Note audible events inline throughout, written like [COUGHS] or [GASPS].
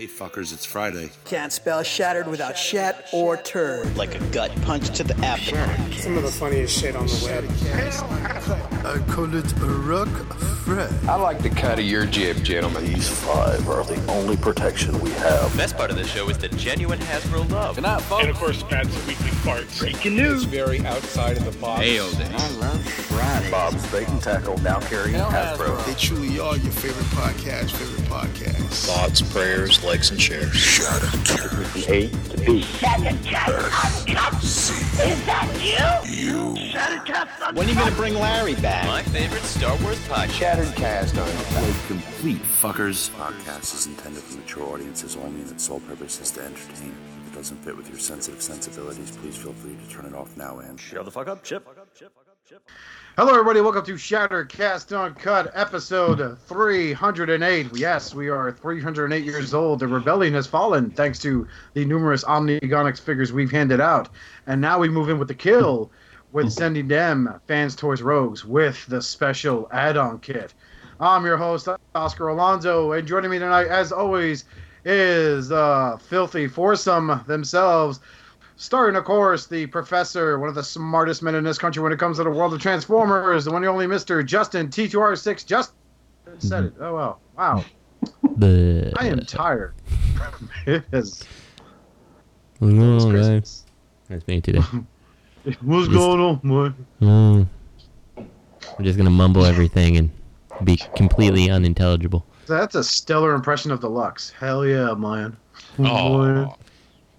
Hey fuckers, it's Friday. Can't spell shattered without shat or turd. like a gut punch to the abdomen. Some of the funniest shit on the web. I call it a rock Fred. I like the cut of your jib, gentlemen. These five are the only protection we have. Best part of the show is the genuine Hasbro love. Good night, folks. And of course, Pat's weekly farts. Breaking news. It's very outside of the box. Bob's Bait and Tackle now carrying Hasbro. They truly are your favorite podcast, favorite podcast. Thoughts, prayers, likes, and shares. Shut up, kid. A to B. When are you gonna bring Larry back? My favorite Star Wars podcast. Shattered cast on Complete fuckers. Podcast is intended for mature audiences only and its sole purpose is to entertain. If it doesn't fit with your sensitive sensibilities, please feel free to turn it off now and Shut the fuck up, Chip. Hello, everybody. Welcome to Shattercast Uncut, episode 308. Yes, we are 308 years old. The rebellion has fallen thanks to the numerous Omnigonics figures we've handed out. And now we move in with the kill with sending them Fans Toys Rogues with the special add on kit. I'm your host, Oscar Alonso, and joining me tonight, as always, is uh, Filthy Foursome themselves. Starting, of course, the professor, one of the smartest men in this country when it comes to the world of Transformers, the one and only Mr. Justin T2RX6. Just said it. Oh, wow. [LAUGHS] Wow. I am tired. [LAUGHS] it is. What's going on, Christmas. guys? That's me today. [LAUGHS] What's going on, boy? Mm. I'm just gonna mumble everything and be completely unintelligible. That's a stellar impression of Deluxe. Hell yeah, man. Oh,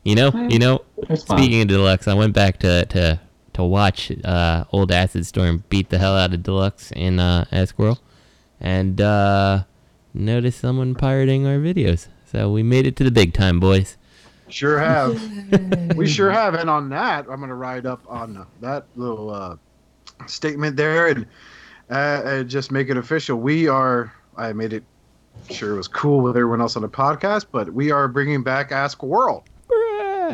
You know, you know. Speaking of deluxe, I went back to to to watch uh, old Acid Storm beat the hell out of deluxe in uh, Esquirrel, and uh, noticed someone pirating our videos. So we made it to the big time, boys. Sure have. [LAUGHS] we sure have. And on that, I'm going to ride up on that little uh, statement there and, uh, and just make it official. We are, I made it sure it was cool with everyone else on the podcast, but we are bringing back Ask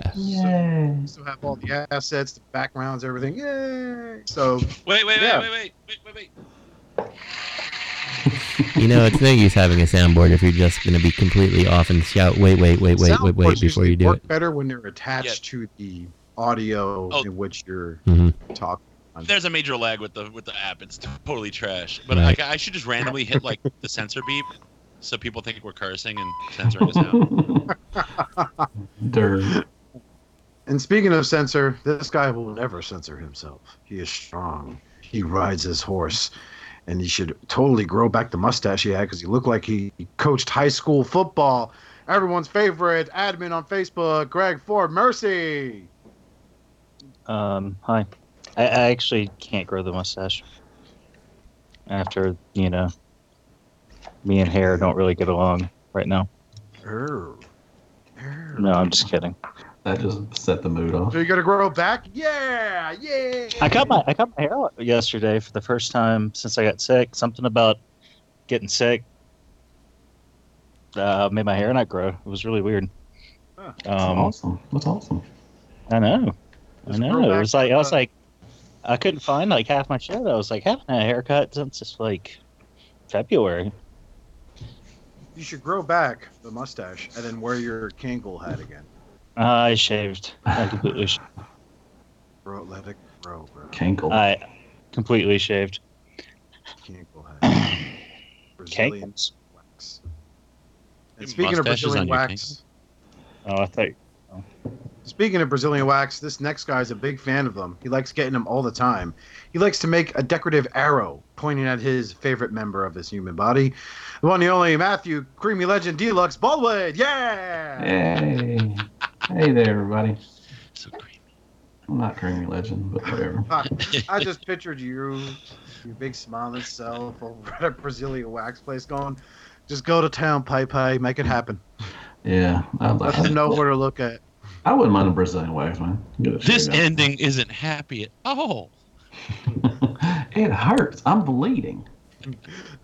World. Yeah. We still have all the assets, the backgrounds, everything. Yay! So, Wait, wait, Yeah. wait, wait, wait, wait, wait, wait. You know, it's no use having a soundboard if you're just gonna be completely off and shout, "Wait, wait, wait, wait, wait, wait!" before you do work it. better when they're attached to the audio Oh. in which you're hmm talking. There's a major lag with the with the app. It's totally trash. But Right. I, I should just randomly hit like [LAUGHS] the censor beep, so people think we're cursing and censoring us out. [LAUGHS] And speaking of censor, this guy will never censor himself. He is strong. He rides his horse. And he should totally grow back the mustache he had because he looked like he coached high school football. Everyone's favorite admin on Facebook, Greg For Mercy. Um, hi. I, I actually can't grow the mustache. After, you know, me and hair don't really get along right now. Err. Err. No, I'm just kidding. That just set the mood off. So you got to grow back? Yeah, yeah. I cut my I cut my hair out yesterday for the first time since I got sick. Something about getting sick uh, made my hair not grow. It was really weird. Huh. That's Um, awesome. That's awesome. I know. I Just grow know. It was like I was uh, like I couldn't find like half my shit. I was like haven't a haircut since just like February. You should grow back the mustache and then wear your Kangol hat again. I shaved. I completely [LAUGHS] shaved. Bro, let it grow, bro. Cankle. I completely shaved. Kangol hat. [CLEARS THROAT] Brazilian Cankles. wax. And speaking of mustache is Brazilian your wax, Oh, I thought oh. speaking of Brazilian wax, this next guy's a big fan of them. He likes getting them all the time. He likes to make a decorative arrow pointing at his favorite member of his human body. The one, the only Matthew Creamy Legend Deluxe Baldwin. Yeah. Hey. Hey there, everybody. So creepy. I'm not Creamy Legend, but whatever. [LAUGHS] I just pictured you, your big smiling self over at a Brazilian wax place going, just go to town, Pai Pai, make it happen. Yeah. I'd Let like them know where to look at. I wouldn't mind a Brazilian wax, man. This straight up. ending isn't happy at all. [LAUGHS] it hurts. I'm bleeding.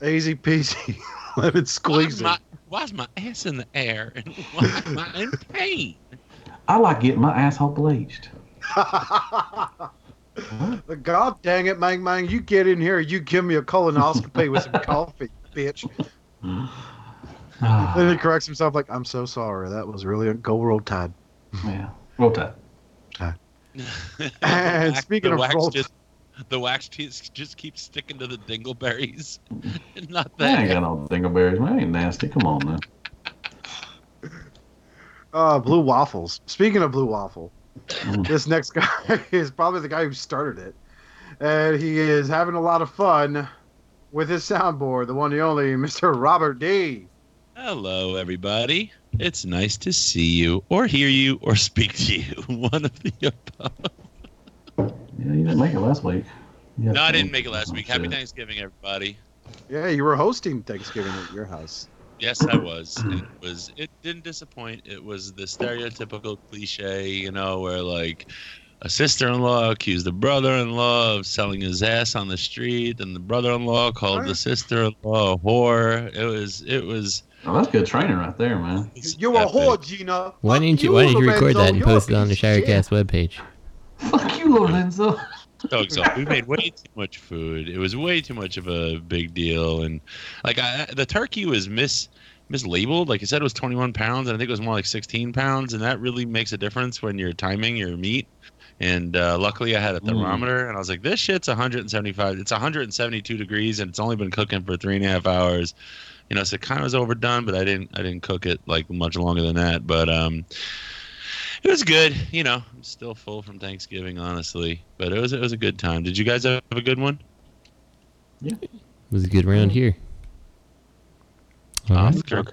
Easy peasy, [LAUGHS] lemon Why's squeezy. my, why's my ass in the air and why am I in pain? I like getting my asshole bleached. [LAUGHS] God dang it, Mang Mang, you get in here, you give me a colonoscopy with some [LAUGHS] coffee, bitch. [SIGHS] then he corrects himself like, "I'm so sorry. That was really a go roll tide." Yeah, roll tide. Tide. [LAUGHS] And speaking the of wax roll- just, the wax just, just keeps sticking to the dingleberries. Not that. I ain't that. got no dingleberries. Man, I ain't nasty. Come on, man. Uh, blue waffles. Speaking of blue waffle, Mm. this next [LAUGHS] guy is probably the guy who started it, and he is having a lot of fun with his soundboard. The one, the only, [LAUGHS] Mr. Robert D. Hello, everybody. It's nice to see you, or hear you, or speak to you. [LAUGHS] One of the above. Yeah, you didn't make it last week. You No, I didn't make it last week. Happy shit. Thanksgiving, everybody. Yeah, you were hosting Thanksgiving at your house. Yes, I was. It mm. was. It didn't disappoint. It was the stereotypical cliche, you know, where like a sister-in-law accused the brother-in-law of selling his ass on the street, and the brother-in-law called the sister-in-law a whore. It was. It was. Oh, that's good training right there, man. you're a whore, Gina. Why didn't you? Why didn't you record that and post it on the Shirecast webpage? Fuck you, Lorenzo. Dogs off. We made way too much food. It was way too much of a big deal, and like I, the turkey was mis mislabeled. Like it said, it was 21 pounds, and I think it was more like 16 pounds, and that really makes a difference when you're timing your meat. And uh, luckily, I had a Mm. thermometer, and I was like, "This shit's 175. It's 172 degrees, and it's only been cooking for three and a half hours." You know, so it kind of was overdone, but I didn't. I didn't cook it like much longer than that. But um, it was good. You know, I'm still full from Thanksgiving, honestly. But it was it was a good time. Did you guys have a good one? Yeah, it was a good round here. All right. Oscar?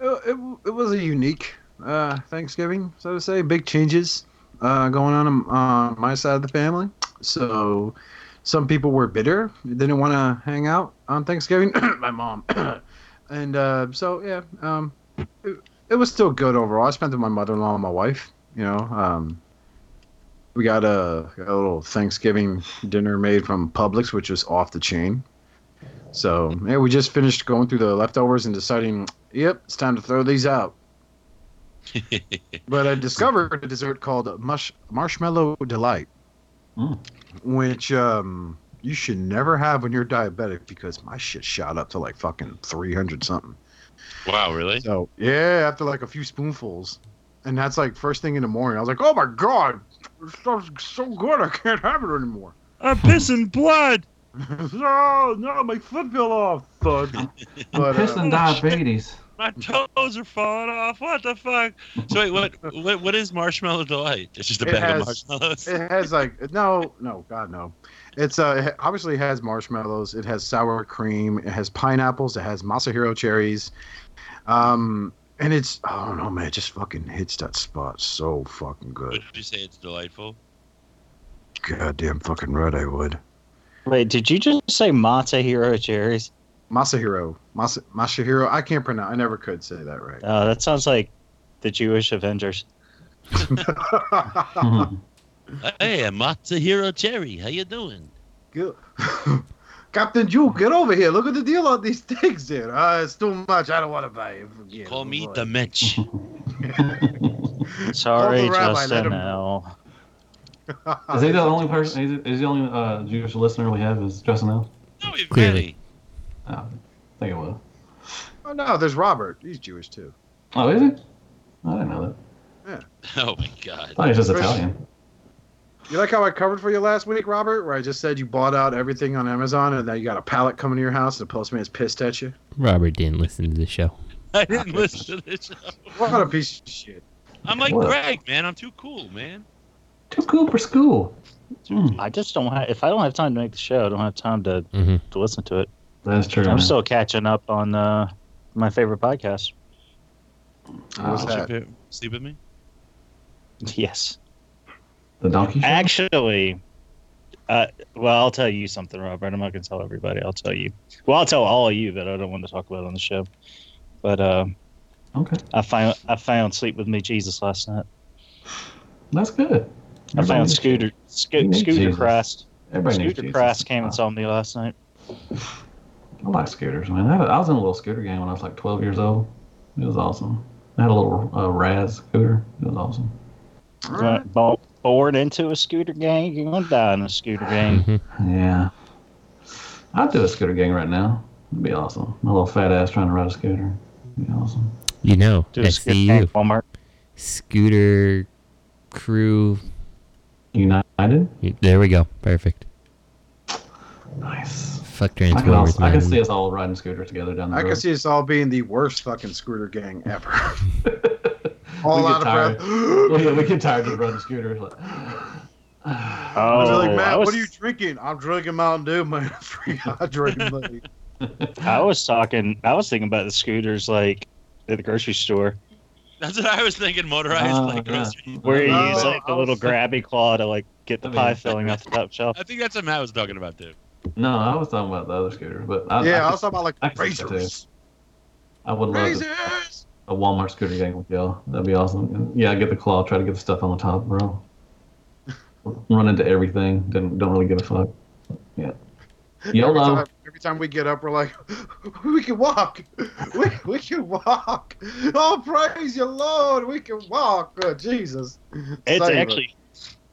Uh, It, it was a unique uh, Thanksgiving, so to say. Big changes uh, going on on my side of the family. So some people were bitter, didn't want to hang out on Thanksgiving. [COUGHS] my mom. [COUGHS] and uh, so, yeah, um, it, it was still good overall. I spent it with my mother in law and my wife. You know, um, we got a, a little Thanksgiving dinner made from Publix, which was off the chain. So yeah, we just finished going through the leftovers and deciding, yep, it's time to throw these out. [LAUGHS] But I discovered a dessert called mush marshmallow delight, Mm. which um, you should never have when you're diabetic because my shit shot up to like fucking three hundred something. Wow, really? So yeah, after like a few spoonfuls, and that's like first thing in the morning. I was like, oh my god, this stuff's so good, I can't have it anymore. I'm pissing blood. [LAUGHS] no, no, my foot fell off, thud. [LAUGHS] But, uh, Pissing diabetes. [LAUGHS] My toes are falling off. What the fuck? So wait, what what what is marshmallow delight? It's just a It bag has- of marshmallows. It has like no, no, God no. It's uh, it obviously has marshmallows. It has sour cream. It has pineapples. It has Masahiro cherries. Um, and it's oh no man, it just fucking hits that spot so fucking good. Would you say it's delightful? Goddamn fucking right, I would. Wait, did you just say Masahiro Hero cherries? Masahiro, Masa, Masahiro. I can't pronounce. I never could say that right. Oh, that sounds like the Jewish Avengers. [LAUGHS] Hey, I'm Matsuhiro Cherry. How you doing? Good. [LAUGHS] Captain Jew, get over here. Look at the deal on these things there. Uh, it's too much. I don't want to buy it. Forget Call it. me the Mitch. [LAUGHS] Sorry, Uncle Rabbi, let Justin. him- L. [LAUGHS] Is he the only person? Is, he- is the only uh, Jewish listener we have is Justin L? No, we've Clearly. Oh, I think it was. Oh no, there's Robert. He's Jewish too. Oh, is he? I didn't know that. Yeah. Oh my god. I thought he was just Chris- Italian. You like how I covered for you last week, Robert? Where I just said you bought out everything on Amazon and now you got a pallet coming to your house and the postman's pissed at you? Robert didn't listen to the show. [LAUGHS] I didn't listen to this show. What a piece of shit. I'm like What? Greg, man. I'm too cool, man. Too cool for school. Mm, I just don't have. If I don't have time to make the show, I don't have time to hmm to listen to it. that's true. I'm man. still catching up on uh, my favorite podcast. What's Oh, that? Sleep with me? Yes, the donkey show. actually. Uh, well, I'll tell you something, Robert. I'm not going to tell everybody. I'll tell you. Well, I'll tell all of you that I don't want to talk about on the show. But uh, Okay, I found I found Sleep with Me Jesus last night. that's good. I Everybody found needs Scooter You Sco- Scooter Jesus. Christ. Everybody Scooter Jesus. Christ came and saw me last night. I like scooters, man. I, had a- I was in a little scooter game when I was like 12 years old. It was awesome. I had a little uh, Raz scooter. It was awesome. Got bo- Born into a scooter gang, you're gonna die in a scooter gang. [LAUGHS] Yeah. I'd do a scooter gang right now. It'd be awesome. My little fat ass trying to ride a scooter. It'd be awesome. You know, Do a scooter SCU. at Walmart. Scooter crew. United. There we go. Perfect. Nice. Fuck I can, Transformers, also, I can see us all riding scooters together down the I road. can see us all being the worst fucking scooter gang ever. [LAUGHS] we all get out of tired. [GASPS] breath. we, we get tired of riding scooters. Like, I oh, like, Oh, Matt, was, what are you drinking? I'm drinking Mountain Dew, man. [LAUGHS] Free hydrating, buddy. [LAUGHS] I was talking. I was thinking about the scooters like at the grocery store, That's what I was thinking. Motorized Oh, like yeah. where you Oh, use like the little grabby claw to like get the I mean- pie filling off the top shelf. I think that's what Matt was talking about too. no, I was talking about the other scooter, but I, yeah, I I, was talking about like I can see too. razors. I would love Razors. a Walmart scooter gang with y'all. That'd be awesome. And yeah, get the claw, try to get the stuff on the top, bro. [LAUGHS] Run into everything. Don't don't really give a fuck. Yeah. Every time, every time we get up, we're like, [LAUGHS] we can walk. We, we can walk. Oh, praise your Lord. We can walk. Oh, Jesus. It's Save it. actually,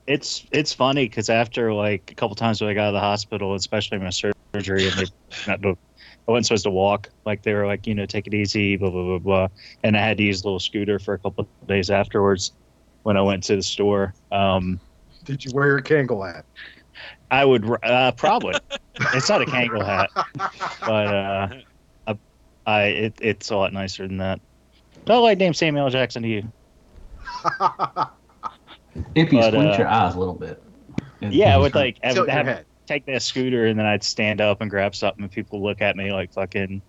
it's it's funny because after like a couple times when I got out of the hospital, especially my surgery, and they [LAUGHS] not I wasn't supposed to walk. Like they were like, you know, take it easy, blah blah blah blah, and I had to use a little scooter for a couple of days afterwards when I went to the store. Um, Did you wear your Kangol hat? I would uh, probably. it's not a Kangol [LAUGHS] hat, but uh, I, I it, it's a lot nicer than that. Don't like name Samuel Jackson to you. [LAUGHS] If you But, squint uh, your eyes a little bit. Yeah, I would like I Tilt have take that scooter and then I'd stand up and grab something and people look at me like fucking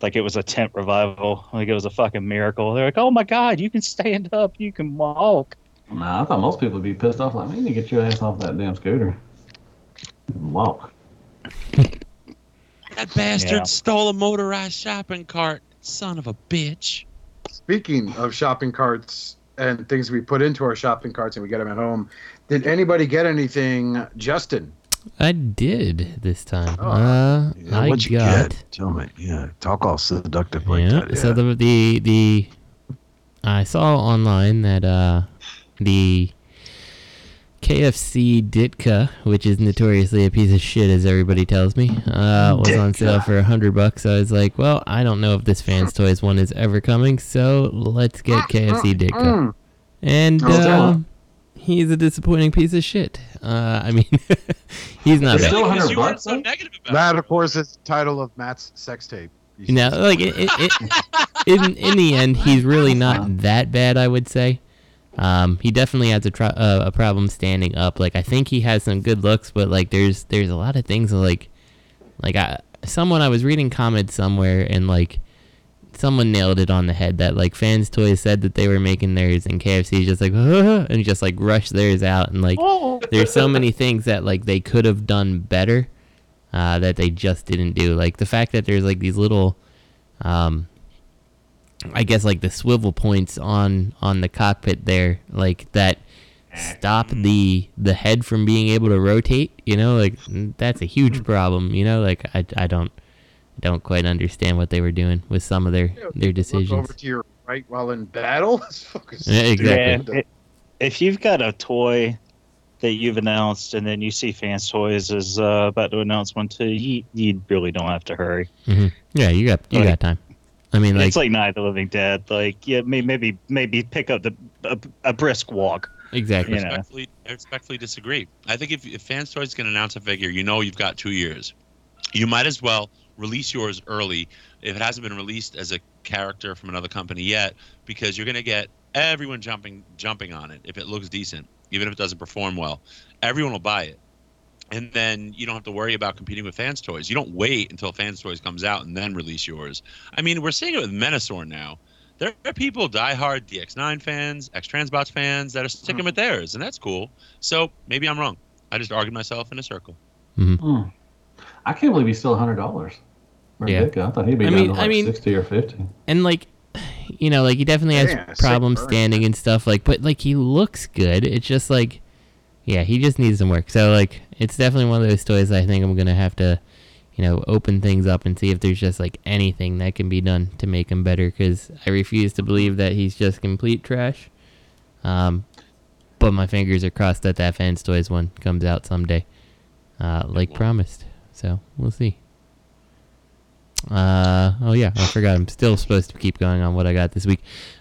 like it was a tent revival, like it was a fucking miracle. They're like, "Oh my god, you can stand up, you can walk." Nah, I thought most people would be pissed off. Like, man, you need to get your ass off that damn scooter. And walk. [LAUGHS] That bastard Yeah. stole a motorized shopping cart. Son of a bitch. Speaking of shopping carts and things we put into our shopping carts and we get them at home, did anybody get anything, Justin? I did this time. Oh. uh, Yeah, I what'd you got. get? Tell me. Yeah, talk all seductive like yeah. that. Yeah. So the the the I saw online that uh the KFC Ditka, which is notoriously a piece of shit, as everybody tells me, uh, was on sale for a hundred bucks. So I was like, well, I don't know if this Fans Toys one is ever coming, so let's get KFC Ditka. And damn. um, he's a disappointing piece of shit. Uh, I mean, [LAUGHS] he's not It's still Because 100 you bucks, so negative about. That, of course, is the title of Matt's sex tape. You No, like it, it, it, in in the end, he's really not [LAUGHS] that bad. I would say. Um, he definitely has a tr- uh, a problem standing up. Like I think he has some good looks, but like there's there's a lot of things like like I someone I was reading comments somewhere and like someone nailed it on the head that like fans toys said that they were making theirs and KFC just like [LAUGHS] and just like rushed theirs out and like [LAUGHS] there's so many things that like they could have done better uh, that they just didn't do. Like the fact that there's like these little, um, I guess like the swivel points on on the cockpit there, like that stop the the head from being able to rotate. You know, like that's a huge problem. You know, like I, I don't don't quite understand what they were doing with some of their their Look decisions. over to your right while in battle. [LAUGHS] Yeah, exactly. Yeah, if you've got a toy that you've announced and then you see Fans Toys is uh, about to announce one too, you, you really don't have to hurry. hmm Yeah, you got you Like- got time. I mean, like, it's like Night of the Living Dead. Like, yeah, maybe maybe pick up the a, a brisk walk. exactly. You know. respectfully, I respectfully disagree. I think if, if Fans Toys can announce a figure, you know you've got two years. You might as well release yours early if it hasn't been released as a character from another company yet, because you're going to get everyone jumping jumping on it if it looks decent, even if it doesn't perform well. Everyone will buy it. And then you don't have to worry about competing with Fans Toys. You don't wait until Fans Toys comes out and then release yours. I mean, we're seeing it with Menasor now there are people diehard DX9 fans, X Transbots fans that are sticking with theirs, and that's cool. So maybe I'm wrong. I just argued myself in a circle. Hmm. I can't believe he's still hundred dollars. Yeah. I thought he'd be I down mean- to like I mean- sixty or fifty. and like you know like he definitely has Yeah, problems standing and stuff like but like he looks good it's just like yeah he just needs some work so like it's definitely one of those toys i think i'm gonna have to you know open things up and see if there's just like anything that can be done to make him better because i refuse to believe that he's just complete trash um but my fingers are crossed that that fans toys one comes out someday uh like promised so we'll see Uh, oh yeah, I forgot. I'm still supposed to keep going on what I got this week.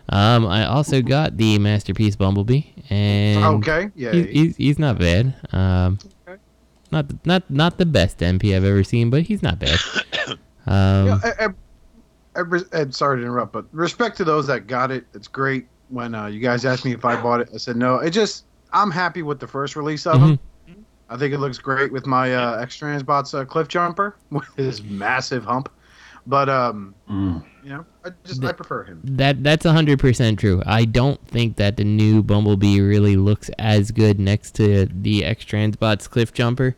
Um, I also got the masterpiece Bumblebee, and Okay, yeah, he's, yeah. he's, he's not bad. Um, not the, not not the best MP I've ever seen, but he's not bad. [COUGHS] Um, Yeah, I, I, I, res- Ed, sorry to interrupt, but respect to those that got it. It's great. When uh, you guys asked me if I bought it, I said no. It just I'm happy with the first release of him. I think it looks great with my uh, X Transbots uh, Cliff Jumper [LAUGHS] with his massive hump. But um, you know, I just I prefer him. That that's hundred percent true. I don't think that the new Bumblebee really looks as good next to the X Transbots Cliff Jumper,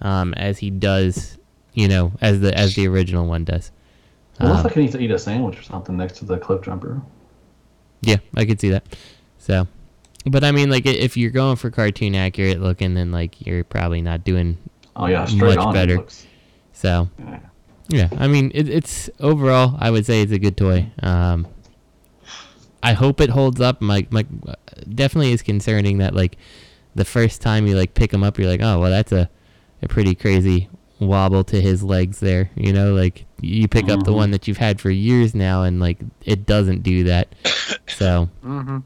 um, as he does, you know, as the as the original one does. It looks Um, like he needs to eat a sandwich or something next to the cliff jumper. Yeah, I could see that. So, but I mean, like, if you're going for cartoon accurate looking, then like you're probably not doing. Oh, yeah, straight much on, it better. looks- So, yeah, I mean, it, it's overall, I would say it's a good toy. Um, I hope it holds up. My my definitely is concerning that like the first time you like pick him up, you're like, oh well, that's a a pretty crazy wobble to his legs there. You know, like you pick up the Mhm. one that you've had for years now, and like it doesn't do that. [COUGHS] So Mm-hmm.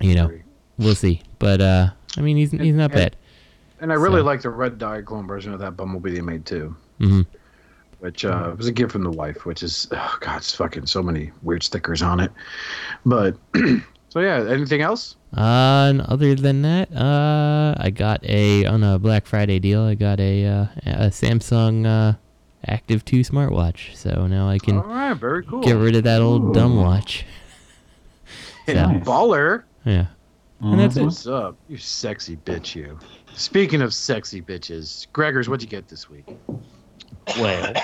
you know, we'll see. But uh, I mean, he's he's not and- bad. And I really So- like the red diaclone version of that Bumblebee they made too. hmm which uh, was a gift from the wife, which is oh god, it's fucking so many weird stickers on it. But [CLEARS THROAT] so yeah, anything else? Uh, and other than that, uh, I got a on a Black Friday deal. I got a uh, a Samsung uh, Active Two smartwatch. So now I can All right, very cool. get rid of that old dumb watch. [LAUGHS] Hey, So, baller. yeah, and that's it. What's up, you sexy bitch? You. Speaking of sexy bitches, Gregors, what'd you get this week? Well,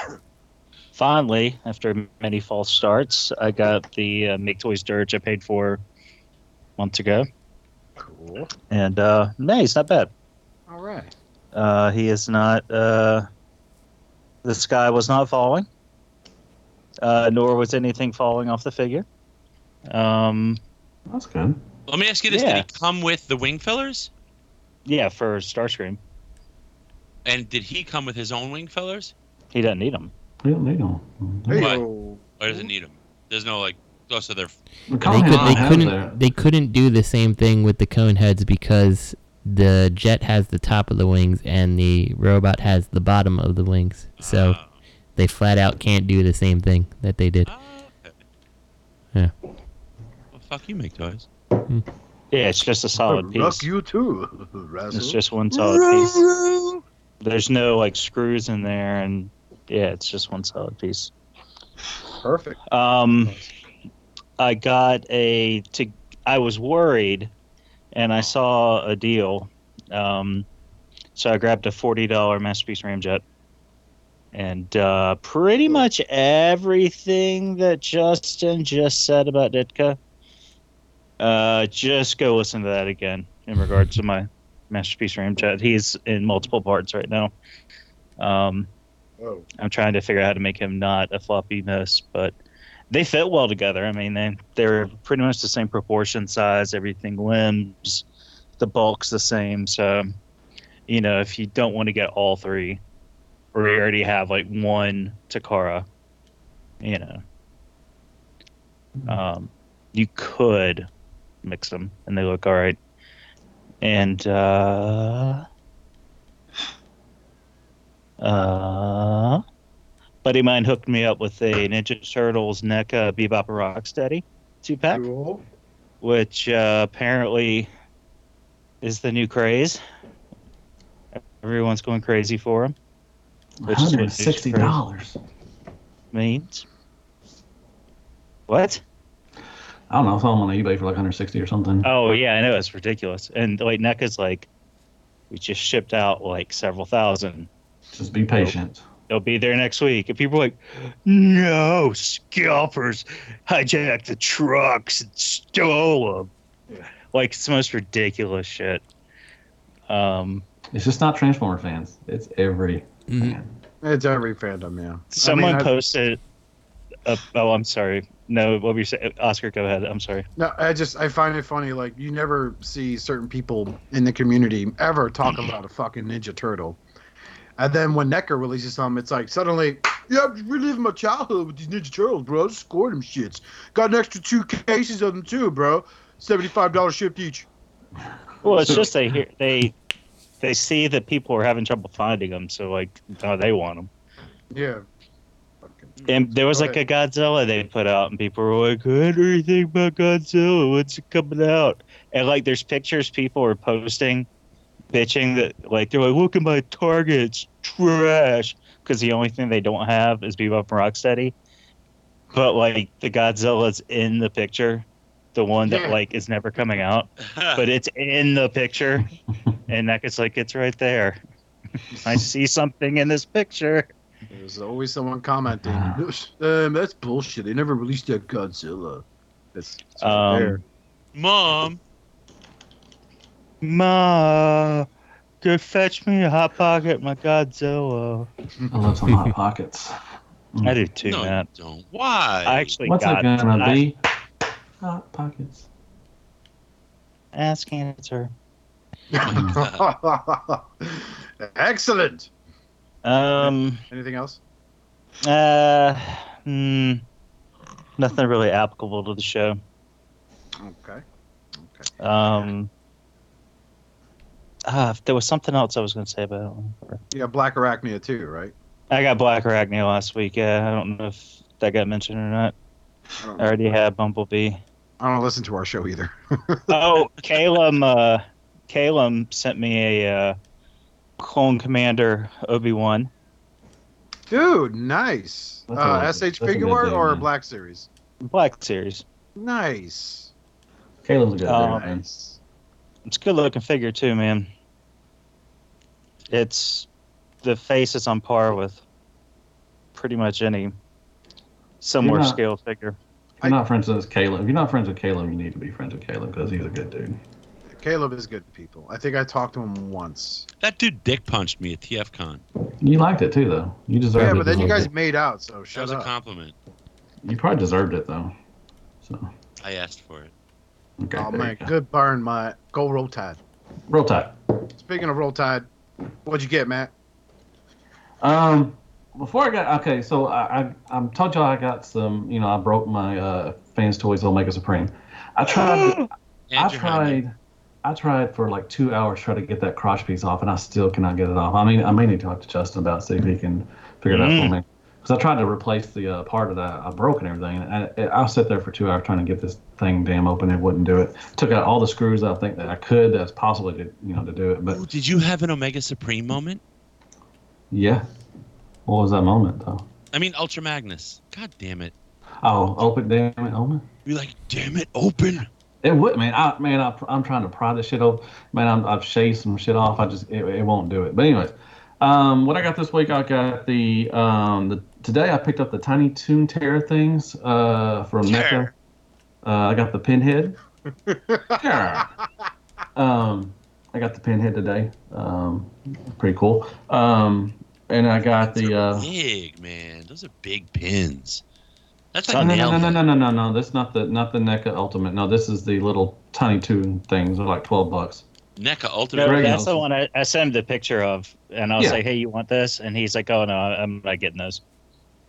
finally, after many false starts, I got the uh, Make Toys Dirge I paid for months ago. Cool. And, uh, no, he's not bad. All right. Uh, he is not, uh, the sky was not falling, uh, nor was anything falling off the figure. Um, That's good. Let me ask you this: Yeah. Did he come with the wing fillers? yeah, for Starscream. And did he come with his own wing fillers? He doesn't need them. He don't need them. Why? Why doesn't need them? There's no like. Oh, so they're. They, could, they couldn't they couldn't do the same thing with the cone heads because the jet has the top of the wings and the robot has the bottom of the wings. So ah. they flat out can't do the same thing that they did. Ah, yeah. Well, fuck you, make toys. Hmm. Yeah, it's just a solid piece. Rock you too, [LAUGHS] Razzle. It's just one solid piece. There's no like screws in there, and yeah, it's just one solid piece. Perfect. Um, I got a. To, I was worried, and I saw a deal. Um, so I grabbed a forty dollar masterpiece ramjet, and uh, pretty much everything that Justin just said about Ditka. Uh, just go listen to that again in regards to my masterpiece ramjet. He's in multiple parts right now. Um, Oh. I'm trying to figure out how to make him not a floppy mess, but they fit well together. I mean, they they're pretty much the same proportion, size, everything, limbs, the bulk's the same. So, you know, if you don't want to get all three, or you already have like one Takara, you know, um, you could mix them and they look all right. And uh, uh, buddy of mine hooked me up with a Ninja Turtles NECA Bebop and Rocksteady two pack, which uh, apparently is the new craze. Everyone's going crazy for them. Which Hundred sixty dollars. means. What? I don't know. I saw them on eBay for like 160 or something. Oh yeah, I know it's ridiculous. And like NECA's like, we just shipped out like several thousand. Just be patient. They'll be there next week. And people are like, no, scalpers hijacked the trucks and stole them. Like, it's the most ridiculous shit. Um, It's just not Transformer fans. It's every fan. It's every fandom, yeah. someone I mean, posted. A, oh, I'm sorry. No, what were you saying? Oscar, go ahead. I'm sorry. No, I just I find it funny. Like you never see certain people in the community ever talk mm-hmm. about a fucking Ninja Turtle, and then when NECA releases something, it's like suddenly Yeah, I'm reliving my childhood with these Ninja Turtles, bro. I Just scored them shits. Got an extra two cases of them too, bro. Seventy-five dollars shipped each. Well, it's just they hear they they see that people are having trouble finding them, so like oh, they want them. Yeah. And there was like a Godzilla they put out, and people were like, "What do you think about Godzilla? What's it coming out?" And like, there's pictures people are posting, bitching that like they're like, "Look at my Target, it's trash," because the only thing they don't have is Bebop and Rocksteady. But like the Godzilla's in the picture, the one that Yeah. like is never coming out, but it's in the picture, [LAUGHS] and that it's like it's right there. [LAUGHS] I see something in this picture. There's always someone commenting. [LAUGHS] Um, that's bullshit. They never released that Godzilla. That's, that's right Um, there. Mom. Ma, go fetch me a hot pocket, my Godzilla. I love some hot pockets. [LAUGHS] I do too, No, Matt. don't. Why? I actually What's got it gonna I- be? Hot pockets. Ask answer. [LAUGHS] Excellent. Um. Anything else? Uh. Hmm. Nothing really applicable to the show. Okay. Okay. Um. Ah, there was something else I was going to say about it. You got Black Arachnia too, right? I got Black Arachnia last week. Yeah, I don't know if that got mentioned or not. I I already had Bumblebee. I don't listen to our show either. [LAUGHS] oh, Calum, uh, Calum sent me a uh, Clone Commander Obi Wan. Dude, nice. That's Uh, a- SH figure good art dude, or man. Black Series? Black Series. Nice. Caleb's a good Um, dude. Nice. It's a good looking figure too, man. It's the face is on par with pretty much any similar You're not- scale figure. If you're not friends with Caleb, if you're not friends with Caleb, you need to be friends with Caleb because he's a good dude. Caleb is good people. I think I talked to him once. That dude dick punched me at TFCon. You liked it too, though. You deserved it. Yeah, but then you guys bit. made out, so That shut was a compliment. You probably deserved it though. So I asked for it. okay. Oh there man, go. good burn, my go roll tide. Roll Tide. Speaking of roll tide, what'd you get, Matt? Um, before I got okay, so I I, I told y'all I got some. You know, I broke my uh, fans toys Omega Supreme. I tried. [GASPS] I Andrew Hyman. tried. I tried for like two hours trying to get that crotch piece off, and I still cannot get it off. I mean, I may need to talk to Justin about see if he can figure it out for Mm. me. Because I tried to replace the uh, part of that I broke and everything, and I, I sit there for two hours trying to get this thing damn open. It wouldn't do it. Took out all the screws I think that I could. That's possibly to you know to do it, but Ooh, did you have an Omega Supreme moment? yeah. What was that moment though? I mean, Ultra Magnus. God damn it. Oh, open damn it, open. You're like, damn it, open. It would, man. I man, I, I'm trying to pry this shit off. Man, I'm, I've shaved some shit off. I just it, it won't do it. But anyways, um, what I got this week, I got the um the today I picked up the Tiny Toon Terror things uh from NECA. Uh, I got the Pinhead. [LAUGHS] Um, I got the Pinhead today. Um, pretty cool. Um, and I got the uh. Big, man. Those are big pins. That's No, like no, nail no, no, no, no, no, no. That's not the not the NECA Ultimate. No, this is the little Tiny Toon things. They're like twelve bucks. NECA Ultimate. Very that's the awesome. one I, I sent him the picture of, and I was Yeah. like, "Hey, you want this?" And he's like, "Oh no, I'm not getting those."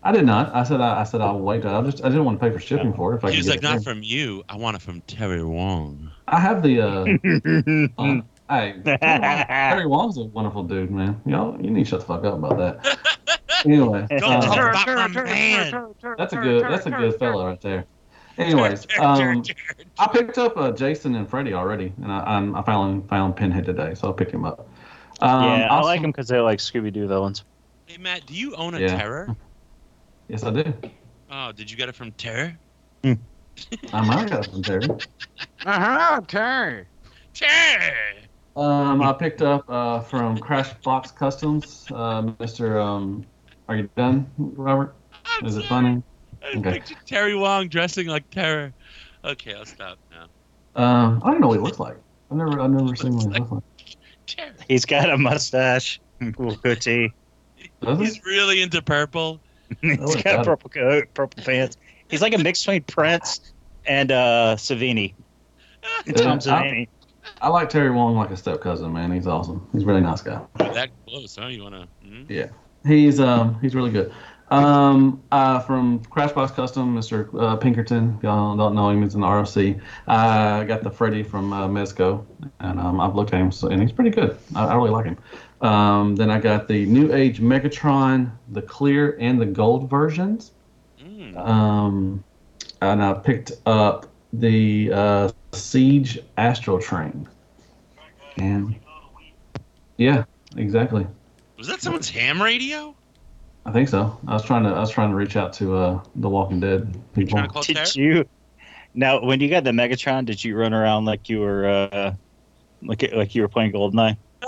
I did not. I said I, I said I'll wait. I just I didn't want to pay for shipping for it. If I He was like, it not there. from you. I want it from Terry Wong. I have the. uh, uh [LAUGHS] Hey, Terry Terry Wong's a wonderful dude, man. Y'all, you need to shut the fuck up about that. [LAUGHS] Anyway, [LAUGHS] Don't um, talk about my man. that's a good that's a good fella right there. [LAUGHS] Anyways, um, I picked up uh, Jason and Freddy already, and I I'm, I finally found Pinhead today, so I picked him up. Um, yeah, I also- like them because they're like Scooby Doo villains. Hey, Matt, do you own a Yeah. Terror? Yes, I do. Oh, did you get it from Terror? I might have got it from Terry. [LAUGHS] Uh-huh, Terry. Terror! Um, I picked up uh, from Crash Box Customs, uh, Mr. Um, are you done, Robert? I'm Is it sorry. funny? I Okay. pictured Terry Wong dressing like Terror. Okay, I'll stop now. Um, I don't know what he looks like. I've never, I've never seen what he looks like. Terror. He's got a mustache, cool goatee. Does he? He's really into purple. [LAUGHS] He's Oh, got got it. purple coat, purple pants. He's like a mix between Prince and uh, Savini. [LAUGHS] Yeah, Tom I- Savini. I like Terry Wong like a step cousin, man. He's awesome. He's a really nice guy. That close, huh? You wanna? hmm Yeah, he's um, he's really good. Um, uh, from Crashbox Custom, Mr. Uh, Pinkerton. Y'all don't know him. He's in the ROC. Uh, I got the Freddy from uh, Mezco, and um, I've looked at him, so, and he's pretty good. I, I really like him. Um, then I got the New Age Megatron, the clear and the gold versions. Um, and I picked up the uh, Siege Astro Train. And yeah, exactly. Was that someone's ham radio? I think so. I was trying to I was trying to reach out to uh, the Walking Dead people. Did you? Now, when you got the Megatron, did you run around like you were uh, like like you were playing Goldeneye? [LAUGHS]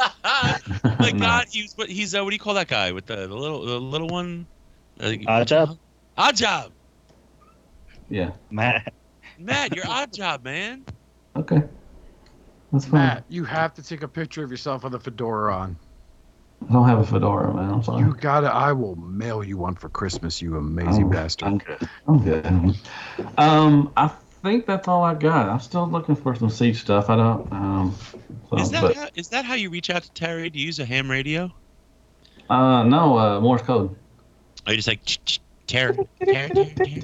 [LAUGHS] My God, he's what he's uh, what do you call that guy with the, the little the little one? Uh, Odd job. Odd job. Yeah. Matt. Matt, you're odd job, man. Okay. That's fine. Matt, you have to take a picture of yourself with a fedora on. I don't have a fedora, man. I'm sorry. You got it. I will mail you one for Christmas, you amazing Oh, bastard. I'm good. I'm good. Um, I think that's all I got. I'm still looking for some siege stuff. I don't. Um, so, Is that but how, is that how you reach out to Terry Do you use a ham radio? uh, no, uh, Morse code. Are you just like "Ch- ch- Terry, Terry, Terry,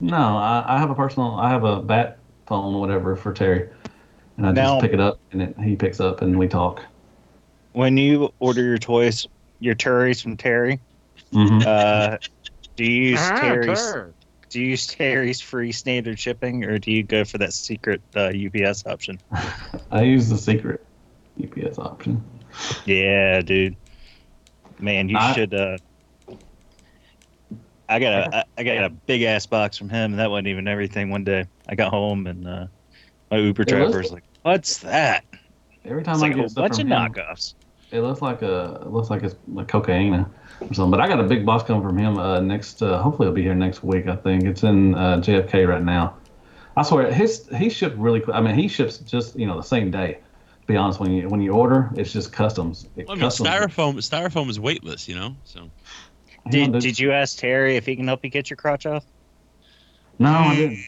No, I, I have a personal. I have a bat phone, whatever, for Terry, and I Now- just pick it up, and it, he picks up, and we talk. When you order your toys, your Terry's from Terry, Mhm. uh, do you use Ah, Terry's? Terry. Do you use Terry's free standard shipping, or do you go for that secret uh, UPS option? [LAUGHS] I use the secret UPS option. Yeah, dude. Man, you I- should. Uh, I got a I- I got a big ass box from him, and that wasn't even everything. One day, I got home and uh, my Uber driver was- like, "What's that?" Every time It's I like get a stuff bunch of from him, knockoffs. It looks like a it looks like it's like cocaine or something. But I got a big box coming from him uh, next. Uh, hopefully, it'll be here next week. I think it's in uh, JFK right now. I swear, his he shipped really quick. I mean, he ships just you know the same day. To be honest, when you when you order, it's just customs. It Well, I mean, customs. styrofoam styrofoam is weightless, you know. So Did, did you ask Terry if he can help you get your crotch off? No, I didn't.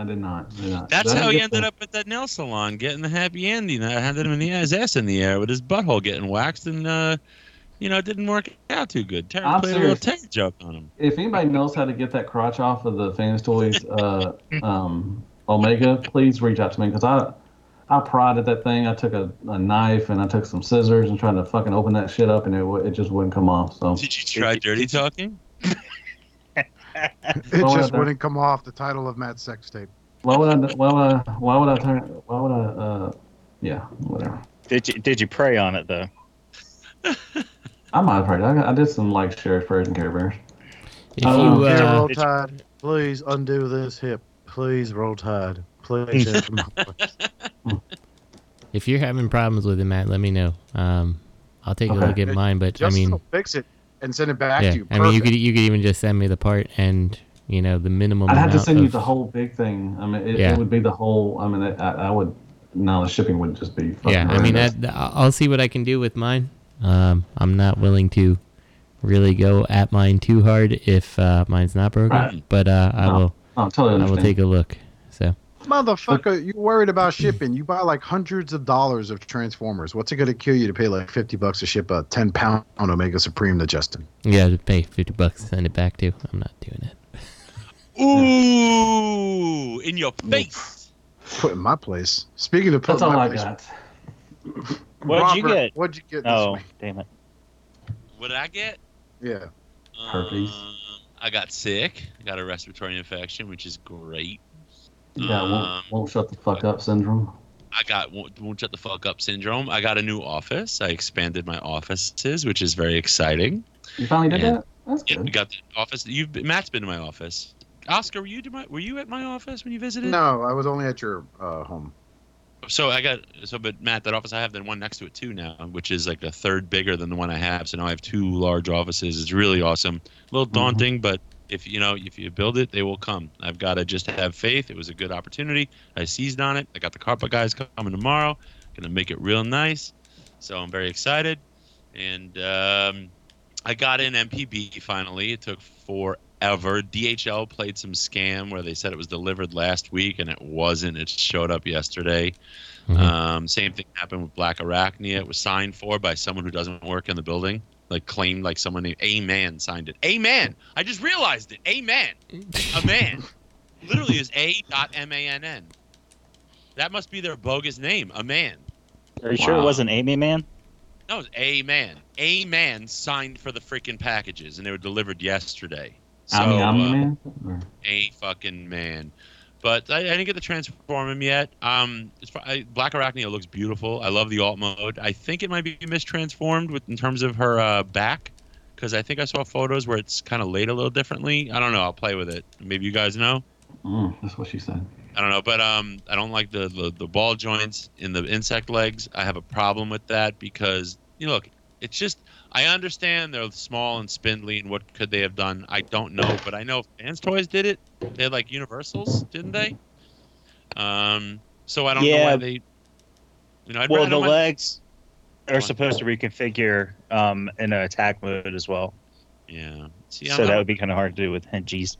I did not. I did not. that's But how he ended the- up at that nail salon, getting the happy ending. I handed him in the, his ass in the air with his butthole getting waxed, and uh, you know, it didn't work out too good. Terry I'm played a little serious. Terry joke on him. If anybody knows how to get that crotch off of the Fans Toys uh, um, Omega, please reach out to me because I I prodded that thing. I took a, a knife and I took some scissors and tried to fucking open that shit up and it it just wouldn't come off. So Did you try dirty talking? It What just would wouldn't come off the title of Matt's sex tape. why would I why would I why would I turn why would I uh yeah whatever. Did you Did you pray on it though? [LAUGHS] I might have prayed. I, I did some like sheriff's prayers and care bears. If Um, you Okay, uh, roll tide. Please undo this hip. Please roll tide. Please. [LAUGHS] enter my- if you're having problems with it, Matt, let me know. Um, I'll take a look at mine, but I mean, fix it and send it back yeah, to you. I mean, you could you could even just send me the part and you know the minimum. I'd have to amount send you the whole big thing. I mean, it, Yeah. it would be the whole. I mean, I, I would. No, the shipping would just be. fucking Yeah, I mean, horrendous. that, I'll see what I can do with mine. Um, I'm not willing to really go at mine too hard if uh, mine's not broken, Right. but uh, I No, will. I totally I will take a look. So Motherfucker, you worried about [CLEARS THROAT] shipping. You buy like hundreds of dollars of Transformers. What's it going to kill you to pay like 50 bucks to ship a 10 pound Omega Supreme to Justin? yeah, to pay fifty bucks to send it back to. I'm not doing it. Ooh, [LAUGHS] in your face. Put in my place. Speaking of That's putting all my I place, got. What'd you get? What'd you get this Oh, week? damn it! What did I get? Yeah. Herpes. Um, I got sick. I got a respiratory infection, which is great. Yeah, Um, won't, won't shut the fuck up syndrome. I got won't, won't shut the fuck up syndrome. I got a new office. I expanded my offices, which is very exciting. You finally did and- that. That's Yeah, we got the office. You've been, Matt's been to my office. Oscar, were you to my, were you at my office when you visited? No, I was only at your uh, home. So I got so, but Matt, that office I have, the one next to it too now, which is like a third bigger than the one I have. So now I have two large offices. It's really awesome. A little daunting, but if you know if you build it, they will come. I've got to just have faith. It was a good opportunity. I seized on it. I got the carpet guys coming tomorrow. Gonna make it real nice. So I'm very excited, and um, I got in MPB finally. It took forever. DHL played some scam where they said it was delivered last week and it wasn't. It showed up yesterday. Mhm. Um, same thing happened with Black Arachnia. It was signed for by someone who doesn't work in the building. Like claimed like someone named A Man signed it. A Man. I just realized it. A Man. A [LAUGHS] man. Literally is A dot M A N N. That must be their bogus name. A man. Are you sure it wasn't Amy Man? No, it was A Man. A Man signed for the freaking packages, and they were delivered yesterday. So, I mean, I'm uh, man. A fucking man. But I, I didn't get to transform him yet. Um, it's, I, Black Arachnia looks beautiful. I love the alt mode. I think it might be mistransformed with in terms of her uh, back, because I think I saw photos where it's kind of laid a little differently. I don't know. I'll play with it. Maybe you guys know. Mm, that's what she said. I don't know, but um, I don't like the, the the ball joints in the insect legs. I have a problem with that because you know, look, it's just I understand they're small and spindly, and what could they have done? I don't know, but I know Fans Toys did it. They had like Universals, didn't they? Um, so I don't know why they. You know, I'd well, the my- legs are supposed to reconfigure um, in an attack mode as well. Yeah. See, I'm so not- that would be kind of hard to do with Hengies.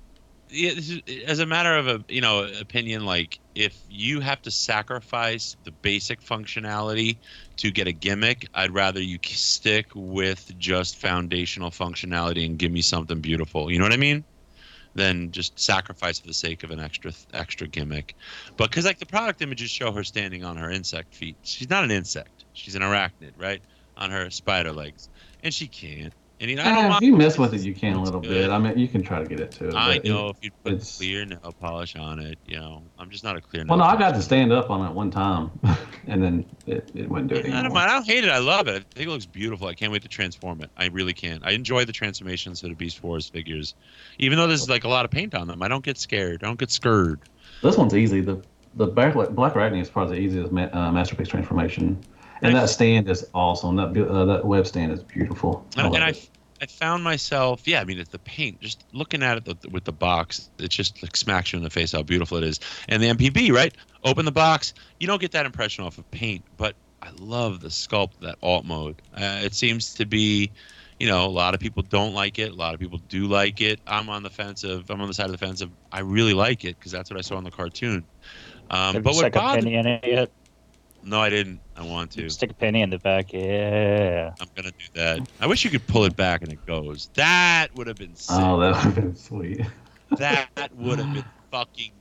As a matter of a you know opinion, like if you have to sacrifice the basic functionality to get a gimmick, I'd rather you stick with just foundational functionality and give me something beautiful. You know what I mean? Than just sacrifice for the sake of an extra extra gimmick. But because like the product images show her standing on her insect feet. She's not an insect. She's an arachnid, right? On her spider legs, and she can't. And you know, I don't Eh, if you mess with it, you can a little bit. I mean, you can try to get it to it. I know it- if you put clear nail polish on it, you know, I'm just not a clear nail. Well, no, I got to stand up on it one time, [LAUGHS] and then it, it wouldn't do it I don't mind. I don't hate it. I love it. I think it looks beautiful. I can't wait to transform it. I really can. I enjoy the transformations of the Beast Wars figures, even though there's like a lot of paint on them. I don't get scared. I don't get scared. This one's easy. The the Black Black Arachne is probably the easiest ma- uh, masterpiece transformation, and that stand is awesome. That uh, that web stand is beautiful. I And, and I. I found myself, yeah. I mean, it's the paint. Just looking at it the, with the box, it just like smacks you in the face how beautiful it is. And the MPB, right? Open the box. You don't get that impression off of paint, but I love the sculpt that alt mode. Uh, it seems to be, you know, a lot of people don't like it. A lot of people do like it. I'm on the fence of. I'm on the side of the fence of. I really like it because that's what I saw in the cartoon. Um, Have but you what stuck bothered? penny yet? No, I didn't. I want to. Stick a penny in the back. Yeah. I'm gonna do that. I wish you could pull it back and it goes. That would have been sick. Oh, that would have been sweet. that would have been [SIGHS] fucking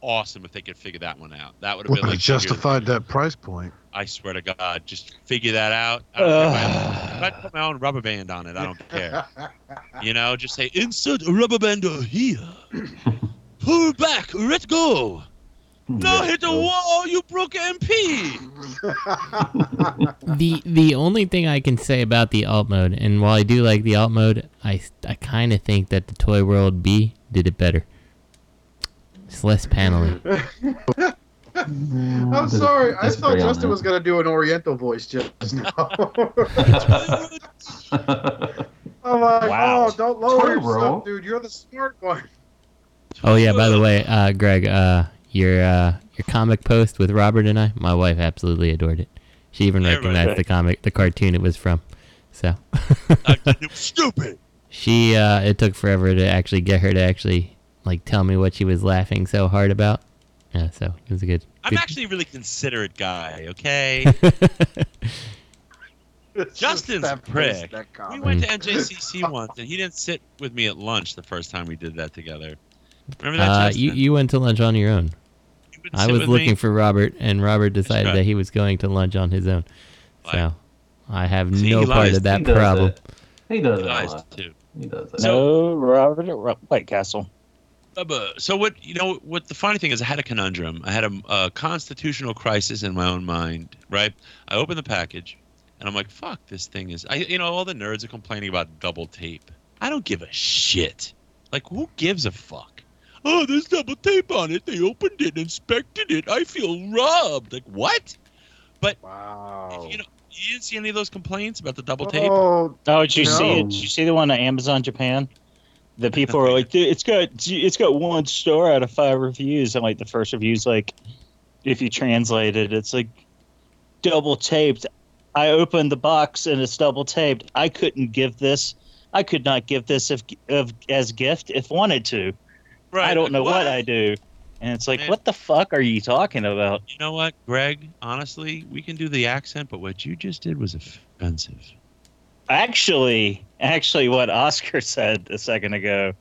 awesome if they could figure that one out. That would have been have like figure- justified that price point. I swear to God, just figure that out. I don't care if I have- [SIGHS] if I put my own rubber band on it, I don't care. [LAUGHS] You know, just say insert a rubber band here. [LAUGHS] Pull back, let go. No, hit the wall, you broke MP. [LAUGHS] the the only thing I can say about the alt mode, and while I do like the alt mode, I I kind of think that the Toy World B did it better. It's less paneling. [LAUGHS] I'm sorry. I thought Justin was gonna do an Oriental voice just [LAUGHS] now. I'm like, Wow. oh, don't lower Toy yourself, World. dude. You're the smart one. Oh yeah, by the way, uh, Greg, uh, your uh, your comic post with Robert and I, my wife absolutely adored it. She even Everybody recognized did. the comic, the cartoon it was from. So I, [LAUGHS] it was stupid. she, uh, it took forever to actually get her to actually like tell me what she was laughing so hard about. Yeah, so it was a good. I'm good- actually a really considerate guy. Okay. It's [LAUGHS] Justin's just that a prick. face, We went to NJCC once, and he didn't sit with me at lunch the first time we did that together. Remember that? Uh, Justin? you you went to lunch on your own. You I sit was looking me? for Robert, and Robert decided right. that he was going to lunch on his own. So I have See, no part of that He does problem. that. He does He a lies, lot. too. He does that. No, Robert Ro- White Castle. Bubba, So what you know? What the funny thing is, I had a conundrum. I had a, a constitutional crisis in my own mind. Right? I opened the package, and I'm like, "Fuck, this thing is." I you know all the nerds are complaining about double tape. I don't give a shit. Like, who gives a fuck? Oh, there's double tape on it. They opened it, inspected it. I feel robbed. Like what? But Wow. you know, you didn't see any of those complaints about the double tape. Oh, Oh, did you see it? Did you see the one on Amazon Japan? The people are like, it's got it's got one star out of five reviews, and like the first review's like, if you translate it, it's like double taped. I opened the box and it's double taped. I couldn't give this. I could not give this if, if as gift if wanted to. Right? I don't like, know what? I do. And it's like, Man. what the fuck are you talking about? You know what, Greg? Honestly, we can do the accent, but what you just did was offensive. Actually, actually, what Oscar [LAUGHS] said a second ago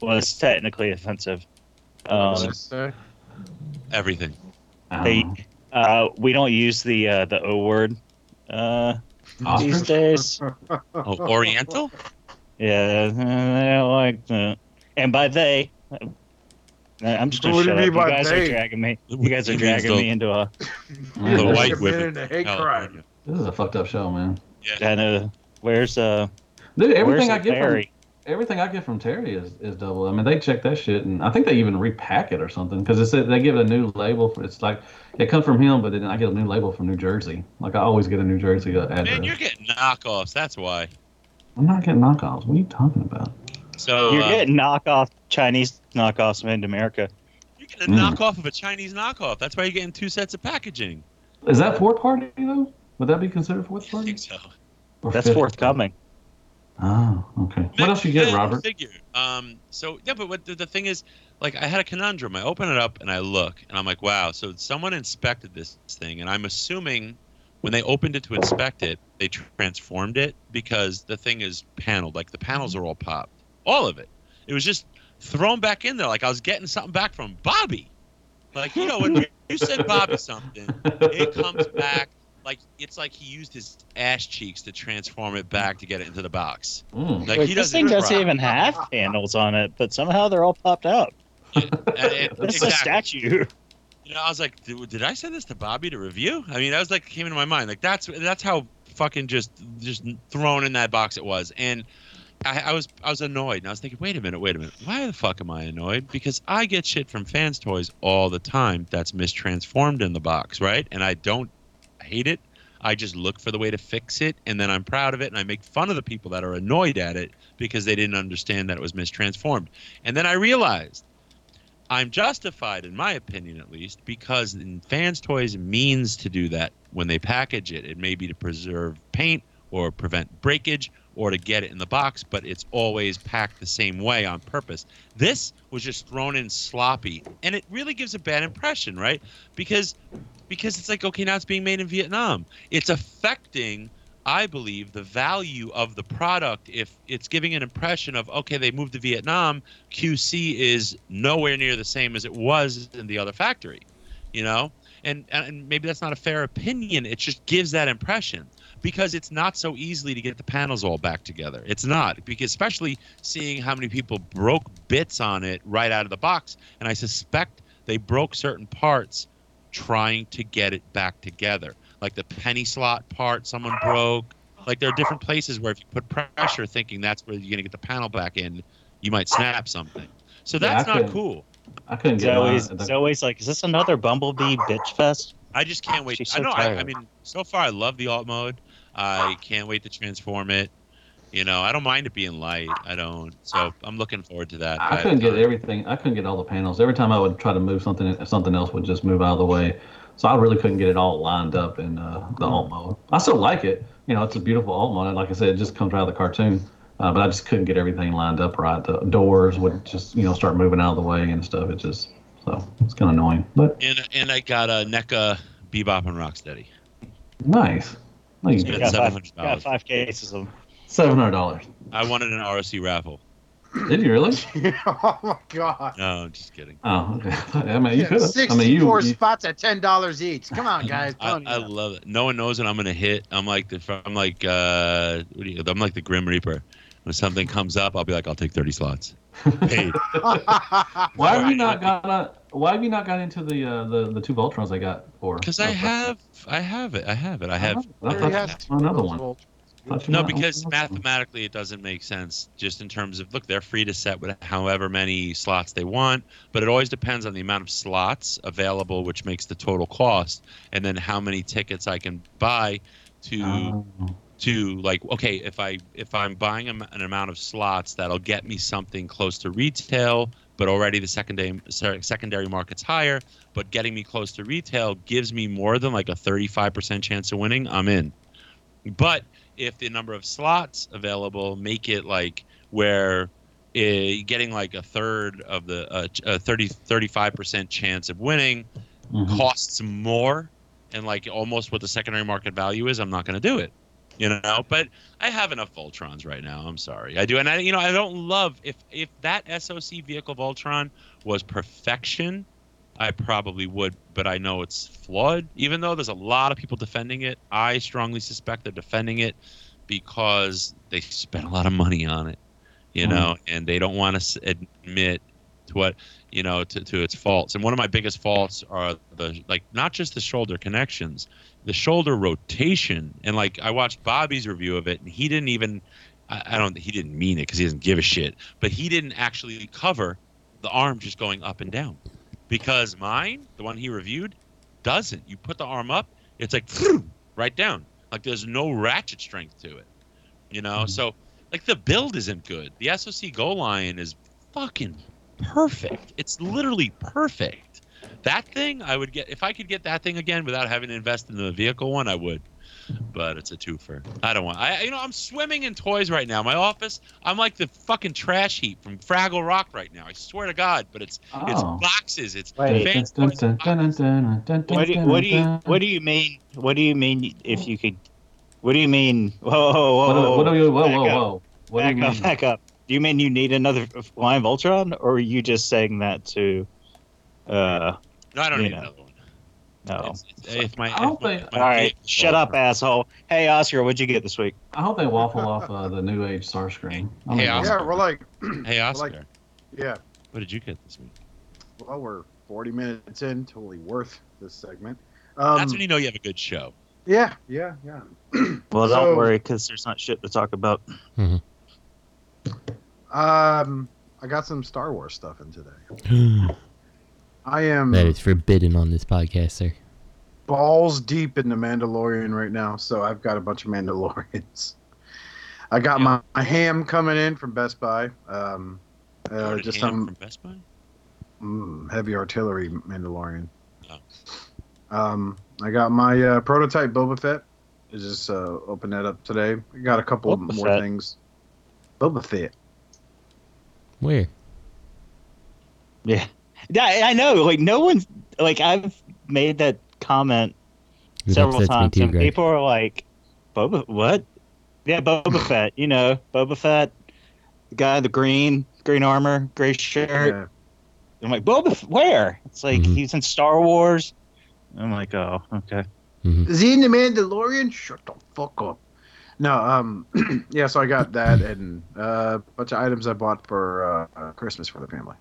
was technically offensive. Um, Everything. they, uh, we don't use the uh, the O word uh, these days. Oh, Oriental? Yeah, I don't like that. And by they, I'm just gonna What do shut you up. mean You by guys they? are dragging me. You guys are He means dragging the- me into a. [LAUGHS] The white Committed women. a hate crime. This is a fucked up show, man. Yeah. And uh, where's uh? Dude, everything where's I get Larry? from everything I get from Terry is, is double. I mean, they check that shit, and I think they even repack it or something because it's they give it a new label. For, it's like it comes from him, but then I get a new label from New Jersey. Like I always get a New Jersey uh, address. Man, you're getting knockoffs. That's why. I'm not getting knockoffs. What are you talking about? So You're uh, getting knockoff Chinese knockoffs made in America. you're getting a Mm. knockoff of a Chinese knockoff. That's why you're getting two sets of packaging. Is that fourth party though? Would that be considered fourth party? I party? think so. Or That's fifth? forthcoming. Oh, okay. What else you get, Robert? Figure. Um. So yeah, but what the, the thing is, like, I had a conundrum. I open it up and I look, and I'm like, wow. So someone inspected this thing, and I'm assuming when they opened it to inspect it, they transformed it because the thing is paneled. Like the panels are all popped, all of it. It was just thrown back in there. Like I was getting something back from Bobby. Like you know when you send Bobby something, it comes back like it's like he used his ass cheeks to transform it back to get it into the box. Mm. Like Wait, he this doesn't thing doesn't try. even have panels on it, but somehow they're all popped out. And it- It's a statue. You know, I was like, did, did I send this to Bobby to review? I mean, that was like came into my mind. Like that's that's how fucking just just thrown in that box it was. And I, I was I was annoyed, and I was thinking, wait a minute, wait a minute, why the fuck am I annoyed? Because I get shit from fans toys all the time that's mistransformed in the box, right? And I don't hate it. I just look for the way to fix it, and then I'm proud of it, and I make fun of the people that are annoyed at it because they didn't understand that it was mistransformed. And then I realized I'm justified, in my opinion at least, because fans toys means to do that when they package it. It may be to preserve paint or prevent breakage or to get it in the box, but it's always packed the same way on purpose. This was just thrown in sloppy, and it really gives a bad impression, right? Because because it's like okay, now it's being made in Vietnam. It's affecting I believe the value of the product if it's giving an impression of okay they moved to Vietnam QC is nowhere near the same as it was in the other factory you know and and maybe that's not a fair opinion it just gives that impression because it's not so easily to get the panels all back together it's not because especially seeing how many people broke bits on it right out of the box and I suspect they broke certain parts trying to get it back together like the penny slot part someone broke like there are different places where if you put pressure thinking that's where you're going to get the panel back in you might snap something so that's I not cool I couldn't get Zoe's, mine. Zoe's like, is this another Bumblebee bitch fest? I just can't wait. She's I so know. I, I mean, so far I love the alt mode. I can't wait to transform it. You know, I don't mind it being light. I don't. So I'm looking forward to that. I couldn't get everything. I couldn't get all the panels. Every time I would try to move something, something else would just move out of the way. So I really couldn't get it all lined up in uh, the alt mode. I still like it. You know, it's a beautiful alt mode. Like I said, it just comes right out of the cartoon. Uh, but I just couldn't get everything lined up right. The doors would just, you know, start moving out of the way and stuff. It just, so it's kind of annoying. But And and I got a NECA Bebop and Rocksteady. nice. No, you Spent get Got seven got five cases of them. seven hundred dollars. I wanted an ROC raffle. Did you really? [LAUGHS] oh my god. No, I'm just kidding. Oh, okay. [LAUGHS] I mean, you Yeah, could. I Sixty-four mean, you. you spots at ten dollars each. Come on, [LAUGHS] guys. I, I love it. No one knows what I'm gonna hit. I'm like the I'm like uh what do you, I'm like the Grim Reaper. When something comes up, I'll be like, I'll take 30 slots. Paid. why have you not got? Uh, why have you not got into the uh, the the two Voltrons I got for? Because I have, I have it. I have it. I have. I thought you had another one. No, because mathematically it doesn't make sense. Just in terms of look, they're free to set with however many slots they want, but it always depends on the amount of slots available, which makes the total cost, and then how many tickets I can buy to Oh. to like okay if I if I'm buying an amount of slots that'll get me something close to retail, but already the secondary sorry, secondary market's higher, but getting me close to retail gives me more than like a 35% chance of winning. I'm in. But if the number of slots available make it like where uh, getting like a third of the uh, a 30 35% chance of winning Mhm. costs more and like almost what the secondary market value is, I'm not going to do it. You know, but I have enough Voltrons right now. I'm sorry, I do, and I, you know, I don't love if if that SOC vehicle Voltron was perfection, I probably would, but I know it's flawed. Even though there's a lot of people defending it, I strongly suspect they're defending it because they spent a lot of money on it, you mm-hmm. know, and they don't want to admit to what you know to, to its faults. And one of my biggest faults are the like not just the shoulder connections, the shoulder rotation. And like I watched Bobby's review of it, and he didn't even I, I don't he didn't mean it because he doesn't give a shit, but he didn't actually cover the arm just going up and down because mine, the one he reviewed, doesn't. You put the arm up, it's like right down. Like there's no ratchet strength to it. You know, mm-hmm. so like the build isn't good. The SOC Goal Line is fucking perfect. It's literally perfect. That thing I would get if I could get that thing again without having to invest in the vehicle one, I would. But it's a twofer. I don't want. I you know I'm swimming in toys right now. My office. I'm like the fucking trash heap from Fraggle Rock right now. I swear to God. But it's it's Oh. boxes. It's Wait. fans Dun, dun, dun, What do, dun, what do you what do you mean? What do you mean if you could? What do you mean? Whoa, whoa, whoa, What do- whoa, what do you- whoa, back whoa, up, whoa. What do back you up, mean? back up. Do you mean you need another flying Voltron, or are you just saying that to? Uh, No, I don't you need know. another one. No. It's- it's- if my, I don't if my- think- my All right, shut up, asshole. Hey, Oscar, what'd you get this week? I hope they waffle off uh, the new age Starscream. I'm Hey, Oscar. Yeah, we're like, Hey Oscar, like- yeah. what did you get this week? Well, we're 40 minutes in, totally worth this segment. Um, That's when you know you have a good show. yeah, yeah, yeah. [CLEARS THROAT] Well, don't worry, because there's not shit to talk about. Um, I got some Star Wars stuff in today. [GASPS] [LAUGHS] I am that is forbidden on this podcast, sir. balls deep in the Mandalorian right now, so I've got a bunch of Mandalorians. I got my, my ham coming in from Best Buy. Um, uh, just some from Best Buy. mm, heavy artillery Mandalorian. Oh. Um, I got my uh, prototype Boba Fett. I just uh, opened that up today. I got a couple Boba more Fett. things. Boba Fett. Where? Yeah, yeah, I know. Like no one's like I've made that comment It several times, too, and Greg. people are like, "Boba, what? Yeah, Boba Fett. You know, Boba Fett, the guy in the green, green armor, gray shirt. Yeah. I'm like, Boba, where? It's like Mhm. he's in Star Wars. I'm like, oh, okay. Is he in the Mandalorian? Shut the fuck up. No, um, [CLEARS THROAT] yeah. So I got that and uh, a bunch of items I bought for uh, Christmas for the family.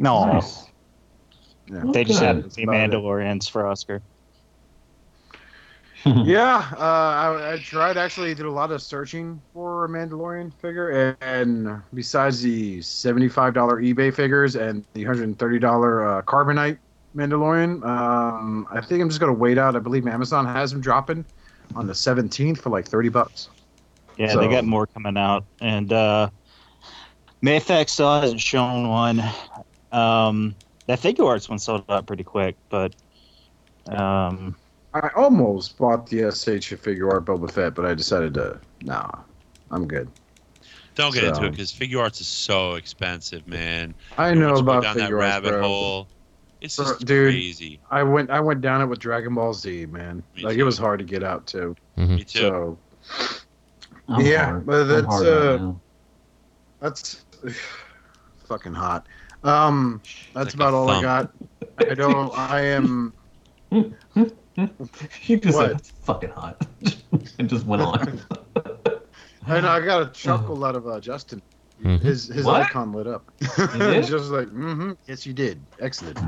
No, Nice. Yeah. they just had That's the about it. Mandalorians for Oscar. [LAUGHS] yeah, uh, I, I tried actually did a lot of searching for a Mandalorian figure, and, and besides the seventy-five dollar eBay figures and the hundred and thirty dollar uh, Carbonite Mandalorian, um, I think I'm just gonna wait out. I believe Amazon has them dropping on the seventeenth for like thirty bucks. Yeah, So- they got more coming out, and uh, Mafex still hasn't shown one. Um, that Figuarts one sold out pretty quick, but um, I almost bought the SH figure art Boba Fett, but I decided to nah, I'm good. Don't get into it because Figuarts is so expensive, man. I know once you about down that arts, rabbit bro. hole. It's Bro, just dude, crazy. I went I went down it with Dragon Ball Z, man. Me like too. it was hard to get out too. Mhm. Me too. So I'm Yeah, hard. but I'm that's, hard right uh, now. that's [SIGHS] fucking hot. Um, that's Like about all I got. I don't. I am. [LAUGHS] You just What? said it's fucking hot. [LAUGHS] and just went on. [LAUGHS] I know. I got a [SIGHS] chuckle out of uh, Justin. Mhm. His his What? icon lit up. did? Just like, mm-hmm. Yes, you did. Excellent.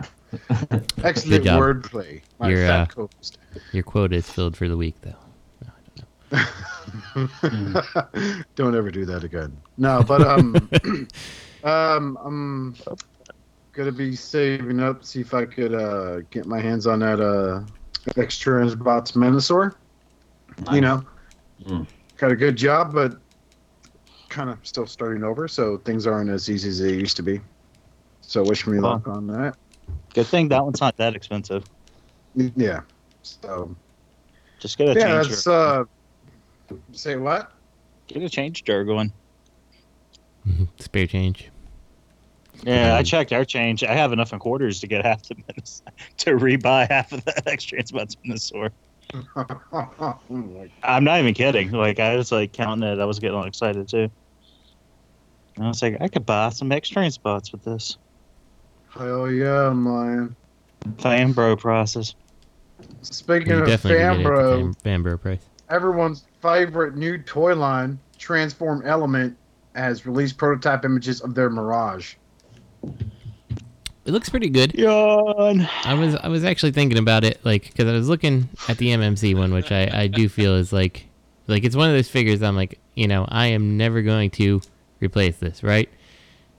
Excellent wordplay. My You're, fat uh, co-host. Your quota is filled for the week, though. Don't ever do that again. No, but um, um, I'm gonna be saving up, to see if I could uh get my hands on that uh extra bots Menasor. You know, Mm. got a good job, but kind of still starting over, so things aren't as easy as they used to be. So wish me Well. luck on that. good thing that one's not that expensive. Yeah. So Just get a yeah, change. that's uh. Say what? get a change jar going. Mhm. Spare change. Yeah, I Um, checked our change. I have enough in quarters to get [LAUGHS] half the minutes to rebuy half of the [LAUGHS] extra spots in the store. [LAUGHS] I'm not even kidding. Like I was like counting it. I was getting all excited too. And I was like, I could buy some extreme spots with this. Hell yeah, man. Fan bro process. Speaking You of definitely can get it at the Fanbro, Fan- Fanbro price. everyone's favorite new toy line, Transform Element, has released prototype images of their Mirage. It looks pretty good. Yawn. I was I was actually thinking about it, like, because I was looking at the MMC one, which I I do feel is like, like it's one of those figures. I'm like, you know, I am never going to replace this, right?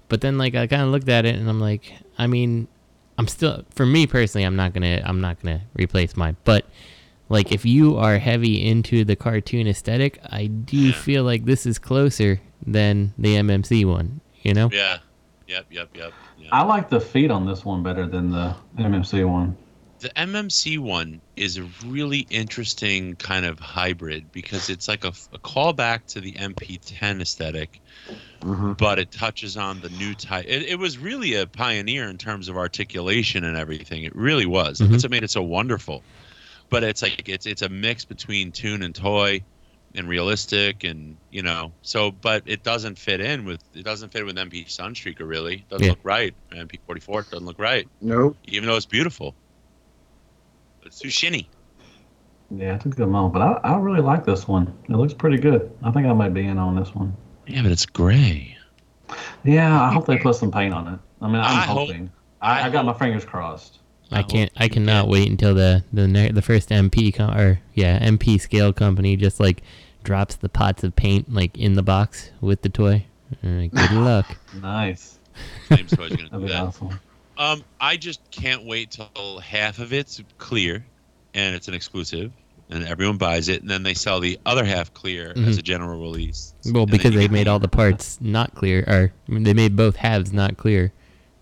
But then like I kind of looked at it and I'm like, I mean, I'm still for me personally, I'm not gonna I'm not gonna replace mine. But like if you are heavy into the cartoon aesthetic, I do feel like this is closer than the MMC one. You know? Yeah. Yep. Yep. Yep. Yeah. I like the feet on this one better than the MMC one. The MMC one is a really interesting kind of hybrid because it's like a, a callback to the MP10 aesthetic, but it touches on the new type. It, it was really a pioneer in terms of articulation and everything. It really was. Mhm. That's what made it so wonderful. But it's like it's it's a mix between tune and toy, and realistic, and you know. So, but it doesn't fit in with it doesn't fit with MP Sunstreaker really. It doesn't Yeah. look right. MP44 doesn't look right, Nope. even though it's beautiful. It's too shinny. Yeah, it a good moment, but I, I really like this one. It looks pretty good. I think I might be in on this one. Yeah, but it's gray. Yeah, I hope they put some paint on it. I mean, I'm I hope- hoping. I, I got my fingers crossed. I can't. I cannot wait until the the ne- the first MP com- or yeah MP scale company just like drops the pots of paint like in the box with the toy. All right, good [LAUGHS] luck. Nice. Flames Toys gonna do That'd be that. awesome. Um, I just can't wait till half of it's clear, and it's an exclusive, and everyone buys it, and then they sell the other half clear as Mhm. a general release. Well, And then because you they get made all the parts not clear, or I mean, they made both halves not clear,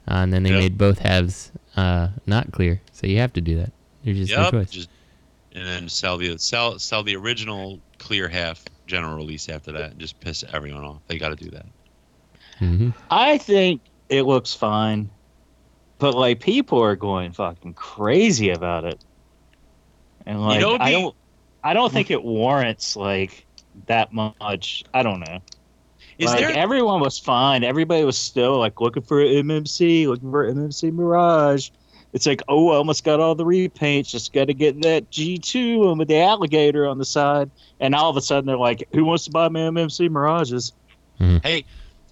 uh, and then they Yep. made both halves uh, not clear. So you have to do that. There's just no choice. just and then sell the sell sell the original clear half general release after that, and just piss everyone off. They got to do that. hmm I think it looks fine, but like people are going fucking crazy about it, and like know, I don't, I don't think it warrants like that much. I don't know. Is like, there- everyone was fine. Everybody was still like looking for MMC, looking for MMC Mirage. It's like, oh, I almost got all the repaints. Just got to get that G2 one with the alligator on the side. And all of a sudden, they're like, who wants to buy my MMC Mirages? Hey,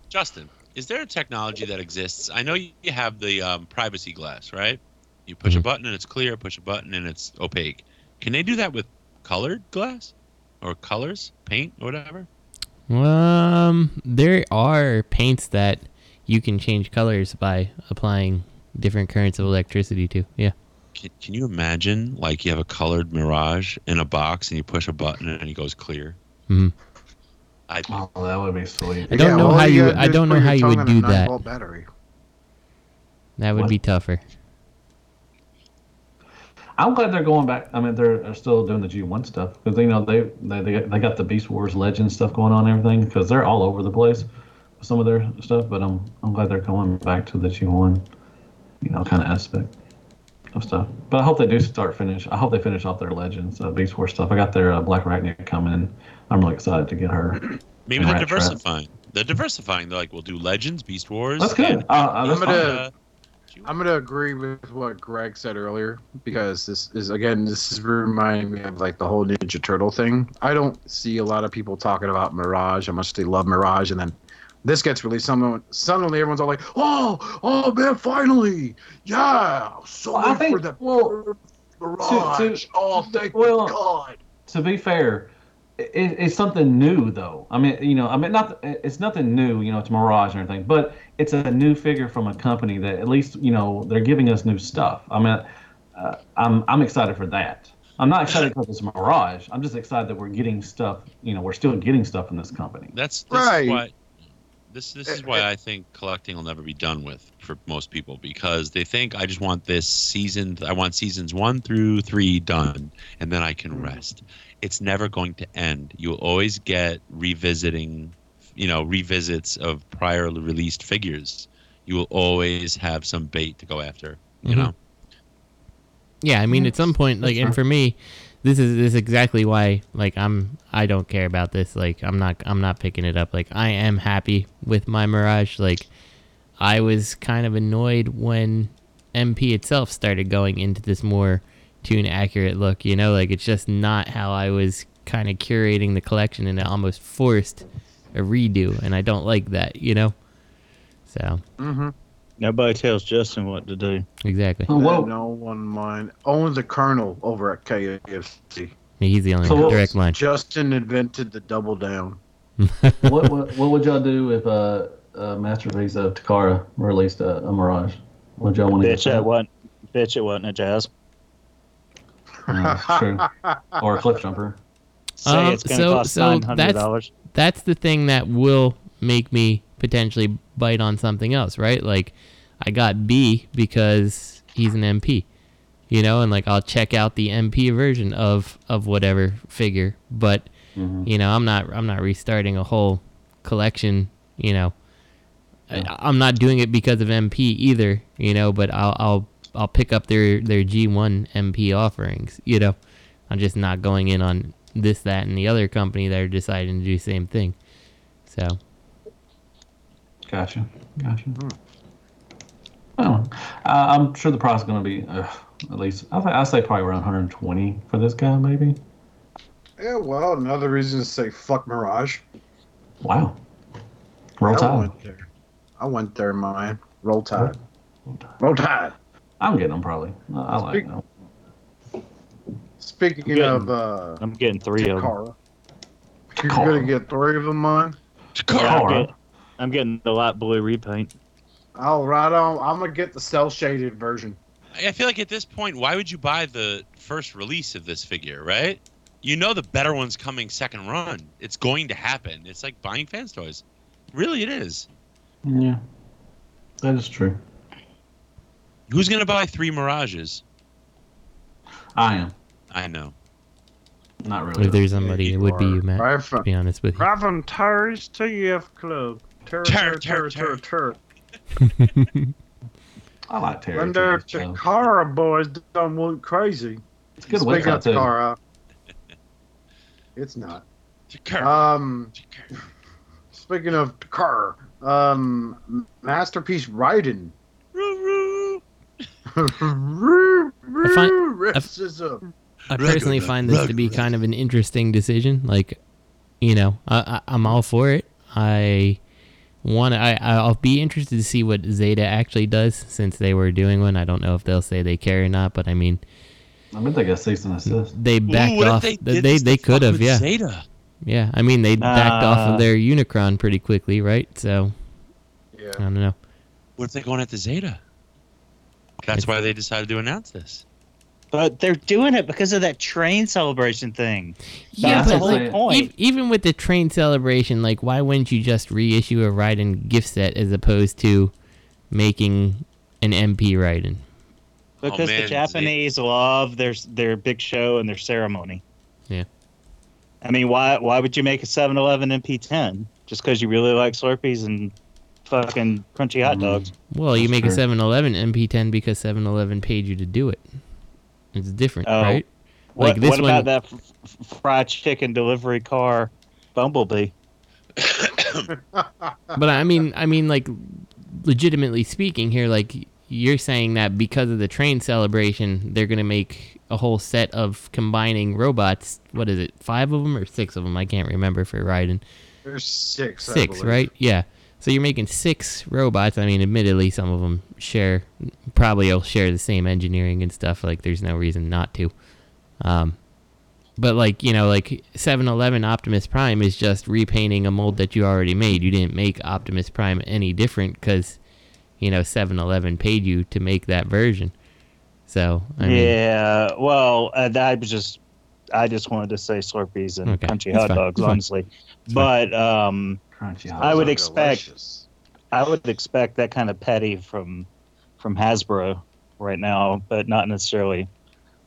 Justin, is there a technology that exists? I know you you have the um, privacy glass, right? You push a button and it's clear. Push a button and it's opaque. Can they do that with colored glass or colors, paint, or whatever? Um, there are paints that you can change colors by applying different currents of electricity to. Yeah. Can, can you imagine like you have a colored Mirage in a box and you push a button and it goes clear? Mhm. I Oh, that would be sweet. I don't Yeah, know all how you you. I do is don't know how you would do that. battery. That would What? be tougher. I'm glad they're going back. I mean, they're, they're still doing the G1 stuff because you know they they they got, they got the Beast Wars Legends stuff going on and everything because they're all over the place with some of their stuff. But I'm I'm glad they're going back to the G1, you know, kind of aspect of stuff. But I hope they do start finish. I hope they finish off their Legends uh, Beast Wars stuff. I got their uh, Black Arachnia coming. and I'm really excited to get her. [CLEARS THROAT] maybe they're Rat Trap. diversifying. They're diversifying. They're like, we'll do Legends, Beast Wars. That's good. and- Uh, uh, that's I'm gonna uh, I'm gonna agree with what Greg said earlier because this is again this is reminding me of like the whole Ninja Turtle thing. I don't see a lot of people talking about Mirage, how much they love Mirage, and then this gets released. Someone suddenly everyone's all like, "Oh, oh man, finally, yeah!" So Well, I think- for the well, Mirage. oh, thank well, God. to be fair, it, it's something new though. I mean, you know, I mean, not it's nothing new. You know, it's Mirage and everything, but it's a new figure from a company that at least you know they're giving us new stuff. I mean, uh, I'm I'm excited for that. I'm not excited because it's Mirage. I'm just excited that we're getting stuff. You know, we're still getting stuff from this company. That's this Right. is why this this is why I think collecting will never be done with for most people because they think I just want this season I want seasons 1 through 3 done and then I can rest. It's never going to end. You'll always get revisiting you know revisits of prior released figures. You will always have some bait to go after, you Mhm. know. Yeah, I mean, at some point, like, and for me, this is this is exactly why like I'm I don't care about this. Like I'm not I'm not picking it up. Like I am happy with my Mirage. Like I was kind of annoyed when MP itself started going into this more tune accurate look. You know, like it's just not how I was kind of curating the collection, and it almost forced a redo, and I don't like that. You know, so Mm-hmm. Nobody tells Justin what to do. exactly. No one mind. Only the Colonel over at KFC. He's the only So one. what- direct line. Justin invented the double down. [LAUGHS] what, what what would y'all do if uh, uh Masterpiece of Takara released a, a Mirage? What would y'all want to get Bitch, it that? wasn't. Bitch, it wasn't a jazz. Uh, true. [LAUGHS] Or a Cliff Jumper. Say Um, it's gonna so cost so nine hundred that's dollars. that's the thing that will make me potentially bite on something else, right? Like I got B because he's an MP, you know, and like I'll check out the MP version of of whatever figure, but you know, I'm not I'm not restarting a whole collection, you know. I, I'm not doing it because of MP either, you know, but I'll I'll I'll pick up their their G1 MP offerings, you know. I'm just not going in on this, that, and the other company that are deciding to do the same thing. So Gotcha. Gotcha. Well, uh, I'm sure the price is going to be uh, at least I think I say probably around 120 for this guy, maybe. Yeah, well, another reason to say fuck Mirage. Wow. Roll I Tide. went there. I went there, man. Roll Tide. Roll Tide. I'm getting them probably. I, I like Speak- them. Speaking getting- of uh, I'm getting three of them. Takara, you're Takara. gonna get three of them, man. Yeah, I'm, Takara. get- I'm getting the light blue repaint. I'll right on. I'm gonna get the cell shaded version. I feel like at this point, why would you buy the first release of this figure, right? You know the better one's coming second run. It's going to happen. It's like buying fans toys. Really, it is. Yeah. That is true. Who's gonna buy three Mirages? I am. I know. Not really. if there's somebody, it would be you, Matt. Right To from be honest with you. Raven Terry's TF Club. Terry, Ter- Terry, ter- Terry, Terry. [LAUGHS] I like Terry. When their too, so. Takara boys done went crazy. It's a good Speaking website of too. Takara, it's not. Takara. Um, speaking of Takara, um, masterpiece Raiden. Racism. I personally find this to be kind of an interesting decision. Like, you know, I, I, I'm all for it. I want I I'll be interested to see what Zeta actually does since they were doing one. I don't know if they'll say they care or not, but I mean, I mean they got cease and assist. they backed what if off. they They they, they could have, yeah, Zeta? yeah. I mean, they backed off Uh, of their Unicron pretty quickly, right? So Yeah. I don't know. What if they're going the Zeta? That's why they decided to announce this. But they're doing it because of that train celebration thing. Yeah, That's but the whole like, point. ev- even with the train celebration, like, why wouldn't you just reissue a Raiden gift set as opposed to making an MP Raiden? Because oh, man, the Japanese love their their big show and their ceremony. Yeah. I mean, why why would you make a 7-Eleven MP10 just because you really like Slurpees and fucking crunchy hot dogs? Mm. Well, you That's make a true. 7-Eleven MP10 because 7-Eleven paid you to do it. It's different, Oh. right? What, Like this what one- about that f- f- fried chicken delivery car, Bumblebee? [LAUGHS] But I mean, I mean, like, legitimately speaking here, like, you're saying that because of the train celebration, they're gonna make a whole set of combining robots. What is it? Five of them or six of them? I can't remember for Raiden. There's six. Six, believe. right? Yeah. So you're making six robots. I mean, admittedly, some of them share, probably will share the same engineering and stuff. Like, there's no reason not to. Um, but like you know, like 7-Eleven Optimus Prime is just repainting a mold that you already made. You didn't make Optimus Prime any different because, you know, 7-Eleven paid you to make that version. So I mean, yeah, well, uh, I was just I just wanted to say Slurpees and Okay, crunchy hot fine, dogs, honestly. But um, Crunchy hot I would dog. expect Delicious. I would expect that kind of petty from from Hasbro right now, but not necessarily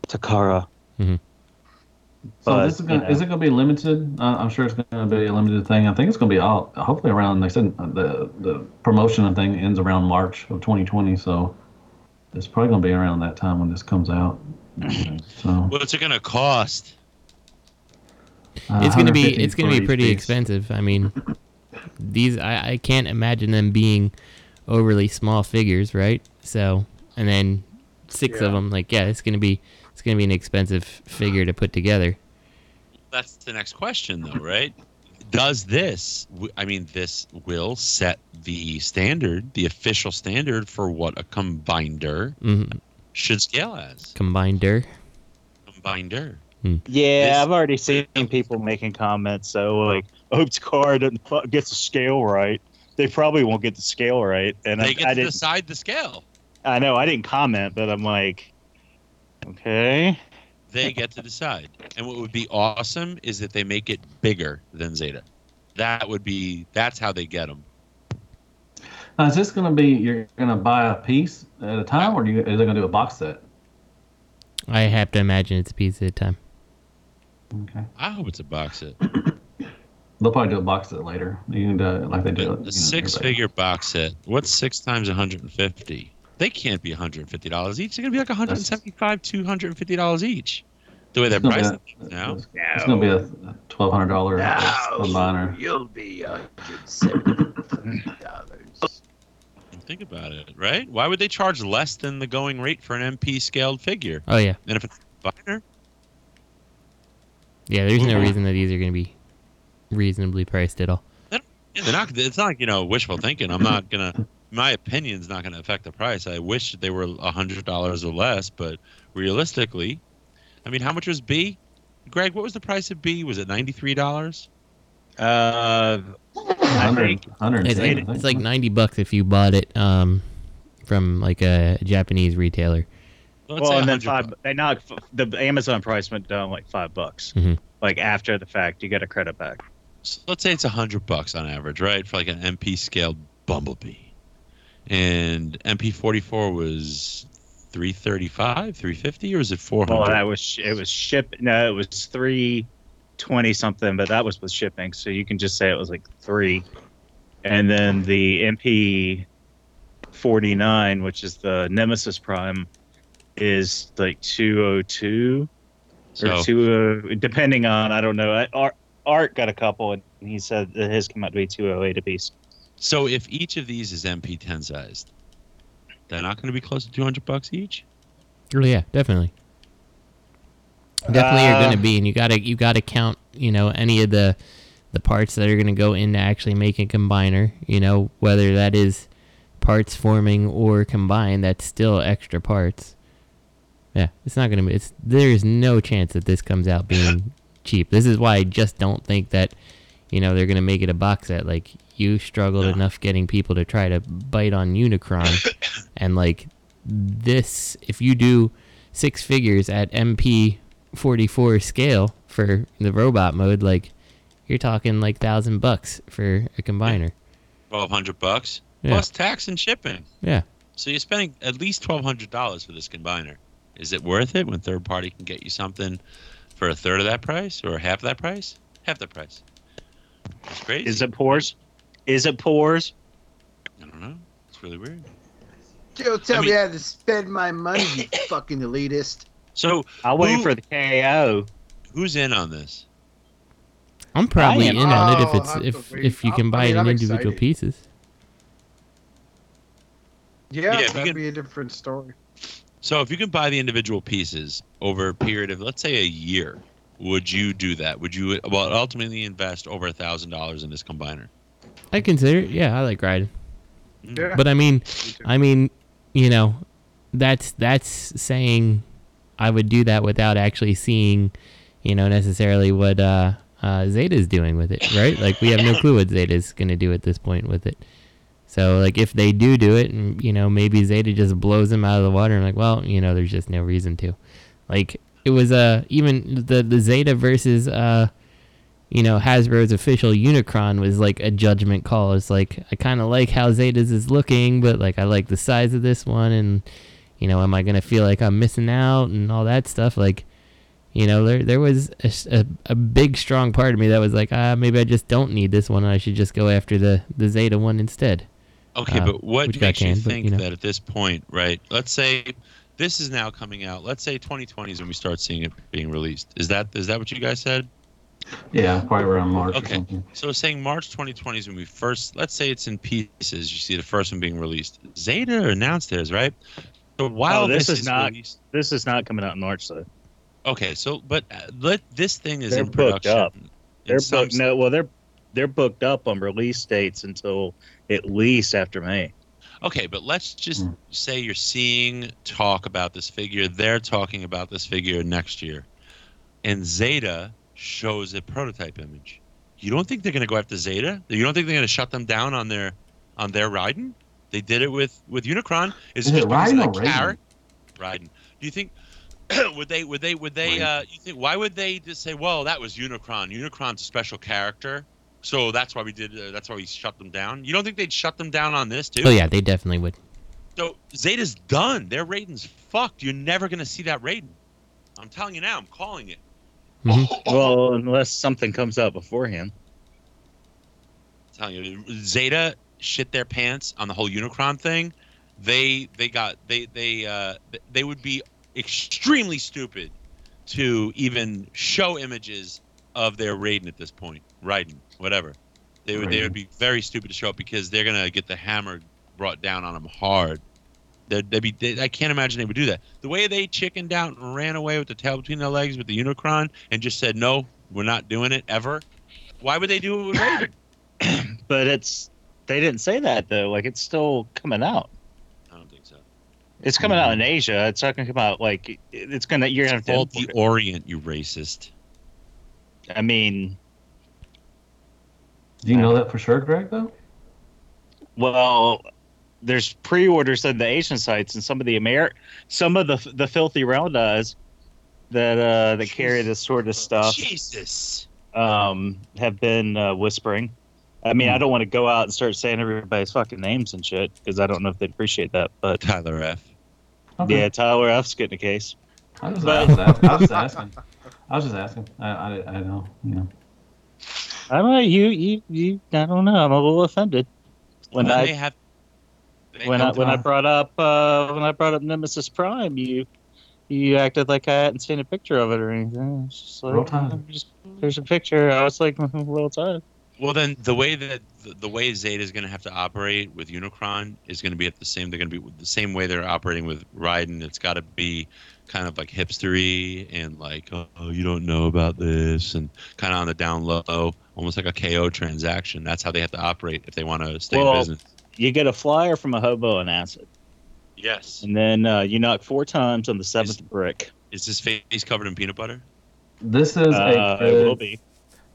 Takara. Mhm. So this is, gonna, you know. is it going to be limited? Uh, I'm sure it's going to be a limited thing. I think it's going to be all hopefully around. They said uh, the the promotion thing ends around March of 2020, so it's probably going to be around that time when this comes out. [LAUGHS] So What's it gonna cost? uh, it's gonna be it's gonna be pretty piece. expensive. I mean, these I, I can't imagine them being overly small figures, right? So and then six of them, like yeah, it's gonna be it's gonna be an expensive figure to put together. That's the next question, though, right? Does this? I mean, this will set the standard, the official standard for what a combiner Mhm. should scale as. Combiner. Combiner. Hmm. Yeah, This- I've already seen people making comments. So like, I hope car doesn't fu- gets the scale right. They probably won't get the scale right, and They I, get I to didn't. decide the scale. I know I didn't comment, but I'm like, okay. They get to decide. And what would be awesome is that they make it bigger than Zeta. That would be. That's how they get them. Now, is this going to be you're going to buy a piece at a time, or do you, is it going to do a box set? I have to imagine it's a piece at a time. Okay. I hope it's a box set. They'll probably do a box set later. You can do uh, it like they do. But it, you know, a six-figure box set. What's six times 150? They can't be 150 dollars each. They're gonna be like 175, 250 dollars each. The way they're It's gonna be pricing things now. It's going to be a twelve hundred dollar combiner. You'll be $170. Think about it, right? Why would they charge less than the going rate for an MP scaled figure? Oh yeah, And if it's a combiner, yeah. There's no Mhm. reason that these are gonna be reasonably priced at all. they're not. It's not you know wishful thinking. I'm not gonna. My opinion's not gonna affect the price. I wish they were a hundred dollars or less, but realistically, I mean, how much was B? Greg, what was the price of B? Was it ninety three dollars? Uh, I 100, think 110, It's like, think. it's like ninety bucks if you bought it um, from like a Japanese retailer. Let's well, and then five. bucks. They knocked f- the Amazon price went down like five bucks. Mhm. Like after the fact, you get a credit back. So let's say it's a hundred bucks on average, right, for like an MP scaled Bumblebee, and MP forty four was three thirty five, three fifty, or is it four Well, hundred? that was it was ship. No, it was three twenty something, but that was with shipping. So you can just say it was like three. And then the MP forty nine, which is the Nemesis Prime, is like two oh two or So- two oh, depending on I don't know. Art Art got a couple, and he said that his came out to be two oh eight a piece. So if each of these is MP ten sized, they're not going to be close to two hundred bucks each. Oh yeah, definitely. Definitely, you're Uh, going to be, and you gotta you gotta count, you know, any of the the parts that are going to go into actually making a combiner. You know, whether that is parts forming or combined, that's still extra parts. Yeah, it's not going to be. It's there is no chance that this comes out being [LAUGHS] cheap. This is why I just don't think that, you know, they're going to make it a box set. Like you struggled enough getting people to try to bite on Unicron, [COUGHS] and like this, if you do six figures at MP 44 scale for the robot mode, like you're talking like thousand bucks for a combiner. Twelve hundred bucks Yeah. plus tax and shipping. Yeah. So you're spending at least twelve hundred dollars for this combiner. Is it worth it when third party can get you something for a third of that price or half of that price? Half that price. That's crazy. Is it pores? Is it pores? I don't know. It's really weird. Don't tell I me how to spend my money, you [COUGHS] fucking elitist. So I'll wait Who- for the KO. who's in on this? I'm probably am- in on it if oh, it's have to if if you can I buy mean, it in I'm individual excited. pieces. Yeah, Yeah, if that'd can- be a different story. So if you can buy the individual pieces over a period of let's say a year, would you do that? Would you well ultimately invest over a thousand dollars in this combiner? I consider it. Yeah, I like riding. Yeah. But I mean, I mean, you know, that's that's saying I would do that without actually seeing, you know, necessarily what uh, uh, Zeta's doing with it, right? Like we have no clue what Zeta's gonna do at this point with it. So like if they do do it, and you know maybe Zeta just blows them out of the water, and like well, you know, there's just no reason to. Like it was uh even the the Zeta versus uh you know, Hasbro's official Unicron was like a judgment call. It's like I kind of like how Zeta's is looking, but like I like the size of this one, and you know, am I gonna feel like I'm missing out and all that stuff? Like, you know, there there was a a big strong part of me that was like, ah, maybe I just don't need this one, and I should just go after the the Zeta one instead. Okay, Uh, but what which got makes you canned, but, think you know. that at this point, right? Let's say this is now coming out. Let's say 2020 is when we start seeing it being released. Is that is that what you guys said? Yeah, probably around March. Or Okay. something. So saying March 2020 is when we first. Let's say it's in pieces. You see the first one being released. Zeta announced theirs, right? So while Oh, this this, is not- released, This is not coming out in March though. okay. So but uh, let this thing is They're in booked up. in They're booked. No, well, they're they're booked up on release dates until at least after May. Okay, but let's just say you're seeing talk about this figure. They're talking about this figure next year, and Zeta shows a prototype image. You don't think they're going to go after Zeta? You don't think they're going to shut them down on their on their Raiden? They did it with with Unicron. Is, Is it it just because Raiden of or the Raiden? Raiden. Do you think? [CLEARS THROAT] would they? Would they? Would they? Uh, you think? Why would they just say, "Well, that was Unicron. Unicron's a special character, so that's why we did. Uh, that's why we shut them down." You don't think they'd shut them down on this too? Oh yeah, they definitely would. So Zeta's done. Their Raiden's fucked. You're never gonna see that Raiden. I'm telling you now. I'm calling it. [LAUGHS] Well, unless something comes out beforehand. I'm telling you, Zeta shit their pants on the whole Unicron thing. They they got they they uh they would be extremely stupid to even show images of their Raiden at this point. Raiden, whatever. They would they would be very stupid to show up because they're gonna get the hammer brought down on them hard. They'd, they'd be, they, I can't imagine they would do that. The way they chickened out and ran away with the tail between their legs with the Unicron and just said no, we're not doing it ever. Why would they do it with Raiden? [COUGHS] [COUGHS] But it's they didn't say that though. Like it's still coming out. I don't think so. It's coming out in mm-hmm. Asia. It's not going to come out like it's gonna. You're gonna have to. the Orient, you racist. I mean, Do you know that for sure, Greg? Though. well, there's pre-orders on the Asian sites, and some of the Amer, some of the the filthy roundeyes that uh that carry this sort of stuff Jesus. um have been uh, whispering. I mean, I don't want to go out and start saying everybody's fucking names and shit because I don't know if they'd appreciate that. But Tyler F. Okay. yeah, Tyler F's getting a case. I was, But- I was, I was just asking. I was just asking. I, I, I know. You know. I don't know. You, you, you. I don't know. I'm a little offended when Then I they have they when I have- when I brought up uh, when I brought up Nemesis Prime. You you acted like I hadn't seen a picture of it or anything. It's just like Roll time. just- there's a picture. I was like, [LAUGHS] roll time. Well, then the way that the, the way Zeta is going to have to operate with Unicron is going to be at the same. They're going to be the same way they're operating with Raiden. It's got to be kind of like hipstery and like, oh, you don't know about this, and kind of on the down low, almost like a KO transaction. That's how they have to operate if they want to stay in business. You get a flyer from a hobo and acid, Yes. and then uh, you knock four times on the seventh brick. Is his face covered in peanut butter? This is Uh, a it will be.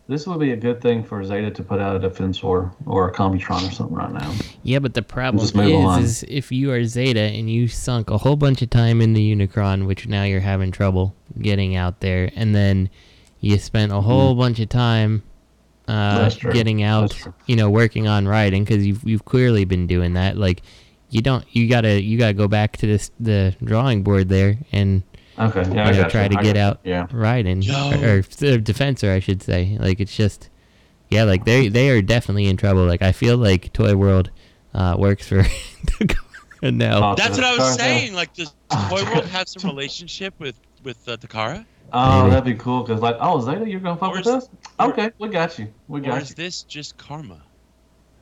This would be a good thing for Zeta to put out a Defensor or a Computron or something right now. Yeah, but the problem Just move on. is, is if you are Zeta and you sunk a whole bunch of time in the Unicron, which now you're having trouble getting out there, and then you spent a whole bunch of time uh, getting out, you know, working on Raiden because you've you've clearly been doing that. Like, you don't, you gotta you gotta go back to this the drawing board there and Okay, yeah, I you try you. to I get got out Yeah. riding Yo. or, or the defensor, I should say. Like it's just, yeah, like they they are definitely in trouble. Like I feel like Toy World uh, works for [LAUGHS] now. That's what I was saying. Like, does Toy [LAUGHS] World have some relationship with with uh, Takara? Oh, Maybe. that'd be cool. Cause like, oh Zeta, you're gonna fuck Or with is- us? Okay, we got you. We Or got is this just karma?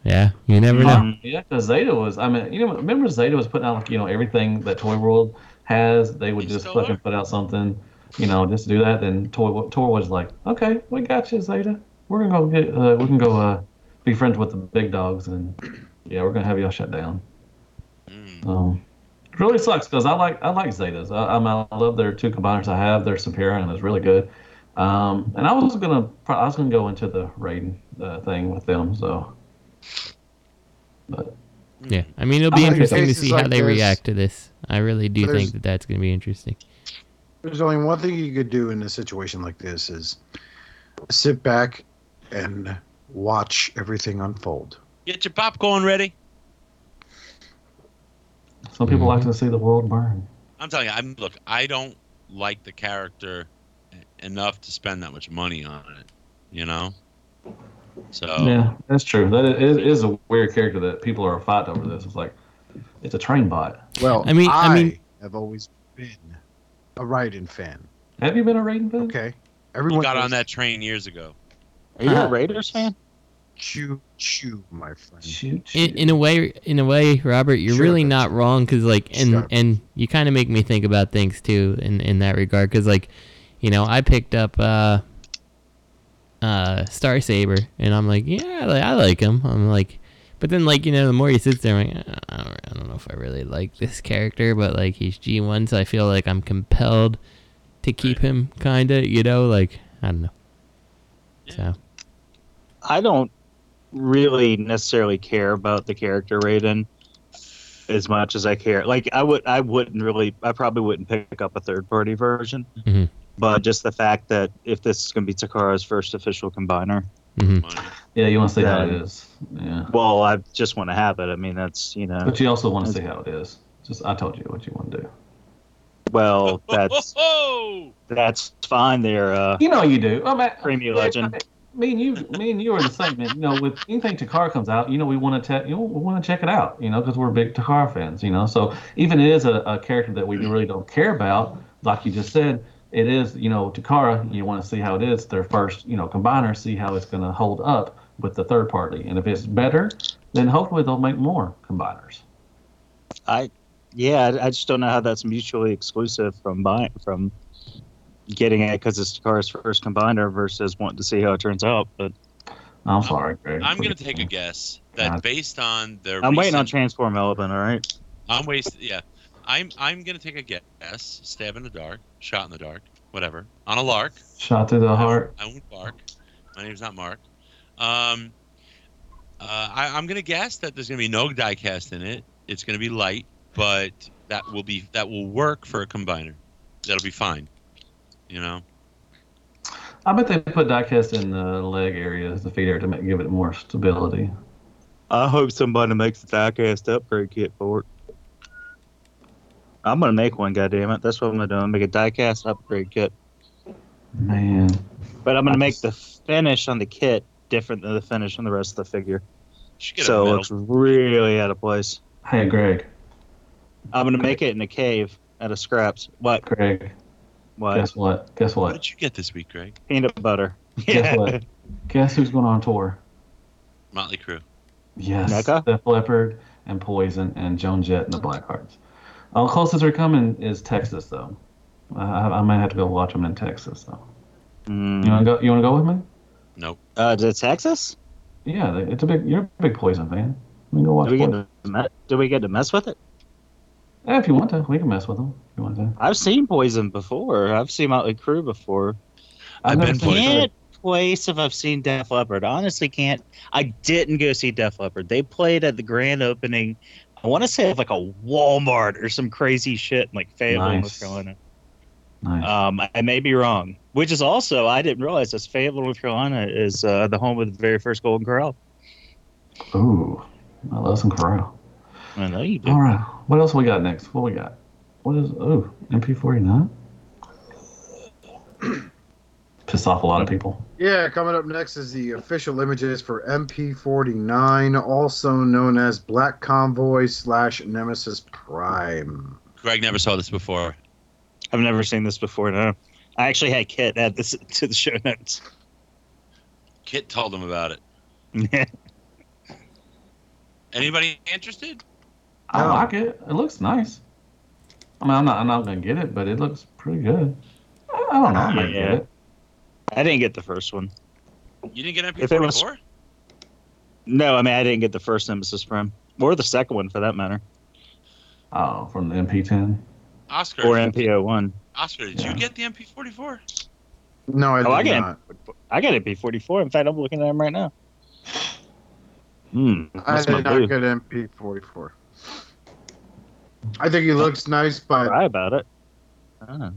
Yeah, you never know. Um, Yeah, because Zeta was. I mean, you know, remember Zeta was putting out like you know everything that Toy World has. They would just fucking put out something, you know, just do that. Then Toy Toy was like, okay, we got you, Zeta. We're gonna go get. Uh, we can go uh, be friends with the big dogs, and yeah, we're gonna have y'all shut down. Mm. Um, it really sucks because I like I like Zetas. I, I, I love their two combiners I have. Their Superior and it's really good. Um, and I was gonna I was gonna go into the Raiden uh, thing with them. So, but Yeah, I mean it'll be interesting to cases see how like they this- react to this. I really do There's- think that that's going to be interesting. There's only one thing you could do in a situation like this is sit back and watch everything unfold. Get your popcorn ready. some people like Mhm. to see the world burn. I'm telling you, I'm look. I don't like the character enough to spend that much money on it. You know. So Yeah, that's true. That is, is a weird character that people are fighting over this. It's like it's a train bot. Well, I mean- I mean- have always been a Raiden fan. Have you been a Raiden fan? Okay. He Everyone got on that train years ago. Are you a Raiders fan? Choo choo, my friend. Shoot, in, in a way in a way robert you're Sure, really not wrong because like and Sure. and you kind of make me think about things too in in that regard because like you know i picked up uh uh star saber and i'm like yeah I, I like him i'm like but then like you know the more he sits there I'm like, "Uh, I, don't, I don't know if i really like this character but like he's g1 so i feel like i'm compelled to keep him kind of you know like i don't know so I don't really necessarily care about the character Raiden as much as I care. Like I would, I wouldn't really, I probably wouldn't pick up a third party version. Mhm. But just the fact that if this is going to be Takara's first official combiner, mhm. Yeah, you want to see how it is. Yeah. well, I just want to have it. I mean, that's you know, But you also want to see how it is. Just I told you what you want to do. well, [LAUGHS] that's that's fine there, uh, You know you do. I mean, Creamy yeah, Legend. I mean, Me and you, me and you are the same. Man. You know, with anything Takara comes out, you know, we want to, te- you know, we want to check it out. You know, because we're big Takara fans. You know, so even it is a, a character that we really don't care about, like you just said, it is. You know, Takara. You want to see how it is. Their first, you know, combiner. See how it's going to hold up with the third party, and if it's better, then hopefully they'll make more combiners. I, yeah, I I just don't know how that's mutually exclusive from buying from getting it because it's Takara's first combiner versus wanting to see how it turns out. But I'm sorry, Greg. I'm gonna take a guess that God. based on their I'm waiting on Transform Element. All right. I'm wasting. Yeah, I'm. I'm gonna take a guess. Stab in the dark. Shot in the dark. Whatever. On a lark. Shot through the heart. I won't bark. My name's not Mark. Um, uh, I, I'm gonna guess that there's gonna be no diecast in it. It's gonna be light, but that will be that will work for a combiner. That'll be fine. You know. I bet they put diecast in the leg area, the feet area, to make, give it more stability. I hope somebody makes a diecast upgrade kit for it. I'm gonna make one. goddamn it! That's what I'm gonna do. I'm gonna make a diecast upgrade kit. Man, But I'm gonna make the finish on the kit different than the finish on the rest of the figure. Should get a So it looks really out of place. hey Greg, I'm gonna make it in a cave out of scraps. What? Greg, What? guess what? Guess What what? did you get this week, Greg? Peanut butter. Guess what? [LAUGHS] Guess who's going on tour? Motley Crue. Yes, Mecca? Def Leppard and Poison and Joan Jett and the Blackhearts. All closest they're coming is Texas, though. I, I might have to go watch them in Texas, though. Mm. You want to go? You want to go with me? Nope. Uh, to Texas? Yeah, it's a big. You're a big Poison fan. We can go watch. Do we get to me- do we get to mess with it? Yeah, if you want to, we can mess with them. If you want to. I've seen Poison before. I've seen Motley Crue before. I've never been seen Poison. Can't place if I've seen Def Leppard. Honestly can't. I didn't go see Def Leppard. They played at the grand opening. I want to say like a Walmart or some crazy shit in like Fayetteville, Nice. North Carolina. Nice. Um, I may be wrong. Which is also I didn't realize this. Fayetteville, North Carolina is uh, the home of the very first Golden Corral. Ooh, I love some Corral. I know you do. All right, what else we got next? What we got? What is? Ooh, MP49. [CLEARS THROAT] Piss off a lot of people. Yeah, coming up next is the official images for MP49, also known as Black Convoy slash Nemesis Prime. Greg never saw this before. I've never seen this before. No, I actually had Kit add this [LAUGHS] to the show notes. Kit told him about it. Anybody interested? I No. like it. It looks nice. I mean, I'm not. I'm not gonna get it, but it looks pretty good. I, I don't know. I might Yeah. get it. I didn't get the first one. You didn't get If it was- MP44? No, I mean I didn't get the first Nemesis Prime or the second one for that matter, Oh, from the MP10. Oscar. or MPO one. Oscar, did Yeah. you get the MP44? No, I did Oh, I get not. I got it B44. In fact, I'm looking at them right now. Hmm. I that's did not boo. get MP44. I think he looks nice, but Cry about it. I,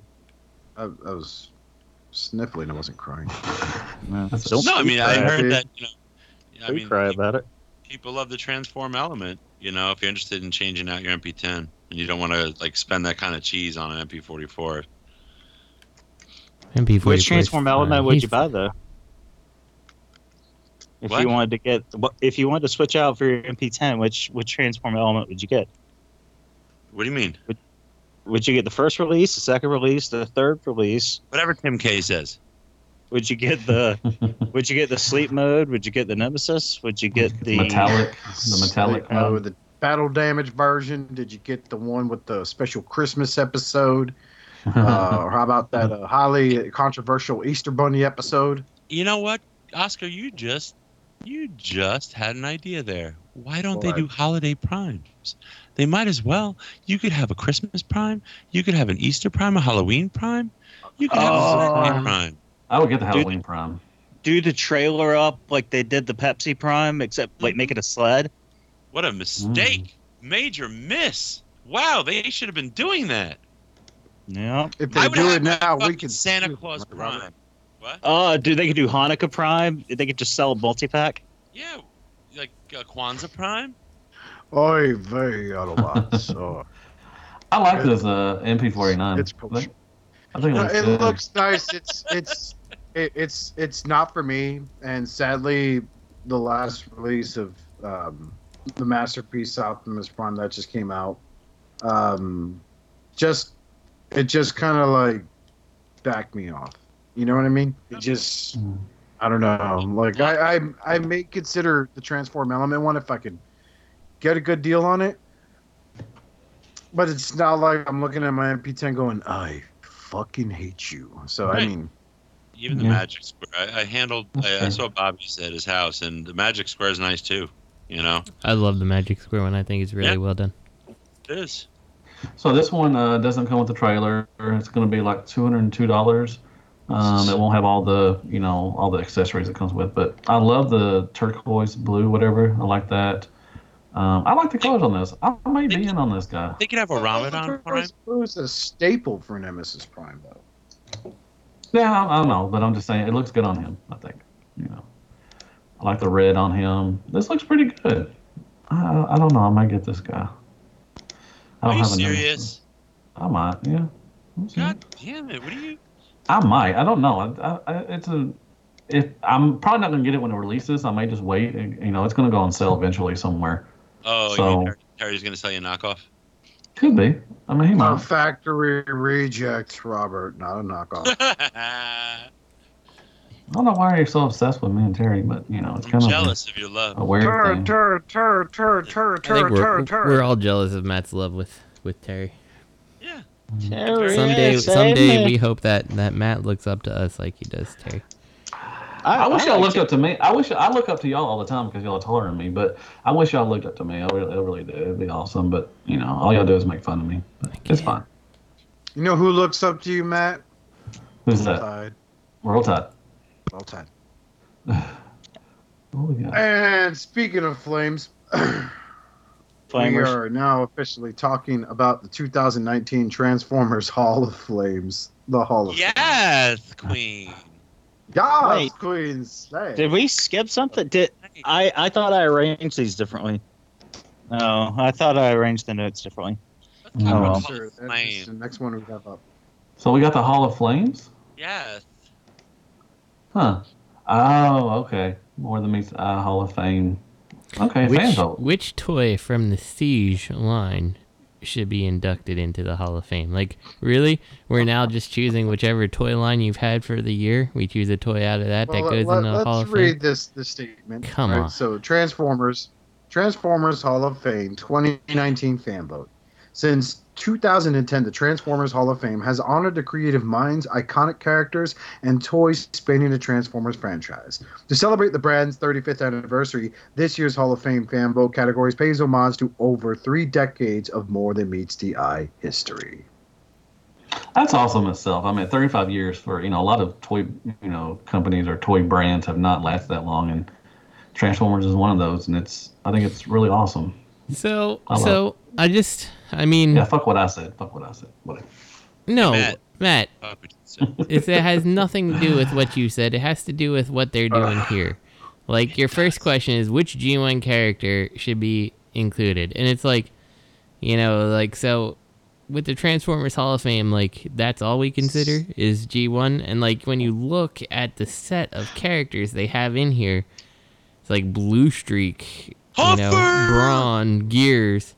I was sniffling. I wasn't crying. [LAUGHS] no. No, I mean I cry. heard that. You know, I Don't mean, cry about it. people love the transform element. You know, if you're interested in changing out your MP10 and you don't want to like spend that kind of cheese on an MP44, MP44 Which transform uh, element would you buy though? If What? you wanted to get, if you wanted to switch out for your MP10, which which transform element would you get? what do you mean? would you get the first release, the second release, the third release? Whatever Tim K says. Would you get the [LAUGHS] would you get the sleep mode? Would you get the nemesis? Would you get the metallic, the metallic Sleep mode, the battle damage version. Did you get the one with the special Christmas episode? uh, or [LAUGHS] how about that uh, highly controversial Easter Bunny episode? You know what, Oscar? You just you just had an idea there. Why don't they What? do holiday primes? They might as well. You could have a Christmas prime. You could have an Easter prime, a Halloween prime. You could have a birthday Oh. prime. I would get the Dude. Halloween Prime. do the trailer up like they did the Pepsi Prime, except like make it a sled? What a mistake! Major miss. Wow, they should have been doing that. Yeah. If they do it now, we can Santa Claus prime. What? Uh, dude, they could do Hanukkah Prime. They could just sell a multi pack. Yeah, like uh, Kwanzaa prime. Oy vey, Autobots. [LAUGHS] Oh. I like this uh, MP49. It's think, I think it looks it looks nice. It's it's it, it's it's not for me, and sadly, the last release of um, the masterpiece Optimus Prime that just came out, um, just it just kind of like backed me off. You know what I mean? It just I don't know. Like I I I may consider the transform element one if I could get a good deal on it. But it's not like I'm looking at my MP10 going, I fucking hate you. So I mean, Even the Yeah. Magic Square. I, I handled. I, I saw Bobby's at his house, and the Magic Square is nice too. You know, I love the Magic Square one. I think it's really Yeah. well done. it is. So this one uh, doesn't come with the trailer. It's going to be like two hundred and two dollars. Um, it won't have all the you know all the accessories it comes with, but I love the turquoise blue, whatever. I like that. Um, I like the colors on this. I might be in on this guy. They could have a Ramadan prime. It's a staple for Nemesis Prime, though. Yeah, I, I don't know, but I'm just saying it looks good on him. I think you know. I like the red on him. This looks pretty good. I, I don't know. I might get this guy. I Are don't you have a name. serious? I might. Yeah. God damn it! What are you? I might. I don't know. I, I, I- it's a. If I'm probably not gonna get it when it releases, I might just wait. and, You know, it's gonna go on sale eventually somewhere. Oh, So- you mean Terry's gonna sell you a knockoff? Could be. I mean, he A factory reject, Robert, not a knockoff. [LAUGHS] I don't know why you're so obsessed with me and Terry, but you know, it's I'm kind of jealous of your love. a, a weird Tur, thing. tur, tur, tur, tur, I think tur, we're, tur, tur. we're all jealous of Matt's love with with Terry. Yeah. Terry, Someday, someday me. we hope that that Matt looks up to us like he does Terry. I, wish y'all like looked up to me. I wish I look up to y'all all the time because y'all are taller than me. But I wish y'all looked up to me. I really, I really do. It'd be awesome. But you know, all y'all do is make fun of me. But it's fine. You know who looks up to you, Matt? Who's that? Tide. Roll Tide. Roll Tide. What we got? And speaking of flames, [CLEARS THROAT] we are now officially talking about the 2019 Transformers Hall of Flames. The Hall of Yes, Queen. Yes, Wait. Queens. Hey. Did we skip something? Did I? I thought I arranged these differently. No, I thought I arranged the notes differently. Let's Oh, well. Sure, Hall of that's the next one we have up. So we got the Hall of Flames. Yes. Huh. Oh, okay. More than meets uh, Hall of Fame. Okay, fan Which vote. which toy from the Siege line should be inducted into the Hall of Fame? Like, really? We're now just choosing whichever toy line you've had for the year. We choose a toy out of that that goes let, in the Hall of Fame. Let's read this this statement. Come Right, on. So Transformers, Transformers Hall of Fame 2019 fan vote. Since 2010, the Transformers Hall of Fame has honored the creative minds, iconic characters, and toys spanning the Transformers franchise. To celebrate the brand's 35th anniversary, this year's Hall of Fame fan vote categories pays homage to over three decades of more than meets the eye history. That's awesome itself. I mean, 35 years for you know a lot of toy you know companies or toy brands have not lasted that long, and Transformers is one of those, and it's I think it's really awesome. So, I love so I just, I mean, Yeah, fuck what I said. Fuck what I said. Whatever. no, Matt. Matt, we did so. it's, it has nothing to do with what you said. It has to do with what they're doing here. Like your first question is which G1 character should be included, and it's like, you know, like so with the Transformers Hall of Fame, like that's all we consider is G1, and like when you look at the set of characters they have in here, it's like Blue Streak, you know, Brawn, Gears,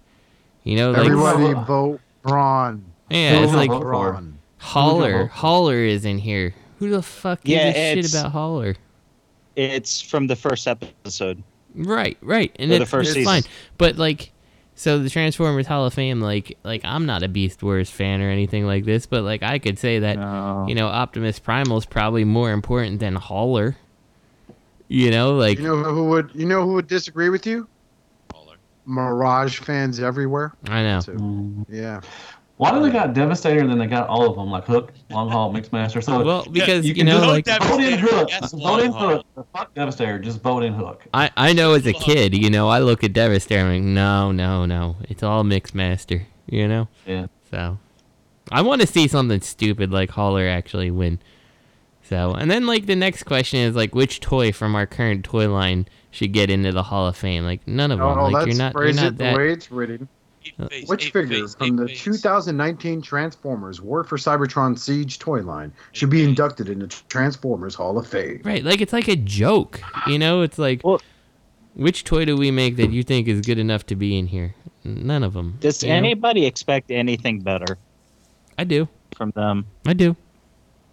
you know, like Everybody vote Braun. Yeah, Who it's like you vote for? Holler. Holler is in here. Who the fuck gives Yeah, a shit about Holler? It's from the first episode. Right, right, and Or the it's, first it's fine. But like, so the Transformers Hall of Fame, like, like I'm not a Beast Wars fan or anything like this, but like I could say that you know Optimus Primal is probably more important than Holler. You know, like You know who would you know who would disagree with you? Mirage fans everywhere. I know. Mm. Yeah. Why do they got Devastator and then they got all of them like Hook, Long Haul, Mixmaster? So Well, because, you can know, just like- vote in Hook, Yes, vote in Hook. Fuck Devastator, just vote in Hook. I I know as a kid, you know, I look at Devastator, and I'm like, no, no, no, it's all Mixmaster, you know. Yeah. So, I want to see something stupid like Holler actually win. So, and then like the next question is like, which toy from our current toy line should get into the Hall of Fame? Like none of them. Oh, like let's you're not, you're not it the that. way it's written. Which figure from the 2019 Transformers War for Cybertron Siege toy line should be inducted into Transformers Hall of Fame? Right, like it's like a joke, you know. It's like, which toy do we make that you think is good enough to be in here? None of them. Does anybody expect anything better I do. from them? I do.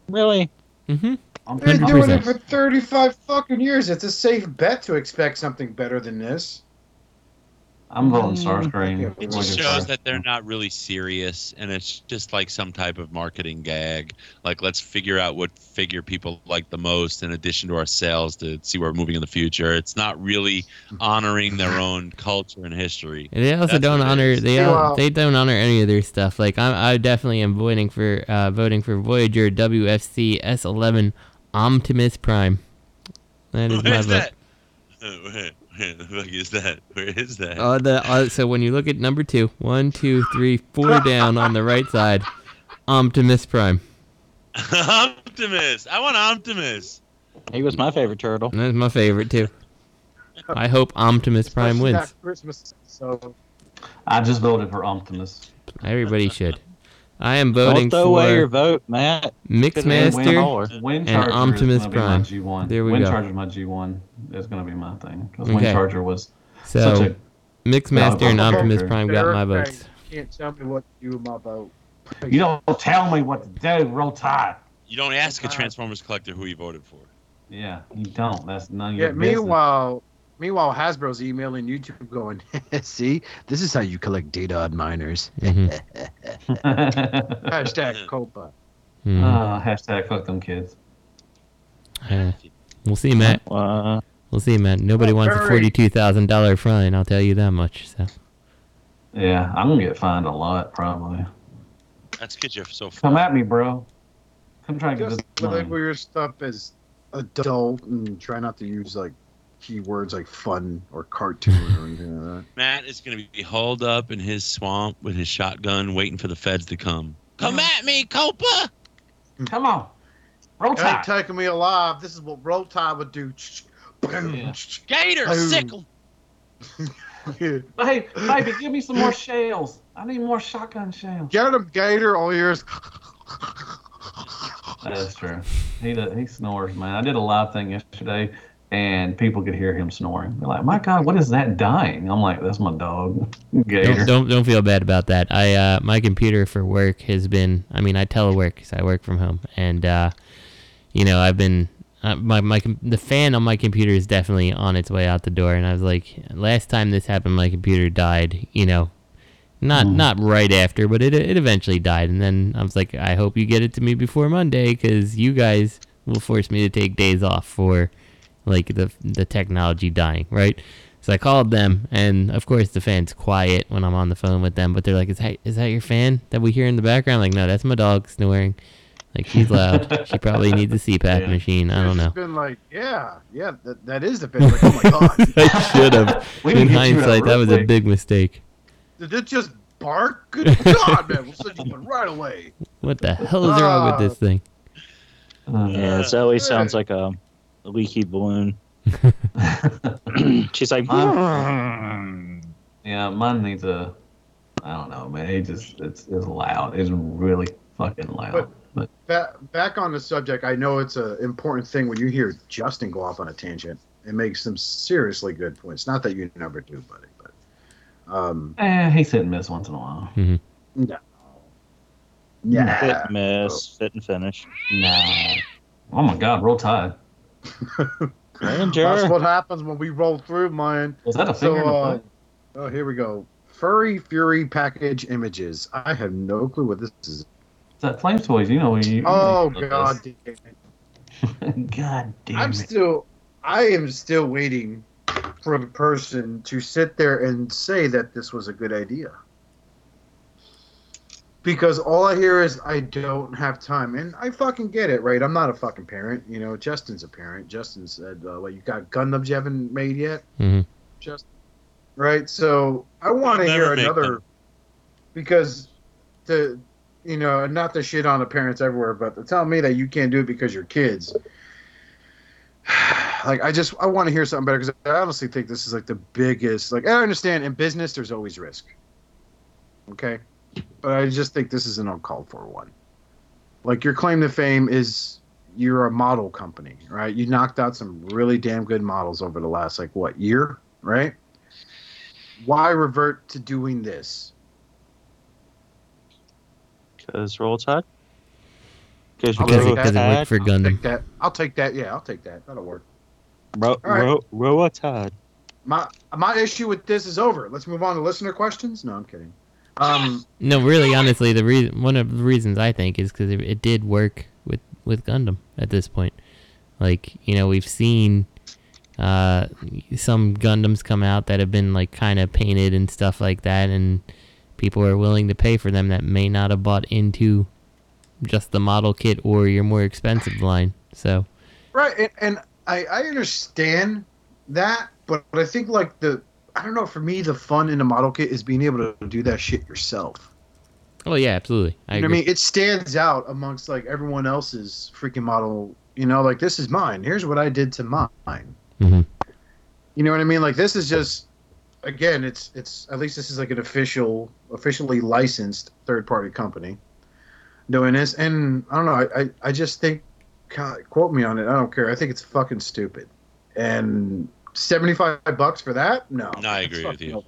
Really? Mm-hmm. I'm Been doing it for 35 fucking years. It's a safe bet to expect something better than this. I'm voting Starscream. It just shows that they're not really serious, and it's just like some type of marketing gag. Like, let's figure out what figure people like the most, in addition to our sales, to see where we're moving in the future. It's not really honoring their [LAUGHS] own culture and history. And they also That's don't what it honor is. they all, they don't honor any of their stuff. Like I I definitely am voting for uh, voting for Voyager WFC S11 Optimus Prime. That is my Where's vote. That? Where, where the fuck is that? [LAUGHS] Where is that? Uh, the uh, so when you look at number two, one, two, three, four [LAUGHS] down on the right side, Optimus Prime. [LAUGHS] Optimus. I want Optimus. He was my favorite turtle. That's my favorite too. I hope Optimus Prime Especially wins. Christmas. So I just voted for Optimus. Everybody should. I am voting Don't throw away your vote, Matt. Mixmaster Wind and Optimus Prime. Be my G1. There we Wind go. Charger's my G1 is going to be my thing. Because Wind Okay. Charger was So, such a Mixmaster and valuable Optimus character. Prime got my Eric, votes. you Can't tell me what to do with my vote. You don't tell me what to do. Roll Tide. You don't ask a Transformers collector who he voted for. Yeah, you don't. That's none of Yeah. your business. Meanwhile, meanwhile, Hasbro's emailing YouTube, going, [LAUGHS] See, this is how you collect data on miners. Mhm. [LAUGHS] [LAUGHS] hashtag COPPA. Mhm. Uh, hashtag fuck them kids. Uh, we'll see, Matt. Uh, We'll see, Matt. Nobody wants a forty-two thousand dollar fine. I'll tell you that much. So Yeah, I'm gonna get fined a lot probably. That's because you're so. Come at me, bro. Come try to get Just this money. label your stuff as adult and try not to use like keywords like fun or cartoon or [LAUGHS] anything like that. Matt is going to be hauled up in his swamp with his shotgun, waiting for the feds to come. Come at me, COPPA! Come on. Roll Ain't Tide. taking me alive. This is what Roll Tide would do. Yeah. Gator, Boom. sickle. [LAUGHS] Hey, baby, give me some more shells. I need more shotgun shells. Get him, Gator. All yours. That's true. He does, he snores, man. I did a live thing yesterday, and people could hear him snoring. They're like, "My God, what is that dying?" I'm like, "That's my dog, Gator." don't, don't don't feel bad about that. I uh, my computer for work has been. I mean, I telework because I work from home, and uh, you know, I've been. Uh, my my the fan on my computer is definitely on its way out the door, and I was like, last time this happened, my computer died. You know, not not right after, but it it eventually died, and then I was like, I hope you get it to me before Monday, because you guys will force me to take days off for like the the technology dying, right? So I called them, and of course the fan's quiet when I'm on the phone with them. But they're like, "Is that is that your fan that we hear in the background?" I'm like, no, that's my dog snoring. Like she's loud. she probably needs a [LAUGHS] CPAP Yeah. machine. I don't know. It's been like, yeah, yeah, that, that is the bit. Like, oh my [LAUGHS] god, I should have. [LAUGHS] We In can get you out hindsight, that real was a big mistake. did it just bark? Good God, man, we'll send you one right away. What the hell is wrong with this thing? Uh, yeah, Zoe sounds like a, a leaky balloon. [CLEARS THROAT] She's like, yeah, mine needs a. I don't know, man. He just it's it's loud. It's really fucking loud. But- But Back, back on the subject, I know it's an important thing when you hear Justin go off on a tangent. It makes some seriously good points. Not that you never do, buddy, but um, eh, he sit and miss once in a while. Mhm. no. Yeah. Fit and miss, fit and finish. Nah. Oh my God, roll tide. [LAUGHS] Ranger. That's what happens when we roll through mine. Was that a So, finger in the uh, oh, here we go. Furry Fury package images. I have no clue what this is. Is that Flames Toys? You know, you. Oh you- God damn it! [LAUGHS] God damn I'm it. still, I am still waiting for the person to sit there and say that this was a good idea. Because all I hear is I don't have time, and I fucking get it, right? I'm not a fucking parent, you know. Justin's a parent. Justin said, uh, "What you got Gundams you haven't made yet?" hmm Just right. So I want to hear another them. because the you know not to shit on the parents everywhere, but to tell me that you can't do it because you're kids. [SIGHS] Like I just I want to hear something better because I honestly think this is like the biggest. Like I understand in business there's always risk. Okay, but I just think this is an uncalled for one. Like your claim to fame is you're a model company, right? You knocked out some really damn good models over the last like what year, right? Why revert to doing this? Because roll tide. Because I'll Because take it, because that. worked for I'll Gundam. take that. I'll take that. Yeah, I'll take that. That'll work. Ro- All right. ro- roll tide. My my issue with this is over. Let's move on to listener questions. No, I'm kidding. Um, No, really, honestly, the reason one of the reasons I think is because it, it did work with with Gundam at this point. Like you know, we've seen uh, some Gundams come out that have been like kind of painted and stuff like that, and people are willing to pay for them that may not have bought into just the model kit or your more expensive line. So right, and, and I I understand that, but I think like the I don't know. For me, the fun in a model kit is being able to do that shit yourself. Oh yeah, absolutely. I you know I mean? It stands out amongst like everyone else's freaking model. You know, like this is mine. Here's what I did to mine. Mhm. You know what I mean? Like this is just again, it's it's at least this is like an official, officially licensed third party company doing this. And I don't know. I I, I just think, God, quote me on it. I don't care. I think it's fucking stupid. And seventy five bucks for that? No. No, I agree with you.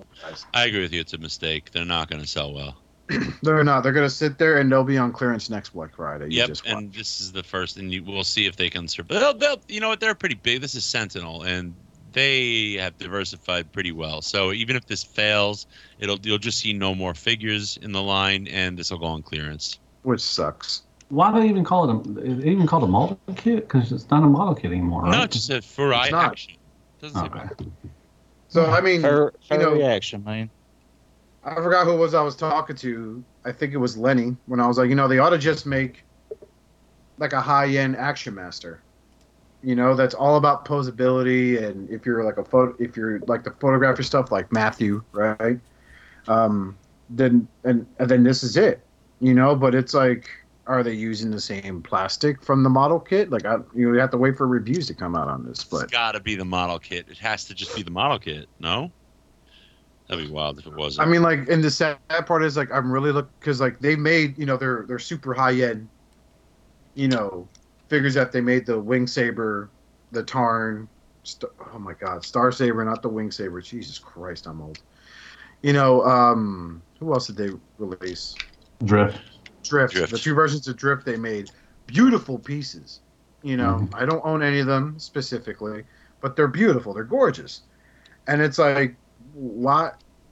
I agree with you. It's a mistake. They're not going to sell well. [CLEARS THROAT] They're not. They're gonna sit there and they'll be on clearance next Black Friday. You yep, and this is the first, and you, we'll see if they can survive. They'll, they'll, you know what? They're pretty big. This is Sentinel, and they have diversified pretty well. So even if this fails, it'll you'll just see no more figures in the line, and this will go on clearance. which sucks. Why do they even call it a? Is it even called a model kit? Because it's not a model kit anymore, right? No, it just a for eye action. Doesn't say about So I mean, Fair, you know, reaction, man. I forgot who it was I was talking to. I think it was Lenny when I was like, you know, they ought to just make like a high end action master. You know, that's all about posability and if you're like a photo if you're like the photographer stuff like Matthew, right? Um then and, and then this is it. You know, but it's like are they using the same plastic from the model kit? Like I you know, have to wait for reviews to come out on this, but It's got to be the model kit. It has to just be the model kit. No, that'd be wild if it wasn't. I mean, like, and the sad part is, like, I'm really look because, like, they made, you know, they're they're super high end, you know, figures that they made the wing saber, the Tarn, st- oh my God, Star Saber, not the wing saber. Jesus Christ, I'm old. You know, um, who else did they release? Drift. Drift. Drift. The two versions of Drift they made, beautiful pieces. You know, I don't own any of them specifically, but they're beautiful. They're gorgeous, and it's like, why?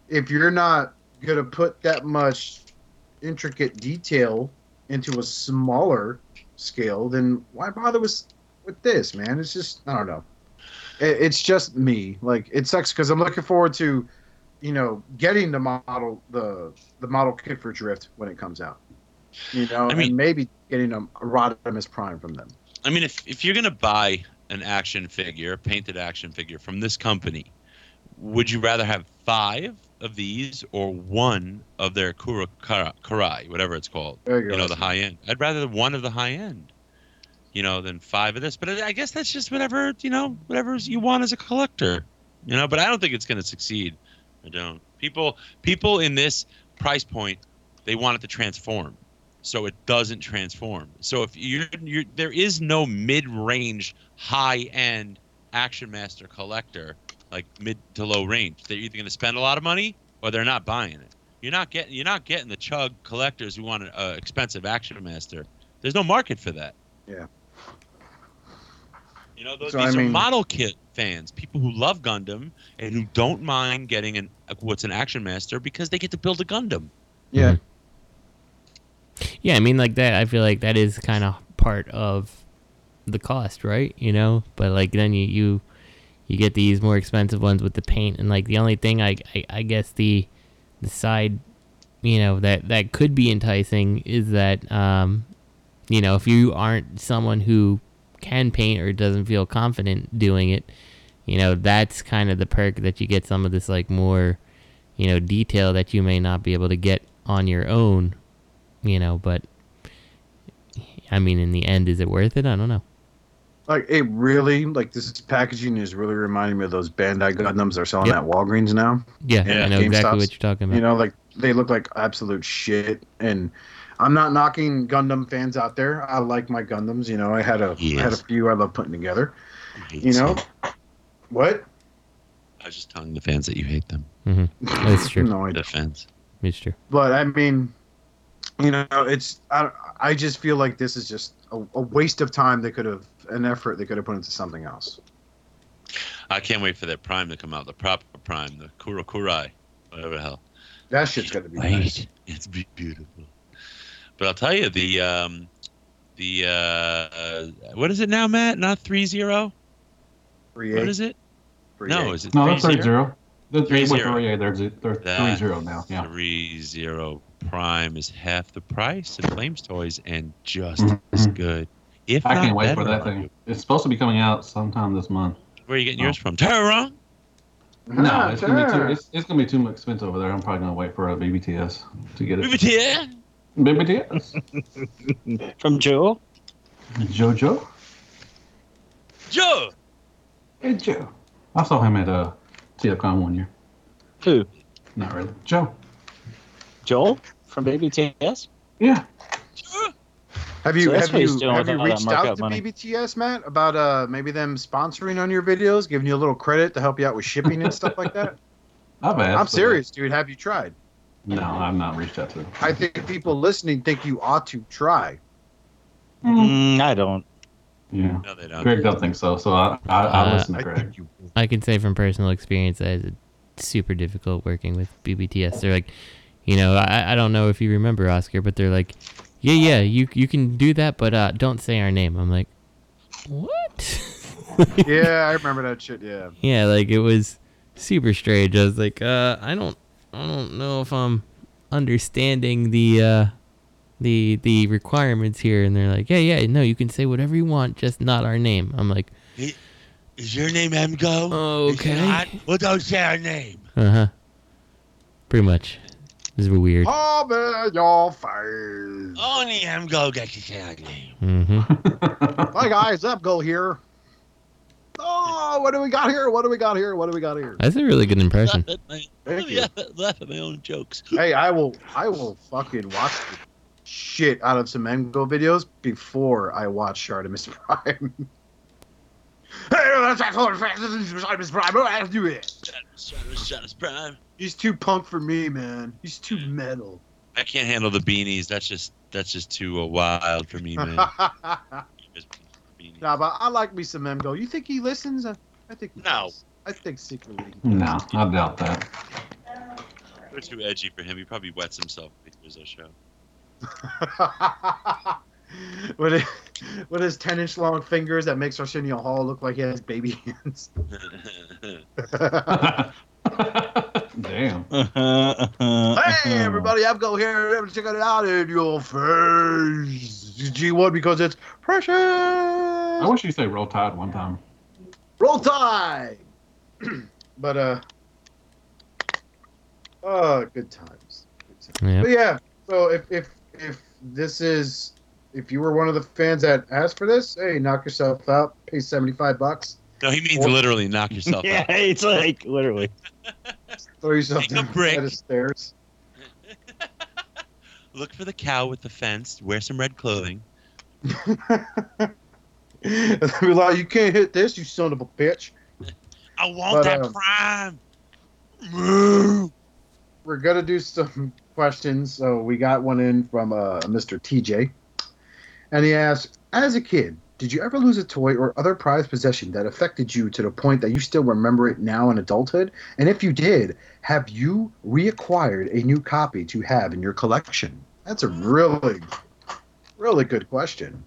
If you're not gonna put that much intricate detail into a smaller scale, then why bother with with this, man? It's just I don't know. It, it's just me. Like it sucks because I'm looking forward to, you know, getting the model the the model kit for Drift when it comes out. You know, I mean- and maybe getting a, a Rodimus Prime from them. I mean, if if you're gonna buy an action figure, a painted action figure from this company, would you rather have five of these or one of their Kura Kara- Karai, whatever it's called? There you go. know, the high end. I'd rather one of the high end, you know, than five of this. But I guess that's just whatever you know, whatever you want as a collector, you know. But I don't think it's gonna succeed. I don't. People, people in this price point, they want it to transform so it doesn't transform. So if you're, you're there is no mid-range, high-end action master collector like mid to low range. They're either going to spend a lot of money or they're not buying it. You're not getting you're not getting the chug collectors who want an uh, expensive action master. There's no market for that. Yeah. You know, those, So, these I are mean- model kit fans, people who love Gundam and who don't mind getting an what's an action master because they get to build a Gundam. Yeah. Yeah, I mean, like that. I feel like that is kind of part of the cost, right? You know, but like then you you you get these more expensive ones with the paint, and like the only thing I I, I guess the the side, you know, that that could be enticing is that um, you know, if you aren't someone who can paint or doesn't feel confident doing it, you know, that's kind of the perk that you get some of this like more, you know, detail that you may not be able to get on your own you know, but I mean, in the end, is it worth it? I don't know. Like it really like this packaging is really reminding me of those Bandai Gundams they're selling Yep. at Walgreens now. Yeah, and I at know exactly what you're talking about. You know, like they look like absolute shit. And I'm not knocking Gundam fans out there. I like my Gundams. You know, I had a I had a few I love putting together. You know, what? I was just telling the fans that you hate them. hmm That's true. [LAUGHS] No, I The fans. It's true. But I mean, you know, it's I, I just feel like this is just a, a waste of time. They could have an effort they could have put into something else. I can't wait for that Prime to come out. The proper Prime, the Kurokurai, whatever the hell. That shit's gonna be Wait, nice. it's be beautiful. But I'll tell you the um, the uh, what is it now, Matt? Not three zero. Three What eight. is it? Three no, eight. is it No, that's three three zero. The Three with zero. three, they're, z- they're three That zero now. Yeah. Three zero Prime is half the price at Flames Toys and just Mhm. as good. If I can't wait for that thing. It's supposed to be coming out sometime this month. Where are you getting Oh. yours from? Terra. No, Ah, it's gonna be too. It's, it's gonna be too expensive over there. I'm probably gonna wait for a BBTS to get it. BBTS. BBTS. [LAUGHS] From Joe? JoJo. Joe. Hey Joe. I saw him at uh, TFCon one year. Who? Not really. Joe. Joel? From Baby TS? Yeah. Have you So have you have you reached out to money. BBTS, Matt, about uh maybe them sponsoring on your videos, giving you a little credit to help you out with shipping and stuff like that? [LAUGHS] I've asked. I'm serious, dude. Have you tried? No, I've not reached out to him. I think people listening think you ought to try. Mm, I don't. Yeah. No, they don't. Greg don't think so, so I I, I Uh, listen to Greg. think you. I can say from personal experience that it's super difficult working with BBTS. They're like, you know, I, I don't know if you remember Oscar, but they're like, yeah, yeah, you you can do that, but uh, don't say our name. I'm like, what? [LAUGHS] Yeah, I remember that shit. Yeah. yeah, like it was super strange. I was like, uh, I don't, I don't know if I'm understanding the uh, the the requirements here. And they're like, yeah, yeah, no, you can say whatever you want, just not our name. I'm like, Is your name Emgo? okay, Well, don't say our name. uh huh, pretty much. This is weird. Harvey, your face. Only Emgo gets to say our name. Mm-hmm. [LAUGHS] Hi guys, up go here. Oh, what do we got here? What do we got here? What do we got here? That's a really good impression. Laugh at my, Thank [LAUGHS] you. laugh at my own jokes. [LAUGHS] Hey, I will I will fucking watch the shit out of some Emgo videos before I watch Artemis Prime. hey, Prime. Let's do it. Shadows, Shadows Prime. He's too punk for me, man. He's too metal. I can't handle the beanies. That's just that's just too uh, wild for me, man. [LAUGHS] nah, but I like me some Emgo. You think he listens? I, I think he No. does. I think secretly. no, I doubt that. They're too edgy for him. He probably wets himself if he hears our show. [LAUGHS] with, [LAUGHS] it, with his 10 inch long fingers that makes Arsenio Hall look like he has baby hands. [LAUGHS] Damn. [LAUGHS] hey, everybody, I'm go here. Everybody check it out in your face. G1 because it's precious. I wish you say roll tide one time. Roll Tide. [CLEARS THROAT] but, uh, oh, good times. Good times. Yep. But yeah, so if, if, if this is, if you were one of the fans that asked for this, hey, knock yourself out, pay 75 bucks. No, he means Or- literally knock yourself [LAUGHS] yeah, out. it's like literally. [LAUGHS] Throw yourself Take a down a brick. flight stairs. [LAUGHS] Look for the cow with the fence. Wear some red clothing. Be like, you can't hit this, you son of a bitch. I want But, that um, prime. Moo. we're gonna do some questions. So we got one in from uh, Mr. TJ, and he asks, "As a kid, did you ever lose a toy or other prized possession that affected you to the point that you still remember it now in adulthood? And if you did, have you reacquired a new copy to have in your collection?" That's a really, really good question.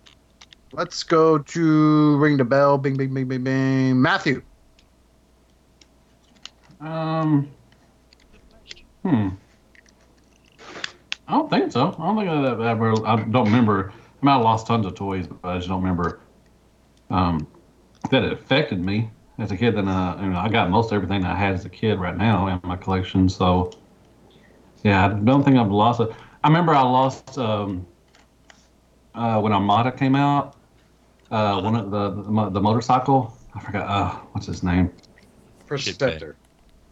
Let's go to ring the bell. Bing, bing, bing, bing, bing. Matthew. Um. Hmm. I don't think so. I don't think I ever. I don't remember. I mean, I lost tons of toys, but I just don't remember um, that it affected me as a kid. Then uh, you know, I got most everything I had as a kid right now in my collection. So yeah, I don't think I've lost it. I remember I lost um, uh, when Armada came out. Uh, one of the, the the motorcycle. I forgot. Uh, what's his name? Perceptor.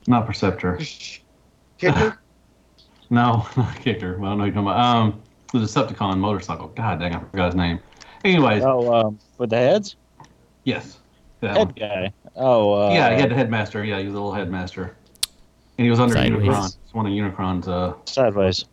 Not Perceptor. [LAUGHS] Kicker? [LAUGHS] No, not Kicker. Well, I know you're talking about. Um, the Decepticon motorcycle. God dang, I forgot his name. Anyways. Oh, um, with the heads? Yes. Head one. guy. Oh, uh, yeah, he had the headmaster. Yeah, he was a little headmaster. And he was under Sideways. Unicron. It's one of Unicron's. Uh, Sideways.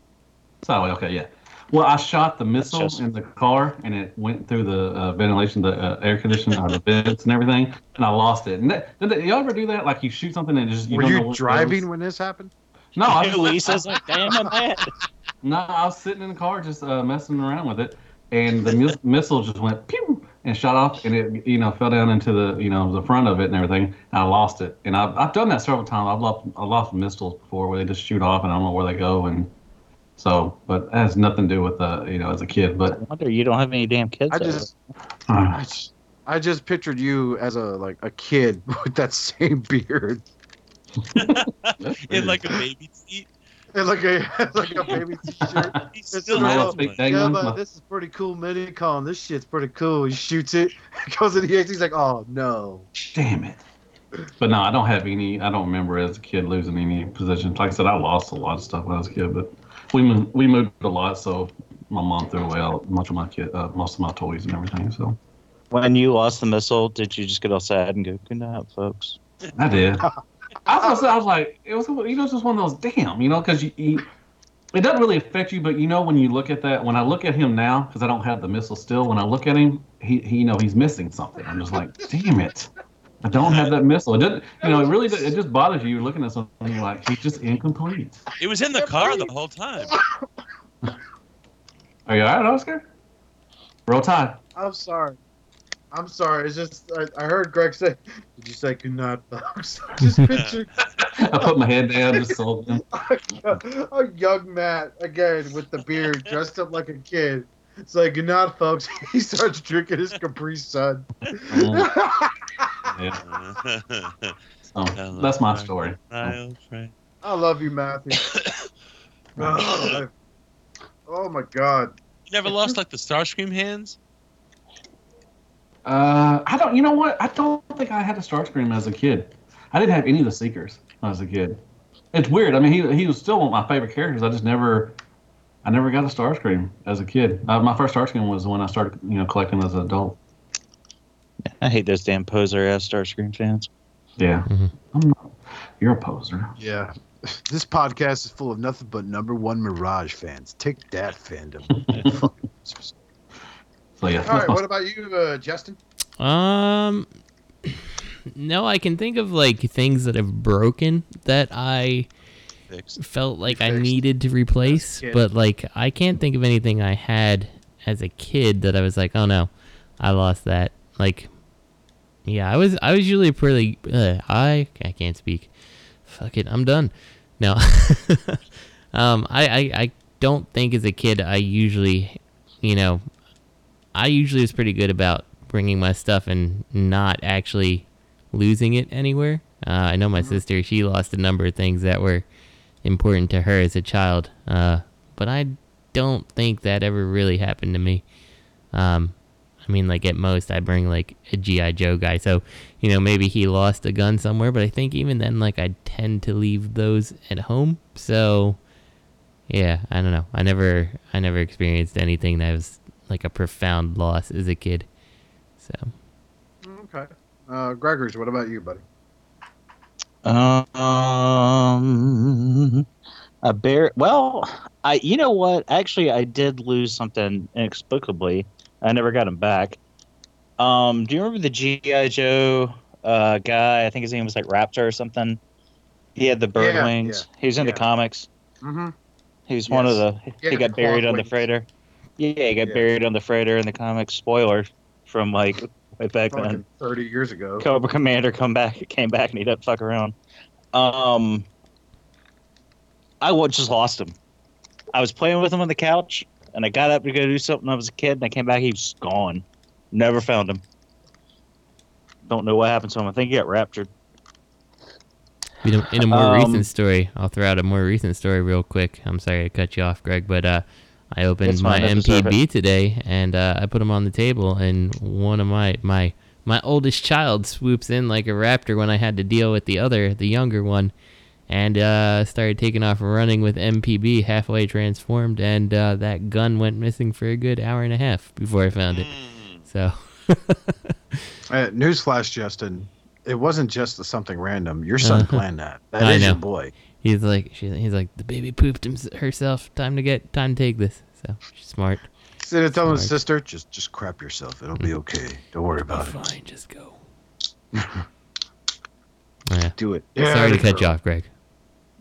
Sideways, okay, yeah. Well, I shot the missile in the car, and it went through the uh, ventilation, the uh, air conditioning, uh, the vents, and everything, and I lost it. And that, did, did you ever do that? Like you shoot something and just you Were don't you what driving when this happened? No, I [LAUGHS] was Lisa's like, damn it, man. [LAUGHS] No, I was sitting in the car just uh, messing around with it, and the mis- [LAUGHS] missile just went pew and shot off, and it you know fell down into the you know the front of it and everything. And I lost it, and I've I've done that several times. I've lost I lost missiles before where they just shoot off and I don't know where they go, and so but it has nothing to do with uh you know as a kid. But I wonder you don't have any damn kids. I just, uh, I just, I just pictured you as a like a kid [LAUGHS] with that same beard [LAUGHS] in like a baby seat. And [LAUGHS] like a [LAUGHS] like a baby t-shirt. [LAUGHS] He's still "Oh, yeah, dangling. but this is pretty cool mini con. This shit's pretty cool. He shoots it, goes in the He's like, oh no. damn it. But no, I don't have any. I don't remember as a kid losing any positions. Like I said, I lost a lot of stuff when I was a kid, but we moved, we moved a lot, so my mom threw away all, much of my kid, uh, most of my toys and everything. So When you lost the missile, did you just get all sad and go, good night, folks? I did. I was, uh, I was like, it was, you know, it's just one of those damn, you know, because you, you, it doesn't really affect you, but you know, when you look at that, when I look at him now, because I don't have the missile still, when I look at him, he, he, you know, he's missing something. I'm just like, damn it, I don't have that missile. It doesn't, you know, it really, it just bothers you. You're looking at something, you're like, he's just incomplete. It was in the car the whole time. Are you all right, Oscar? Roll Tide. I'm sorry. I'm sorry. It's just I, I heard Greg say, [LAUGHS] "Did you say good night, folks?" [LAUGHS] I just [LAUGHS] pictured I put my head down, just sold him. a young Matt again with the beard, dressed up like a kid. It's like good night, folks. He starts drinking his Capri Sun. Uh-huh. Yeah. So oh, that's my story. I love you, Matthew. oh, [COUGHS] [COUGHS] oh my God. You never lost like the Starscream hands? Uh, I don't. You know what? I don't think I had a Starscream as a kid. I didn't have any of the Seekers as a kid. It's weird. I mean, he he was still one of my favorite characters. I just never, I never got a Starscream as a kid. Uh, my first Starscream was when I started, you know, collecting as an adult. I hate those damn poser ass Starscream fans. Yeah, Mm-hmm. I'm not, you're a poser. Yeah. [LAUGHS] This podcast is full of nothing but number one Mirage fans. Take that, fandom. [LAUGHS] [LAUGHS] So yeah. All right. What [LAUGHS] about you, uh, Justin? Um, no, I can think of like things that have broken that I felt like I needed to replace, but like I can't think of anything I had as a kid that I was like, oh no, I lost that. Like, yeah, I was I was usually pretty. Uh, I I can't speak. Fuck it, I'm done. No, [LAUGHS] um, I, I I don't think as a kid I usually, you know, I usually was pretty good about bringing my stuff and not actually losing it anywhere. Uh, I know my sister; she lost a number of things that were important to her as a child, uh, but I don't think that ever really happened to me. Um, I mean, like at most, I bring like a GI Joe guy, so you know maybe he lost a gun somewhere. But I think even then, like I tend to leave those at home. So yeah, I don't know. I never, I never experienced anything that was like a profound loss as a kid. So Okay. Uh, Gregors, what about you, buddy? Um, A bear. Well, I. You know what? Actually, I did lose something inexplicably. I never got him back. Um, do you remember the GI Joe uh, guy? I think his name was like Raptor or something. He had the bird Yeah, wings. yeah, He was in yeah. the comics. Mm-hmm. He was one of the. Yeah, he got buried clawed on the freighter. Yeah, he got Yeah. buried on the freighter in the comics. Spoiler from like way back then. 30 years ago. Cobra Commander come back came back and he doesn't fuck around. Um, I just lost him. I was playing with him on the couch, and I got up to go do something. I was a kid, and I came back. He was gone. Never found him. Don't know what happened to him. I think he got raptured. In a, in a more Um, recent story, I'll throw out a more recent story real quick. I'm sorry to cut you off, Greg, but uh, I opened It's my fine, I deserve MPB today and uh, I put them on the table, and one of my my my oldest child swoops in like a raptor when I had to deal with the other, the younger one, and uh, started taking off running with MPB halfway transformed, and uh, that gun went missing for a good hour and a half before I found it. So. [LAUGHS] Uh, newsflash, Justin. It wasn't just something random. Your son Uh-huh. planned that. That I is know. your boy. He's like, she, he's like, the baby pooped hims- herself. Time to get, time to take this. So she's smart. Instead of telling his Smart. sister, just just crap yourself. It'll be okay. Don't worry about it. Fine, just go. [LAUGHS] Yeah. Do it. Sorry to cut you off, Greg.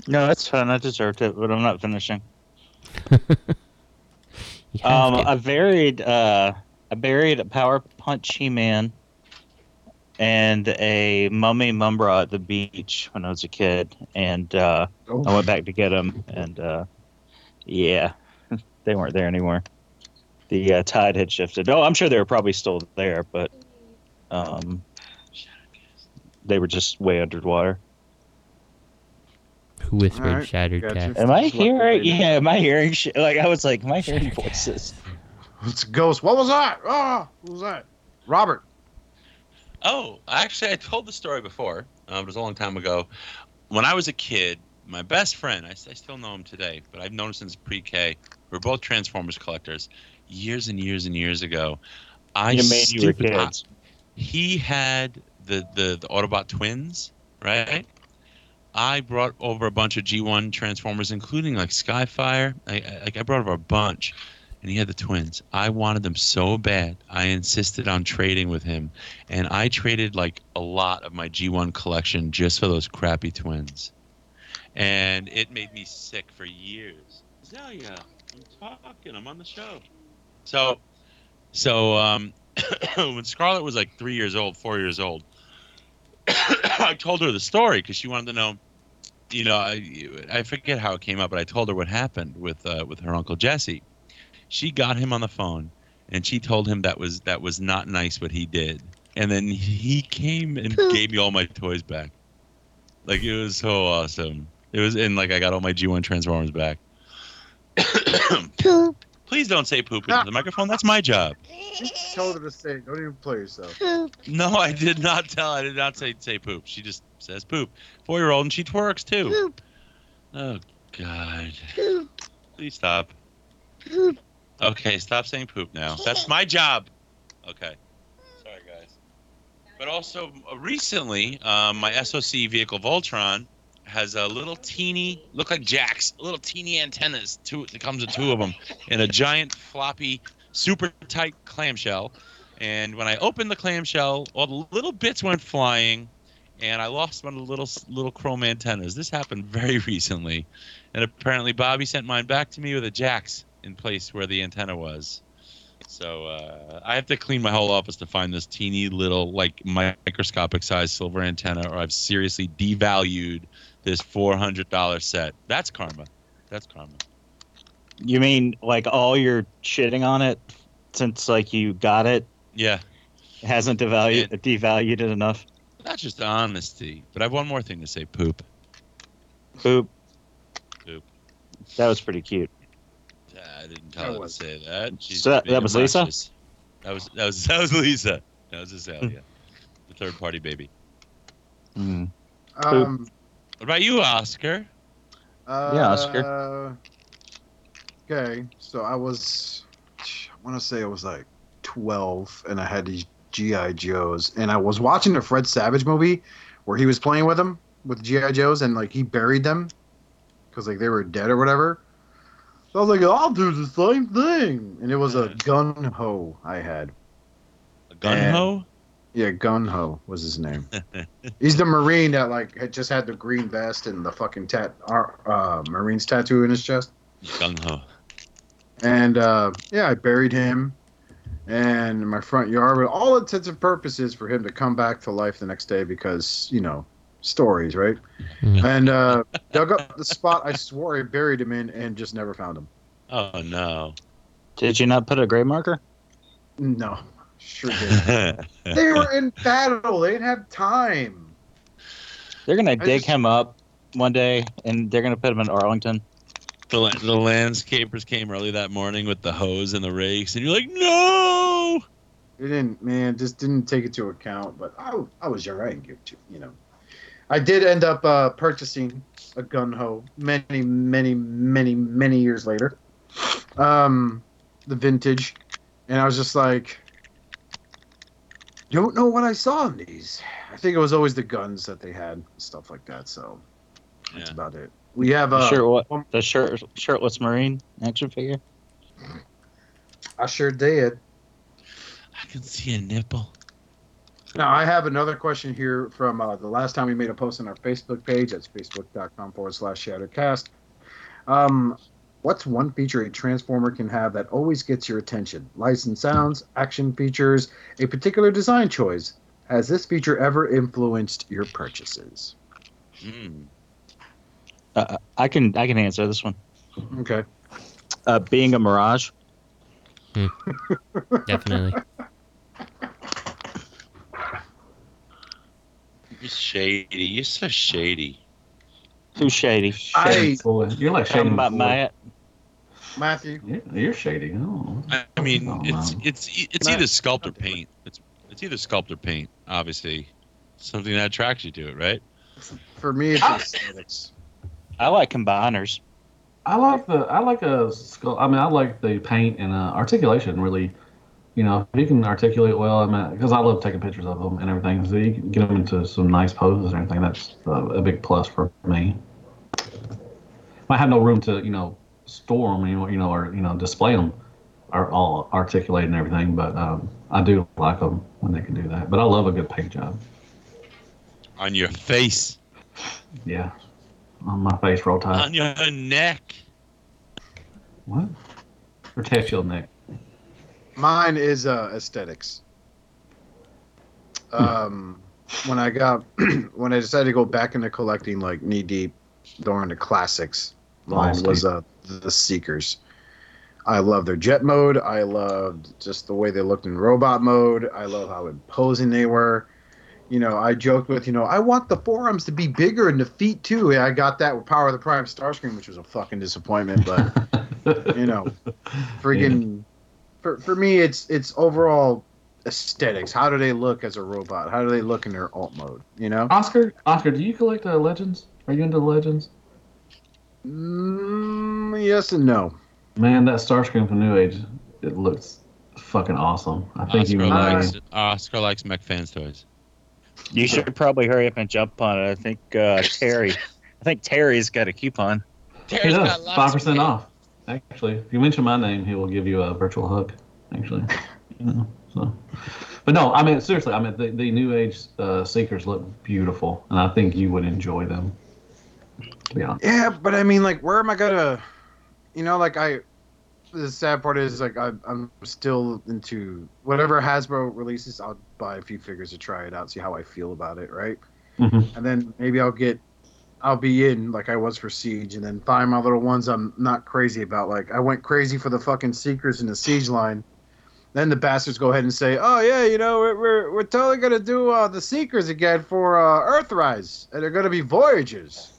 No, that's fine. I deserved it, but I'm not finishing. [LAUGHS] You have Um, to. I buried uh, I buried a Power Punch He-Man and a Mummy Mumm-Ra at the beach when I was a kid, and uh, Oh. I went back to get him, and uh, yeah, they weren't there anymore. The uh, tide had shifted. Oh, I'm sure they were probably still there, but um, they were just way underwater. Who whispered Alright, shattered gotcha. cast? Am I Just let the hearing? Yeah, am I hearing? Shit? Like I was like, am I hearing voices? It's a ghost. What was that? Ah, what was that? Robert. Oh, actually, I told the story before. Um, it was a long time ago. When I was a kid, my best friend, I still know him today, but I've known him since pre-K. We're both Transformers collectors. Years and years and years ago, I You made you were stupid- kids. he had the, the the Autobot twins, right? I brought over a bunch of G1 Transformers, including like Skyfire. I, I, like I brought over a bunch, and he had the twins. I wanted them so bad. I insisted on trading with him, and I traded like a lot of my G1 collection just for those crappy twins, and it made me sick for years. Zelia, I'm talking. I'm on the show. So, so um, [COUGHS] when Scarlett was like three years old, four years old, [COUGHS] I told her the story because she wanted to know. You know, I, I forget how it came up, but I told her what happened with uh, with her uncle Jesse. She got him on the phone, and she told him that was that was not nice what he did. And then he came and [LAUGHS] gave me all my toys back. Like it was so awesome. It was and like I got all my G1 Transformers back. [COUGHS] Please don't say poop into the microphone. That's my job. Just told her to say. Don't even play yourself. No, I did not tell. I did not say say poop. She just says poop. Four year old and she twerks too. Poop. Oh God. Poop. Please stop. Poop. Okay, stop saying poop now. That's my job. Okay. Sorry guys. But also uh, recently, um, my SOC vehicle Voltron has a little teeny, look like jacks, little teeny antennas. Two, it comes with two of them, in a giant floppy, super tight clamshell. And when I opened the clamshell, all the little bits went flying, and I lost one of the little little chrome antennas. This happened very [LAUGHS] recently, and apparently Bobby sent mine back to me with a jacks in place where the antenna was. So uh, I have to clean my whole office to find this teeny little, like microscopic size silver antenna, or I've seriously devalued this four hundred dollar set. That's karma. That's karma. You mean like all your shitting on it since like you got it Yeah, hasn't devalued devalued it enough? not just honesty, but I have one more thing to say. Poop. Poop. Poop. That was pretty cute. I didn't tell her to say that. She's So that- that was Lisa? That was that was [LAUGHS] that was Lisa. That was Azalea, [LAUGHS] the third party baby. Mm. Um, What about you, Oscar? uh, Yeah, Oscar. Okay, so I was, I want to say I was like 12, and I had these GI Joes, and I was watching the Fred Savage movie where he was playing with them with GI Joes, and like he buried them, because like they were dead or whatever. So I was like, I'll do the same thing, and it was a Gung-Ho I had. A gun ho? Yeah, Gung-Ho was his name. He's the marine that like had just had the green vest and the fucking tat uh, marine's tattoo in his chest. Gun ho. And uh, yeah, I buried him and in my front yard, but all intents and purposes for him to come back to life the next day because you know stories, right? And uh, dug up the spot I swore I buried him in and just never found him. Oh no. Did you not put a gray marker? No, sure did. [LAUGHS] they were in battle. They didn't have time. They're gonna I dig just- him up one day, and they're gonna put him in Arlington. The, the landscapers came early that morning with the hose and the rakes, and you're like, no. They didn't, man, just didn't take it to account. But I, I was young. I didn't give to, you know. I did end up uh, purchasing a Gung-Ho many, many, many, many years later. Um, the vintage, and I was just like, don't know what I saw in these. I think it was always the guns that they had, stuff like that. So that's about it. We have The uh, shirt, what? The shirt, shirtless Marine action figure. I sure did. I can see a nipple. Now, I have another question here from uh, the last time we made a post on our Facebook page. That's facebook.com forward slash shattercast. Um, what's one feature a Transformer can have that always gets your attention? Lights and sounds, action features, a particular design choice. Has this feature ever influenced your purchases? Mm. Uh, I can I can answer this one. Okay. Uh, being a Mirage. [LAUGHS] Definitely. You're shady. You're so shady. Too shady? I, Boy, you're like Talking shady. about boy. Matt. Matthew. Yeah, you're shady. Oh. I I mean, Oh, it's wow. it's it's Matt. either sculptor paint. It's it's either sculpt or paint, obviously, something that attracts you to it, right? For me, it's aesthetics. I like combiners. I like the I like a sculpt. I mean, I like the paint and uh, articulation. Really, you know, if you can articulate well. I mean, because I love taking pictures of them and everything. So you can get them into some nice poses and everything. That's uh, a big plus for me. I have no room to you know store them, you know, you know, or you know, display them, are all articulated and everything. But um, I do like them when they can do that. But I love a good paint job. On your face, Yeah, on my face, roll tide. on your neck. What? Protect your neck. Mine is uh, aesthetics. Um, when I got [CLEARS THROAT] when I decided to go back into collecting like knee deep during the classics line Oh, was uh the Seekers. I love their jet mode. I loved just the way they looked in robot mode. I love how imposing they were. You know, I joked with, you know, I want the forearms to be bigger and the feet too. Yeah, I got that with Power of the Prime Starscream, which was a fucking disappointment, but [LAUGHS] you know, friggin' for, for me it's it's overall aesthetics. How do they look as a robot? How do they look in their alt mode? You know? Oscar, Oscar, do you collect uh, legends? Are you into legends? Mm, yes and no. Man, that Starscream from New Age, it looks fucking awesome. I think you Oscar might. likes Oscar likes Mech fans toys. You should probably hurry up and jump on it. I think uh, [LAUGHS] Terry. I think Terry's got a coupon. He does five percent off. Actually, if you mention my name, he will give you a virtual hug. Actually, [LAUGHS] you know, so. But no, I mean seriously. I mean the, the New Age uh, Seekers look beautiful, and I think you would enjoy them. To be honest. Yeah, but I mean, like, where am I gonna? You know, like I. The sad part is, like, I, I'm still into whatever Hasbro releases. I'll buy a few figures to try it out, see how I feel about it, right? Mhm. And then maybe I'll get, I'll be in like I was for Siege, and then find my little ones I'm not crazy about. Like I went crazy for the fucking Seekers in the Siege line. Then the bastards go ahead and say, "Oh yeah, you know we're we're, we're totally gonna do uh, the Seekers again for uh, Earthrise, and they're gonna be Voyagers."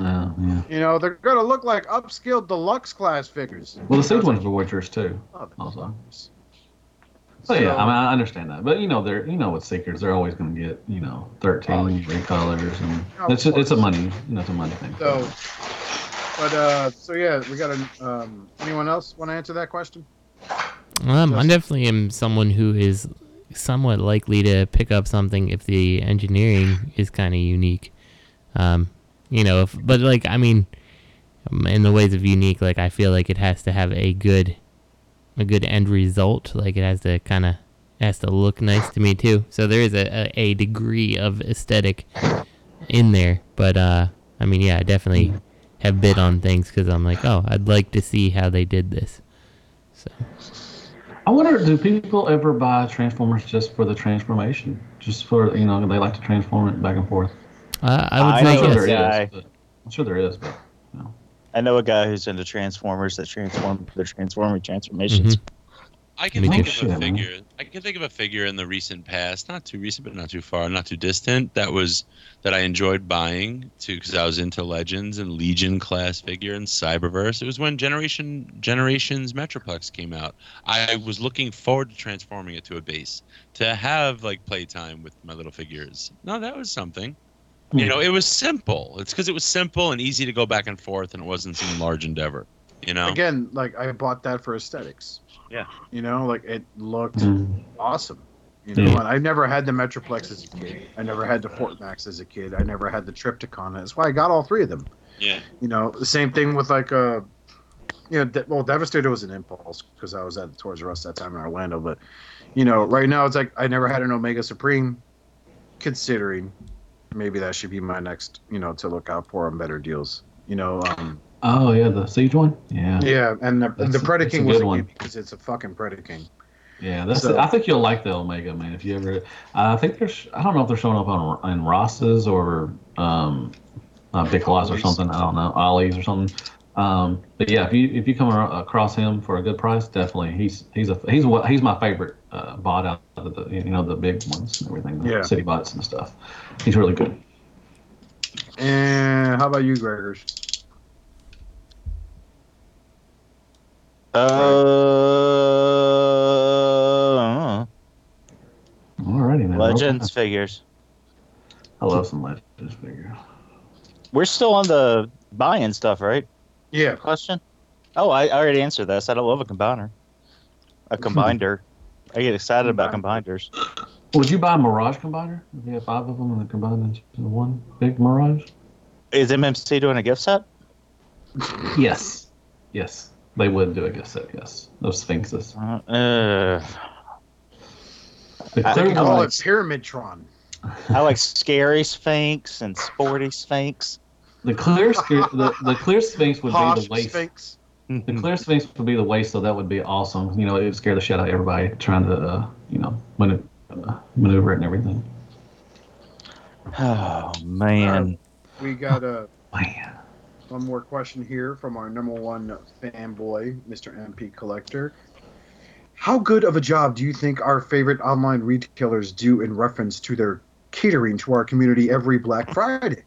Uh, yeah. You know, they're gonna look like upscale deluxe class figures. Well, the Siege ones are Voyagers too. Oh, Also. So yeah, I mean I understand that, but you know they're you know with Seekers they're always going to get you know thirteen recolors and Of it's a, it's a money you know it's a money thing. So, but uh, so yeah, we got a. Um, anyone else want to answer that question? Um, I definitely am someone who is somewhat likely to pick up something if the engineering is kind of unique. Um, you know, if, but like I mean, um, in the ways of unique, like I feel like it has to have a good, a good end result. Like it has to kind of has to look nice to me too. So there is a, a, degree of aesthetic in there. But uh, I mean, yeah, I definitely have bid on things because I'm like, oh, I'd like to see how they did this. So I wonder, do people ever buy Transformers just for the transformation? Just for you know, they like to transform it back and forth. Uh, I would I say know yes. a guy. but- I'm sure there is, but I know a guy who's into Transformers that transform the transforming transformations. I can think of a figure. I can think of a figure in the recent past, not too recent, but not too far, not too distant. That was that I enjoyed buying too, because I was into Legends and Legion class figure and Cyberverse. It was when Generation Generations Metroplex came out. I was looking forward to transforming it to a base to have like playtime with my little figures. No, that was something. You know, it was simple. It's because it was simple and easy to go back and forth, and it wasn't some large endeavor. You know. Again, like I bought that for aesthetics. Yeah. You know, like it looked Mm. awesome. You know, Yeah. and I never had the Metroplex as a kid. I never had the Fort Max as a kid. I never had the Trypticon. That's why I got all three of them. Yeah. You know, the same thing with like uh you know, De- well, Devastator was an impulse because I was at the Toys R Us that time in Orlando. But you know, right now it's like I never had an Omega Supreme. Considering maybe that should be my next, you know, to look out for on better deals. You know, um, oh yeah, the Siege one. Yeah, yeah, and the, That's the Predaking was one. because it's a fucking Predaking. Yeah, that's. So- I think you'll like the Omega man if you ever. I think there's. I don't know if they're showing up on in Ross's or um, uh, Big Lots or something. I don't know, Ollie's or something. Um, but yeah, if you if you come across him for a good price, definitely he's he's a he's what he's my favorite uh, bot out of the you know the big ones and everything, the Yeah. city bots and stuff. He's really good. And how about you, Gregors? Uh, Alrighty, man. Legends figures. I love some Legends figure. We're still on the buy-in stuff, right? Yeah. Question. Oh, I, I already answered that. I said I love a combiner. A combiner. I get excited about combiners. Would you buy a Mirage combiner? If you have five of them and the combine into one big Mirage? Is MMC doing a gift set? Yes. Yes. They would do a gift set, yes. Those Sphinxes. Uh, uh, The I clear think Call like- it Pyramidtron. I like scary Sphinx and sporty Sphinx. The clear [LAUGHS] sp- the, the clear Sphinx would be the waist. Sphinx. The clear Sphinx would be the waist, so that would be awesome. You know, it would scare the shit out of everybody trying to, uh, you know, manu- uh, maneuver it and everything. Oh man. We got a [LAUGHS] Man. one more question here from our number one fanboy, Mr. MP Collector. How good of a job do you think our favorite online retailers do in reference to their catering to our community every Black Friday?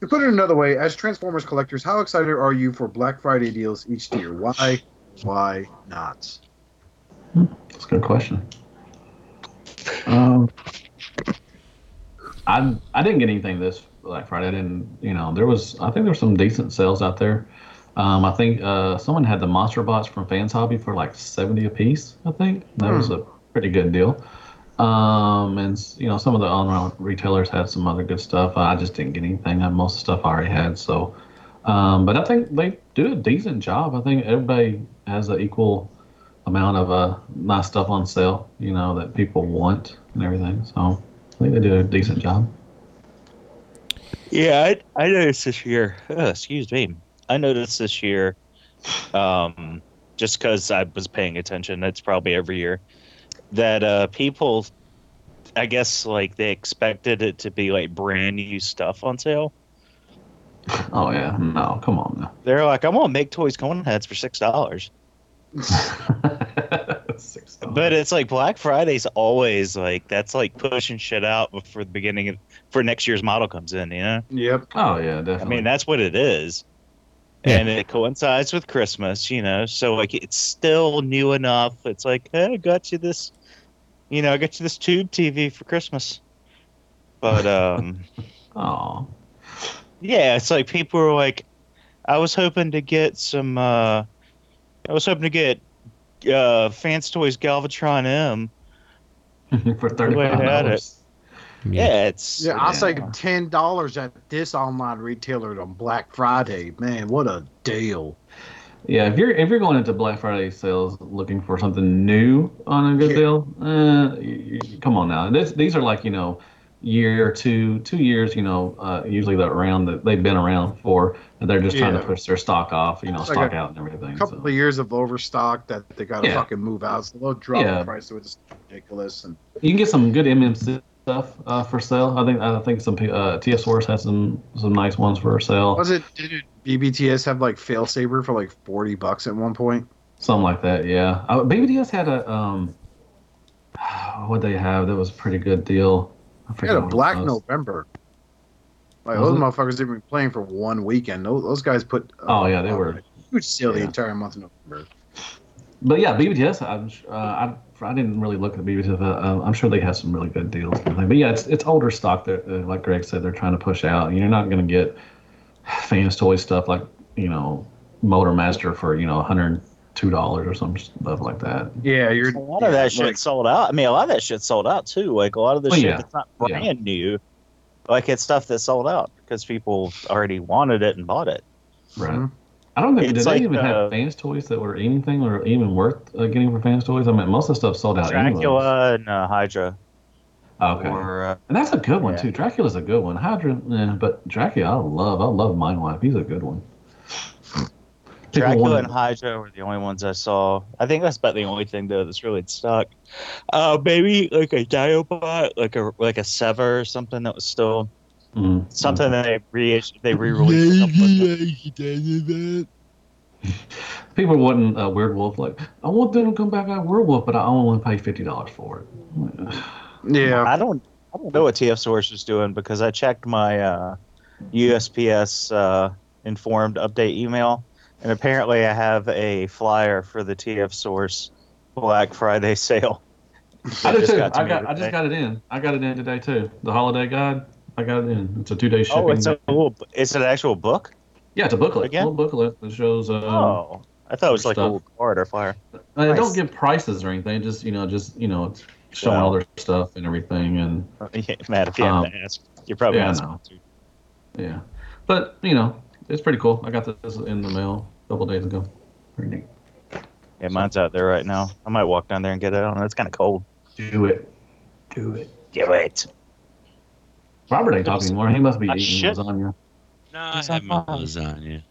To put it another way, as Transformers collectors, how excited are you for Black Friday deals each year? Why? Why not? That's a good question. Um, I I didn't get anything this Black Friday. I didn't, you know, there was I think there were some decent sales out there. Um, I think uh, someone had the monster bots from Fans Hobby for like seventy a piece. I think that was a pretty good deal. Um, and you know, some of the online retailers had some other good stuff. I just didn't get anything. I, most of the stuff I already had. So, um, but I think they do a decent job. I think everybody has an equal amount of uh, nice stuff on sale, you know, that people want and everything. So I think they do a decent job. Yeah, I, I noticed this year. Uh, excuse me. I noticed this year, um, just because I was paying attention. It's probably every year that uh, people, I guess, like they expected it to be like brand new stuff on sale. Oh yeah, no, come on now. They're like, I want to MakeToys cone heads for six dollars. [LAUGHS] But it's like Black Friday's always like that's like pushing shit out before the beginning of for next year's model comes in. You know. Yep. Oh yeah, definitely. I mean, that's what it is. And it coincides with Christmas, you know. So like it's still new enough. It's like, hey, I got you this you know, I got you this tube TV for Christmas. But um [LAUGHS] Oh. Yeah, it's like people were like I was hoping to get some uh I was hoping to get uh Fans Toys Galvatron M. [LAUGHS] for thirty Go five ahead at dollars. Yeah, it's Yeah, I'll say ten dollars at this online retailer on Black Friday. Man, what a deal! Yeah, if you're if you're going into Black Friday sales looking for something new on a good deal, uh, y- y- come on now. This, these are like you know, year two, two years. You know, uh, usually that around that they've been around for, and they're just trying to push their stock off. You know, It's like stock a out and everything. A couple of years of overstock that they got to Yeah. fucking move out. So they'll drop Yeah. the price it. It's ridiculous. And You can get some good MMC stuff uh, for sale. I think I think some uh, TF Source has some some nice ones for sale. was it? Did BBTS have like fail saber for like forty bucks at one point? Something like that, yeah. Uh, BBTS had a um, [SIGHS] what they have that was a pretty good deal. I had a Black. November. Like Was those it? motherfuckers didn't even playing for one weekend. Those, those guys put. Oh yeah, they uh, were. huge sale the entire month of November. But yeah, BBTS. I'm, uh, I I didn't really look at BBTS. But, uh, I'm sure they have some really good deals. But yeah, it's it's older stock that, uh, like Greg said, they're trying to push out. You're not going to get fans toy stuff like you know Motor Master for you know 102 dollars or some stuff like that. Yeah, you're. a lot of that shit sold out. I mean, a lot of that shit sold out too. Like a lot of the Well, shit yeah. that's not Yeah. brand new, like it's stuff that sold out because people already wanted it and bought it. Right. I don't think It's did like, they even uh, have fans toys that were anything or even worth uh, getting for fans toys. I mean, most of the stuff sold out. anyways. Dracula and uh, Hydra. Okay. Or, uh, And that's a good one Yeah. too. Dracula's a good one. Hydra, eh, but Dracula, I love. I love Mindwipe. He's a good one. People Dracula and Hydra were the only ones I saw. I think that's about the only thing though that's really stuck. stock. Uh, maybe like a Diobot, like a like a Sever or something that was still Mm. something that they re they re-released. a couple. [LAUGHS] People wouldn't uh, Weird Wolf like. I want them to come back out Weird Wolf, but I only want to pay fifty dollars for it. [SIGHS] [LAUGHS] Yeah. I don't I don't know what TF Source is doing because I checked my uh, USPS uh, informed update email, and apparently I have a flyer for the TF Source Black Friday [LAUGHS] sale. I It did too. to I got. I just got it in. I got it in today too. The holiday guide. I got it in. It's a two day shipping. Oh, it's a little, it's an actual book. yeah, it's a booklet. Again? A little booklet that shows. Uh, Oh, I thought it was like a stuff. little card or flyer. Uh, They Nice. don't give prices or anything. Just you know, just you know, it's showing Wow. all their stuff and everything, and [LAUGHS] Yeah, Matt, if you Um, have to ask, you're probably yeah, I not know. supposed to. yeah. But you know, it's pretty cool. I got this in the mail a couple days ago. Pretty neat. Yeah, mine's out there right now. I might walk down there and get it. I don't know. It's kind of cold. Do it. Do it. Do it. Robert ain't talking anymore. He must be I eating should- lasagna. No, I It's have my fine.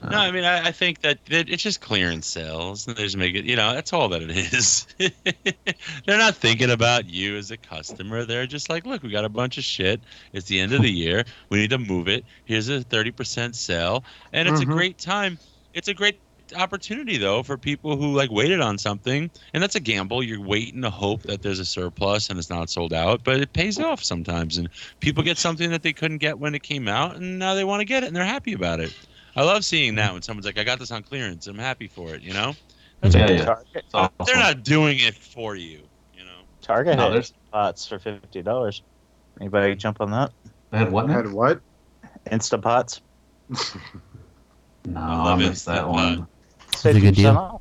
Lasagna. No, I mean, I, I think that, that it's just clearance sales. and They just make it, you know, that's all that it [LAUGHS] is. They're not thinking about you as a customer. They're just like, look, we got a bunch of shit. It's the end of the year. We need to move it. Here's a 30% sale. And it's Mhm. a great time. It's a great opportunity, though, for people who like waited on something. And that's a gamble. You're waiting to hope that there's a surplus and it's not sold out, but it pays off sometimes. And people get something that they couldn't get when it came out, and now they want to get it and they're happy about it. I love seeing that when someone's like, "I got this on clearance. I'm happy for it." You know, that's Yeah, cool. yeah. Target, awesome. They're not doing it for you. You know, Target No, had there's- pots for fifty dollars. Anybody jump on that? They had what? now? Had what? Instapots. [LAUGHS] No, I I, missed that Instapot. one. That's a good deal. off.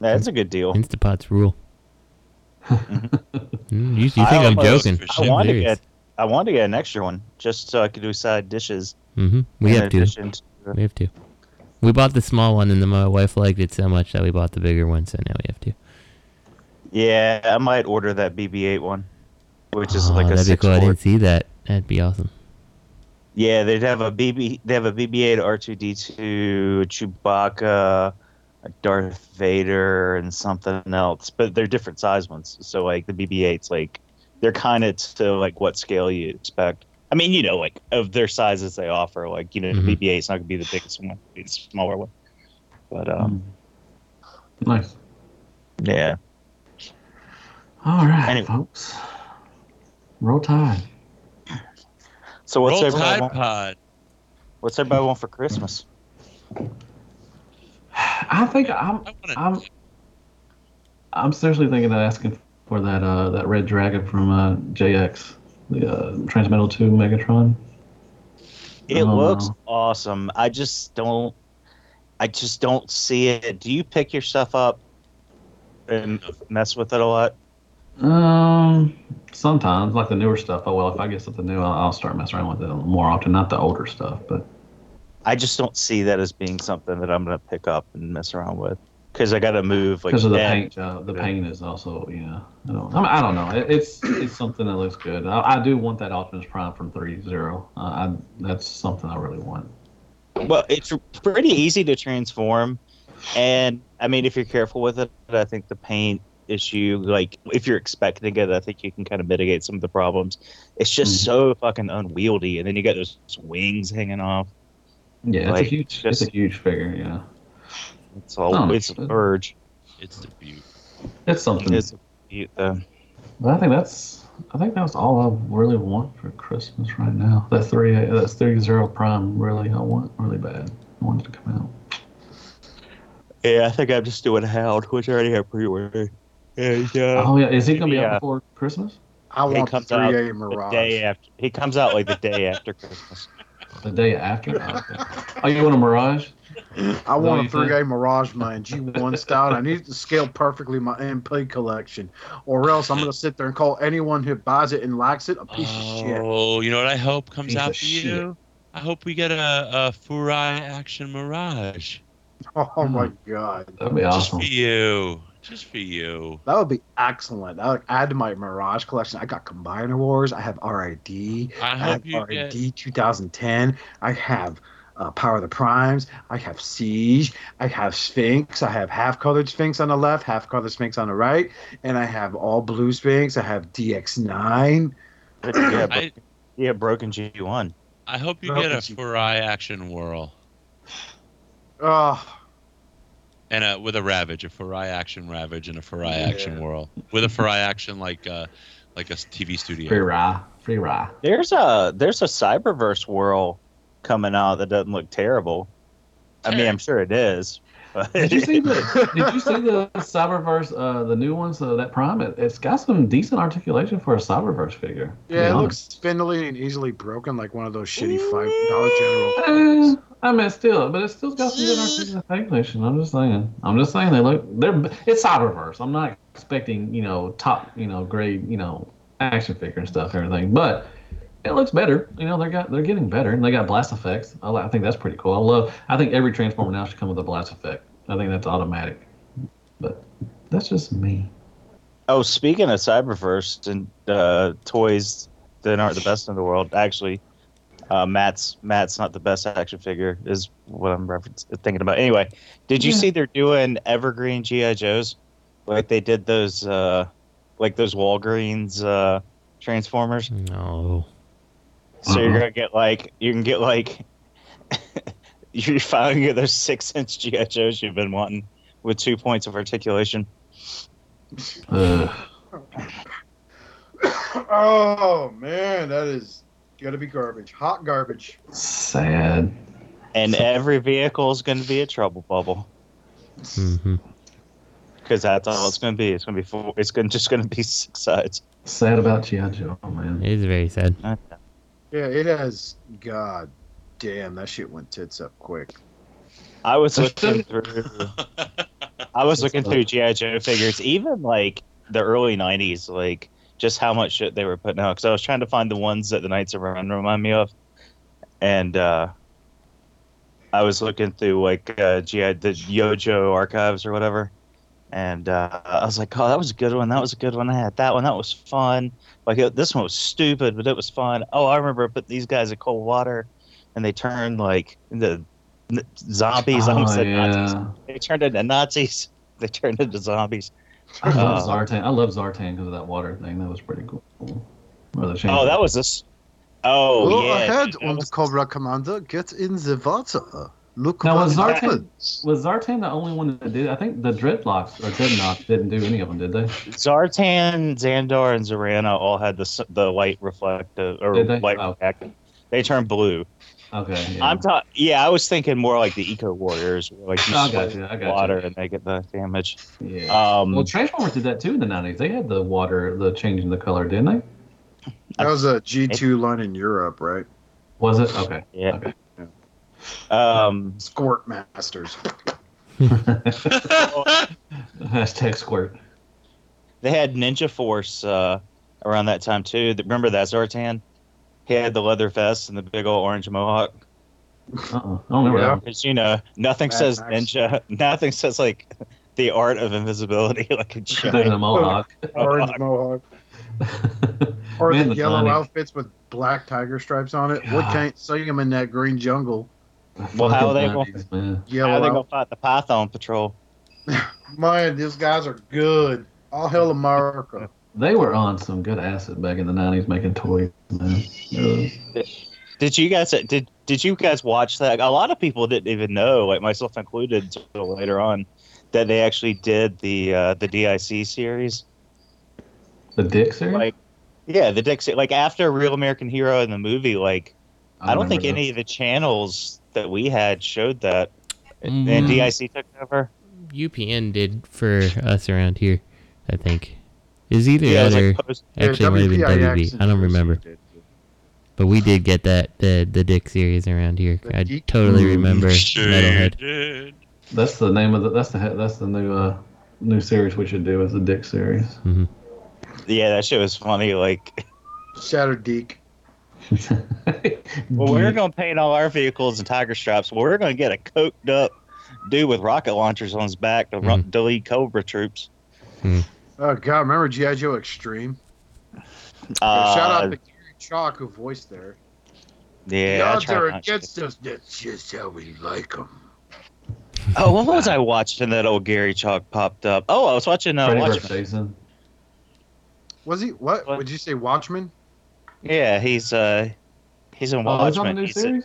That's a good deal. Instapots rule. [LAUGHS] Mm, you, you think I I'm joking? I I'm wanted to get. I wanted to get an extra one just so I could do side dishes. Mm-hmm. We in have to. We have two. We bought the small one, and then my wife liked it so much that we bought the bigger one. So now we have two. Yeah, I might order that BB-8 one, which is oh, like a that'd be cool. I didn't see that. That'd be awesome. Yeah, they'd have a BB. They have a BB-8, R2D2, Chewbacca, a Darth Vader, and something else. But they're different size ones. So like the BB-8's like they're kind of to like what scale you expect. I mean, you know, like of their sizes they offer. Like you know, Mhm. the BB-8's not gonna be the biggest one, it'll be the smaller one. But um, Nice. yeah. All right, Anyway. folks. Roll Tide. So what's Roll everybody Tide want, Pod. what's everybody want for Christmas? I think I'm. I wanna- I'm. I'm seriously thinking of asking for that uh that red dragon from uh JX, the uh, Transmetal Two Megatron. It Oh, looks awesome. I just don't. I just don't see it. Do you pick your stuff up and mess with it a lot? Um, sometimes like the newer stuff. Oh well, if I get something new, I'll, I'll start messing around with it more often. Not the older stuff, but I just don't see that as being something that I'm gonna pick up and mess around with because I got to move like because of the that. paint job, the paint is also yeah. I don't. I, mean, I don't know. It, it's it's something that looks good. I, I do want that Optimus Prime from three zero. Uh, I that's something I really want. Well, it's pretty easy to transform, and I mean, if you're careful with it, I think the paint issue, like if you're expecting it, I think you can kind of mitigate some of the problems. It's just Mhm. so fucking unwieldy, and then you got those wings hanging off. Yeah, it's Like, a huge. just- it's a huge figure. Yeah, It's all Oh, it's a urge. It's the beaut. it's something. It's a beaut, though. But I think that's. I think that's all I really want for Christmas right now. That three. That's three zero prime. Really, I want really bad. I want it to come out. Yeah, I think I'm just doing Hound, which I already have pre-ordered. And, uh, oh yeah, is he gonna be yeah. out before Christmas? I He want the comes out 3A the Mirage. day after. He comes out like the day after Christmas. The day after. Oh, okay. oh you want a Mirage? I want a you think? 3A Mirage my G1 style. I need to scale perfectly my MP collection, or else I'm gonna sit there and call anyone who buys it and likes it a piece of shit. Oh, you know what I hope comes Piece out for shit. you? I hope we get a, a Furai Action Mirage. [LAUGHS] Oh my hmm. god, That'd be Just awesome. for you. Just for you. that would be excellent. That would add to my Mirage collection. I got Combiner Wars. I have RID. I I have you RID get. 2010. I have uh, Power of the Primes. I have Siege. I have Sphinx. I have half colored Sphinx on the left, half colored Sphinx on the right, and I have all blue Sphinx. I have DX9. Yeah, bro- I, yeah, broken G1. I hope you Well, get a it's- Furai Action Whirl. Oh, And a, with a Ravage, a Furai Action Ravage and a Furai Action Whirl. With a Furai Action like uh, like a TV studio. Free rye. Free rye. There's a there's a Cyberverse whirl coming out that doesn't look terrible. I mean, I'm sure it is. Did you see the [LAUGHS] Did you see the Cyberverse, uh, the new ones, uh, that Prime? It, it's got some decent articulation for a Cyberverse figure. yeah, it honest. looks spindly and easily broken, like one of those shitty five Dollar General. Eh, I mean, still, but it still got some good articulation. I'm just saying. I'm just saying they look. They're. It's Cyberverse. I'm not expecting you know top you know grade you know action figure and stuff and everything, but it looks better. You know they got they're getting better and they got blast effects. I, I think that's pretty cool. I love. I think every transformer now should come with a blast effect. I think that's automatic. But that's just me. oh, speaking of Cyberverse and uh, toys that aren't the best in the world, actually, uh, Matt's Matt's not the best action figure is what I'm reference, thinking about. Anyway, did you Yeah. see they're doing Evergreen GI Joes? Like they did those, uh, like those Walgreens uh, Transformers. No. So you're Uh-uh. gonna get like you can get like [LAUGHS] you're finally get those six inch GI Joes you've been wanting with two points of articulation. Ugh. [COUGHS] oh man, that is gotta be garbage. Hot garbage. Sad. And every vehicle is gonna be a trouble bubble hmm because that's all it's gonna be. It's gonna be four, it's gonna just gonna be six sides. Sad about GI Joe, man. It is very sad. Yeah, it has. God damn, that shit went tits up quick. I was looking through. [LAUGHS] I was looking through GI Joe figures, even like the early '90s, like just how much shit they were putting out. Because I was trying to find the ones that the Knights of Ren remind me of, and uh, I was looking through like uh, GI the YoJoe archives or whatever, and uh, I was like, "Oh, that was a good one. That was a good one. I had that one. That was fun. Like it, this one was stupid, but it was fun. Oh, I remember I put these guys in cold water, and they turned like into n- zombies. I almost Oh, said yeah. Nazis. They turned into Nazis. [LAUGHS] They turned into zombies. I love Uh, Zartan. I love Zartan because of that water thing. That was pretty cool. Or the change- Oh, that was this. Oh Go yeah. ahead, dude, that und was- Cobra Commander, get in the water. Look Now was Zartan was Zartan the only one that did? I think the Dreadlocks or Dreadnoughts didn't do any of them, did they? Zartan, Zandar, and Zarana all had the s- the white reflective or they? white Oh. reflective. They turned blue. Okay. Yeah. I'm talking. Yeah, I was thinking more like the Eco Warriors, like you I got you, I got water you. and they get the damage. yeah. Um, well, Transformers did that too in the '90s. They had the water, the changing the color, didn't they? That was a G2 line in Europe, right? Was it? Okay. yeah. Okay. Um, Squirt Masters. [LAUGHS] Hashtag squirt. they had Ninja Force uh, around that time too. Remember that Zartan? He had the leather vest and the big old orange mohawk. Uh-uh. I don't remember that. Because you know, nothing Mad says Max. ninja. [LAUGHS] Nothing says like the art of invisibility [LAUGHS] like a giant a mohawk. Orange mohawk. Or Man, the the yellow Sonic. outfits with black tiger stripes on it. What God. can't see them in that green jungle? Well, how are they going? 90s, man. How Yellow. are they gonna fight the Python Patrol? [LAUGHS] Man, these guys are good. All hell America. They were on some good acid back in the '90s making toys, man. Was- Did you guys did did you guys watch that? A lot of people didn't even know, like myself included, until later on, that they actually did the uh, the DIC series. The Dick series. Like, yeah, the Dick se- like after Real American Hero in the movie, like I, don't think remember any of the channels that we had showed that. And Mm. DIC took over. UPN did for us around here, I think. Is either Yeah, it was that or like post- actually it might have been WB. I don't remember. But we did get that the the Dick series around here. I totally remember Sure Metalhead. That's the name of the. That's the. That's the new. Uh, new series we should do is the Dick series. hmm Yeah, that shit was funny. Like, Shattered Deke. [LAUGHS] well, we're gonna paint all our vehicles in tiger stripes. Well, we're gonna get a coked up dude with rocket launchers on his back to run, to lead Cobra troops. Oh God, remember GI Joe Extreme? Uh, Shout out to Gary Chalk who voiced there. Yeah, the odds are not to. against us. That's just how we like them. Oh, what was I watching that old Gary Chalk popped up? Oh, I was watching uh, Watchmen. Was he? What? Would you say Watchmen? Yeah, he's uh, he's in Oh, is that Watchmen. the new He's a- series?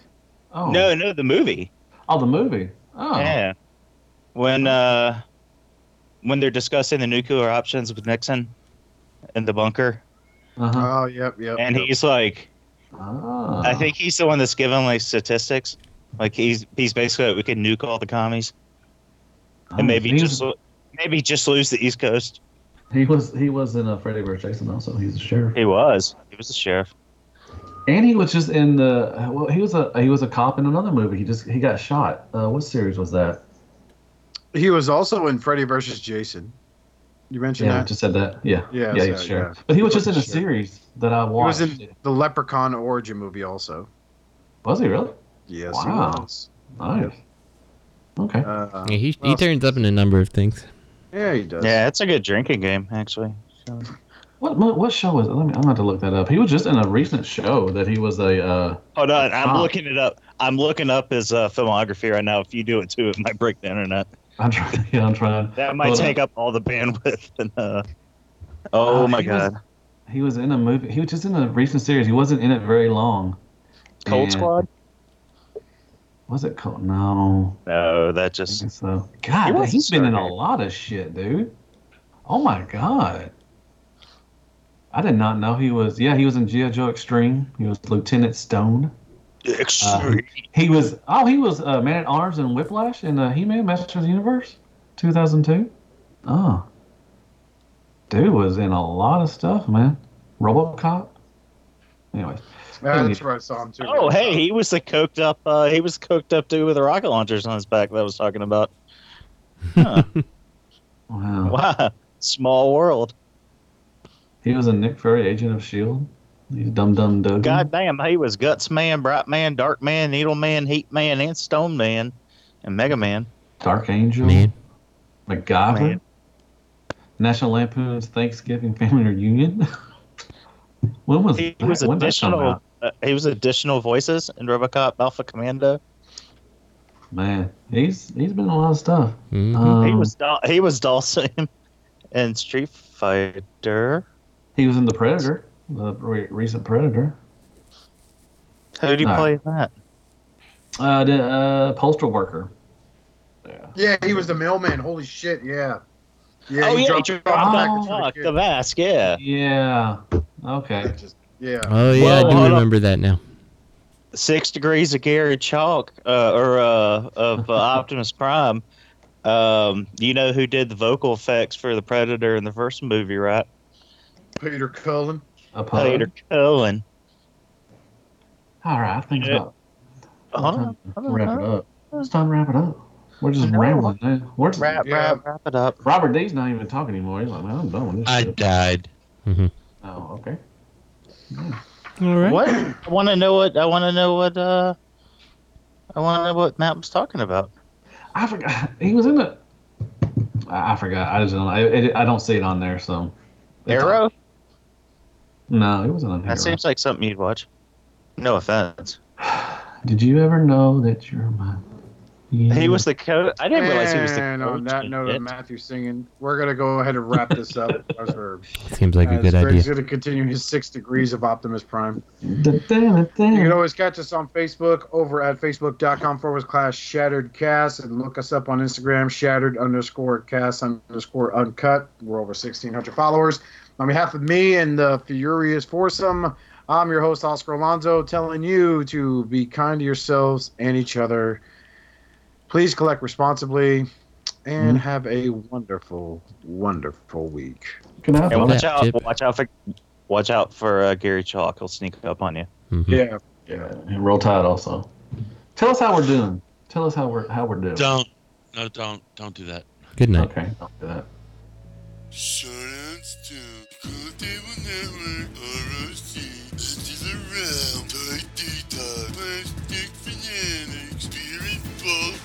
Oh. No, no, the movie. Oh, the movie. Oh. Yeah, when uh, when they're discussing the nuclear options with Nixon in the bunker, Uh-huh. Oh, yep, yep. and yep. he's like, Ah. I think he's the one that's giving like statistics. Like he's he's basically like, we could nuke all the commies Oh, and maybe he just maybe just lose the East Coast. He was he was in a Freddy vs. Jason also. He's a sheriff. He was. He was the sheriff. And he was just in the well. He was a he was a cop in another movie. He just he got shot. Uh, what series was that? He was also in Freddy versus Jason. You mentioned Yeah, I that. just said that. Yeah, Yeah, yeah, so, he's sheriff. yeah. But he was just in a Sheriff. series that I watched. He was in the Leprechaun origin movie also. Was he really? Yes, Wow. he was. Nice. Okay. Uh, Yeah, he he turns up in a number of things. Yeah, he does. Yeah, it's a good drinking game actually. What what, what show was it? Let me. I'm going to look that up. He was just in a recent show that he was a. Uh, Hold on, I'm looking it up. I'm looking up his uh, filmography right now. If you do it too, it might break the internet. I'm trying. [LAUGHS] Yeah, I'm trying. That might Hold take on. up all the bandwidth. And, uh, oh Uh, my he was- god, He was in a movie. He was just in a recent series. He wasn't in it very long. Cold And- Squad? Was it called? No. No, that just so. He God, was he's been in a lot of shit, dude. Oh my god. I did not know he was. Yeah, he was in G.I. Joe Extreme. He was Lieutenant Stone. extreme. He was. Oh, he was uh, Man at Arms and Whiplash in uh, He-Man Masters of the Universe, 2002. Oh, dude was in a lot of stuff, man. RoboCop. Anyways, Yeah, that's where I saw him too. Oh, hey, he was the coked up. Uh, he was coked up dude with the rocket launchers on his back that I was talking about. Huh. [LAUGHS] wow. wow, small world. He was a Nick Fury agent of Shield. He's Dum Dum Dugan. God damn, he was Guts Man, Bright Man, Dark Man, Needle Man, Heat Man, and Stone Man, and Mega Man. Dark Angel. Man. MacGyver. Man. National Lampoon's Thanksgiving Family Reunion. [LAUGHS] when was He that? was when did that come additional. Out? Uh, he was additional voices in RoboCop Alpha Commando. Man, he's he's been in a lot of stuff. Mhm. Um, he was Dal- he was Dawson [LAUGHS] in Street Fighter. he was in the Predator, the re- recent Predator. Who do you All play right. that? Uh, the, uh, postal worker. Yeah. Yeah, he was the mailman. Holy shit, yeah. Yeah, oh he yeah, dropped he off dropped the off the, fuck, the mask. Yeah. Yeah. Okay. Just- yeah. Oh yeah, Well, I do hold on. remember that now. Six Degrees of Gary Chalk, uh, or uh, of uh, [LAUGHS] Optimus Prime. Um, you know who did the vocal effects for the Predator in the first movie, right? Peter Cullen. A. Peter Cullen. All right, I think it's Yeah. about Hold time on, to on, wrap it up. It's time to wrap it up. We're just No. rambling. Man. We're Wrap, wrap, wrap it up. Robert D's not even talking anymore. He's like, man, I'm done with this. I shit. died. Mm-hmm. Oh, okay. All right. What? I want to know what. I want to know what. Uh, I want to know what Matt was talking about. I forgot. He was in the. I I forgot. I just don't. I, it, I don't see it on there. So. Arrow. No, it wasn't on That Hero. seems like something you'd watch. No offense. [SIGHS] Did you ever know that you're my? He was the coach. I didn't realize he was the And on that note of Matthew singing, we're gonna go ahead and wrap this up. [LAUGHS] As we're, Seems like a good Greg's idea. He's gonna continue his six degrees of Optimus Prime. You You can always catch us on Facebook over at facebook.com forward slash shattered cast and look us up on Instagram, shattered underscore cast underscore uncut. We're over 1,600 followers. On behalf of me and the Furious Foursome, I'm your host, Oscar Alonso, telling you to be kind to yourselves and each other. Please collect responsibly and have a wonderful, wonderful week. Good night. And watch out! Chip. Watch out for watch out for uh, Gary Chalk. He'll sneak up on you. Mhm. Yeah. Yeah, and roll tide also. Tell us how we're doing. Tell us how we're how we're doing. Don't. No, don't. Don't do that. Good night. Okay, don't do that. Shoutouts to Cool Table Network, ROC, Legends Around, Toy Detox, Plastic Fanatics, Spirit Vultures,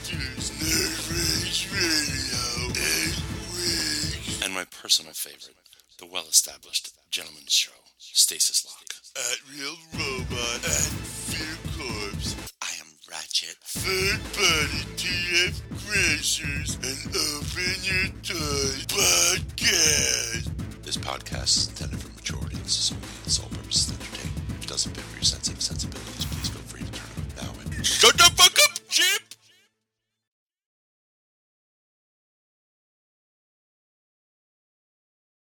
and my personal favorite, the well-established Gentleman's Show, Stasis Lock. At Reeled Robot, and Fear Corpse, I am Ratchet. Third Party TF Crashers, and Open Your Toys Podcast. This podcast is intended for mature is only. Its sole purpose is to entertain. If it doesn't fit with your sensitive sensibilities, please feel free to turn it off now and shut the fuck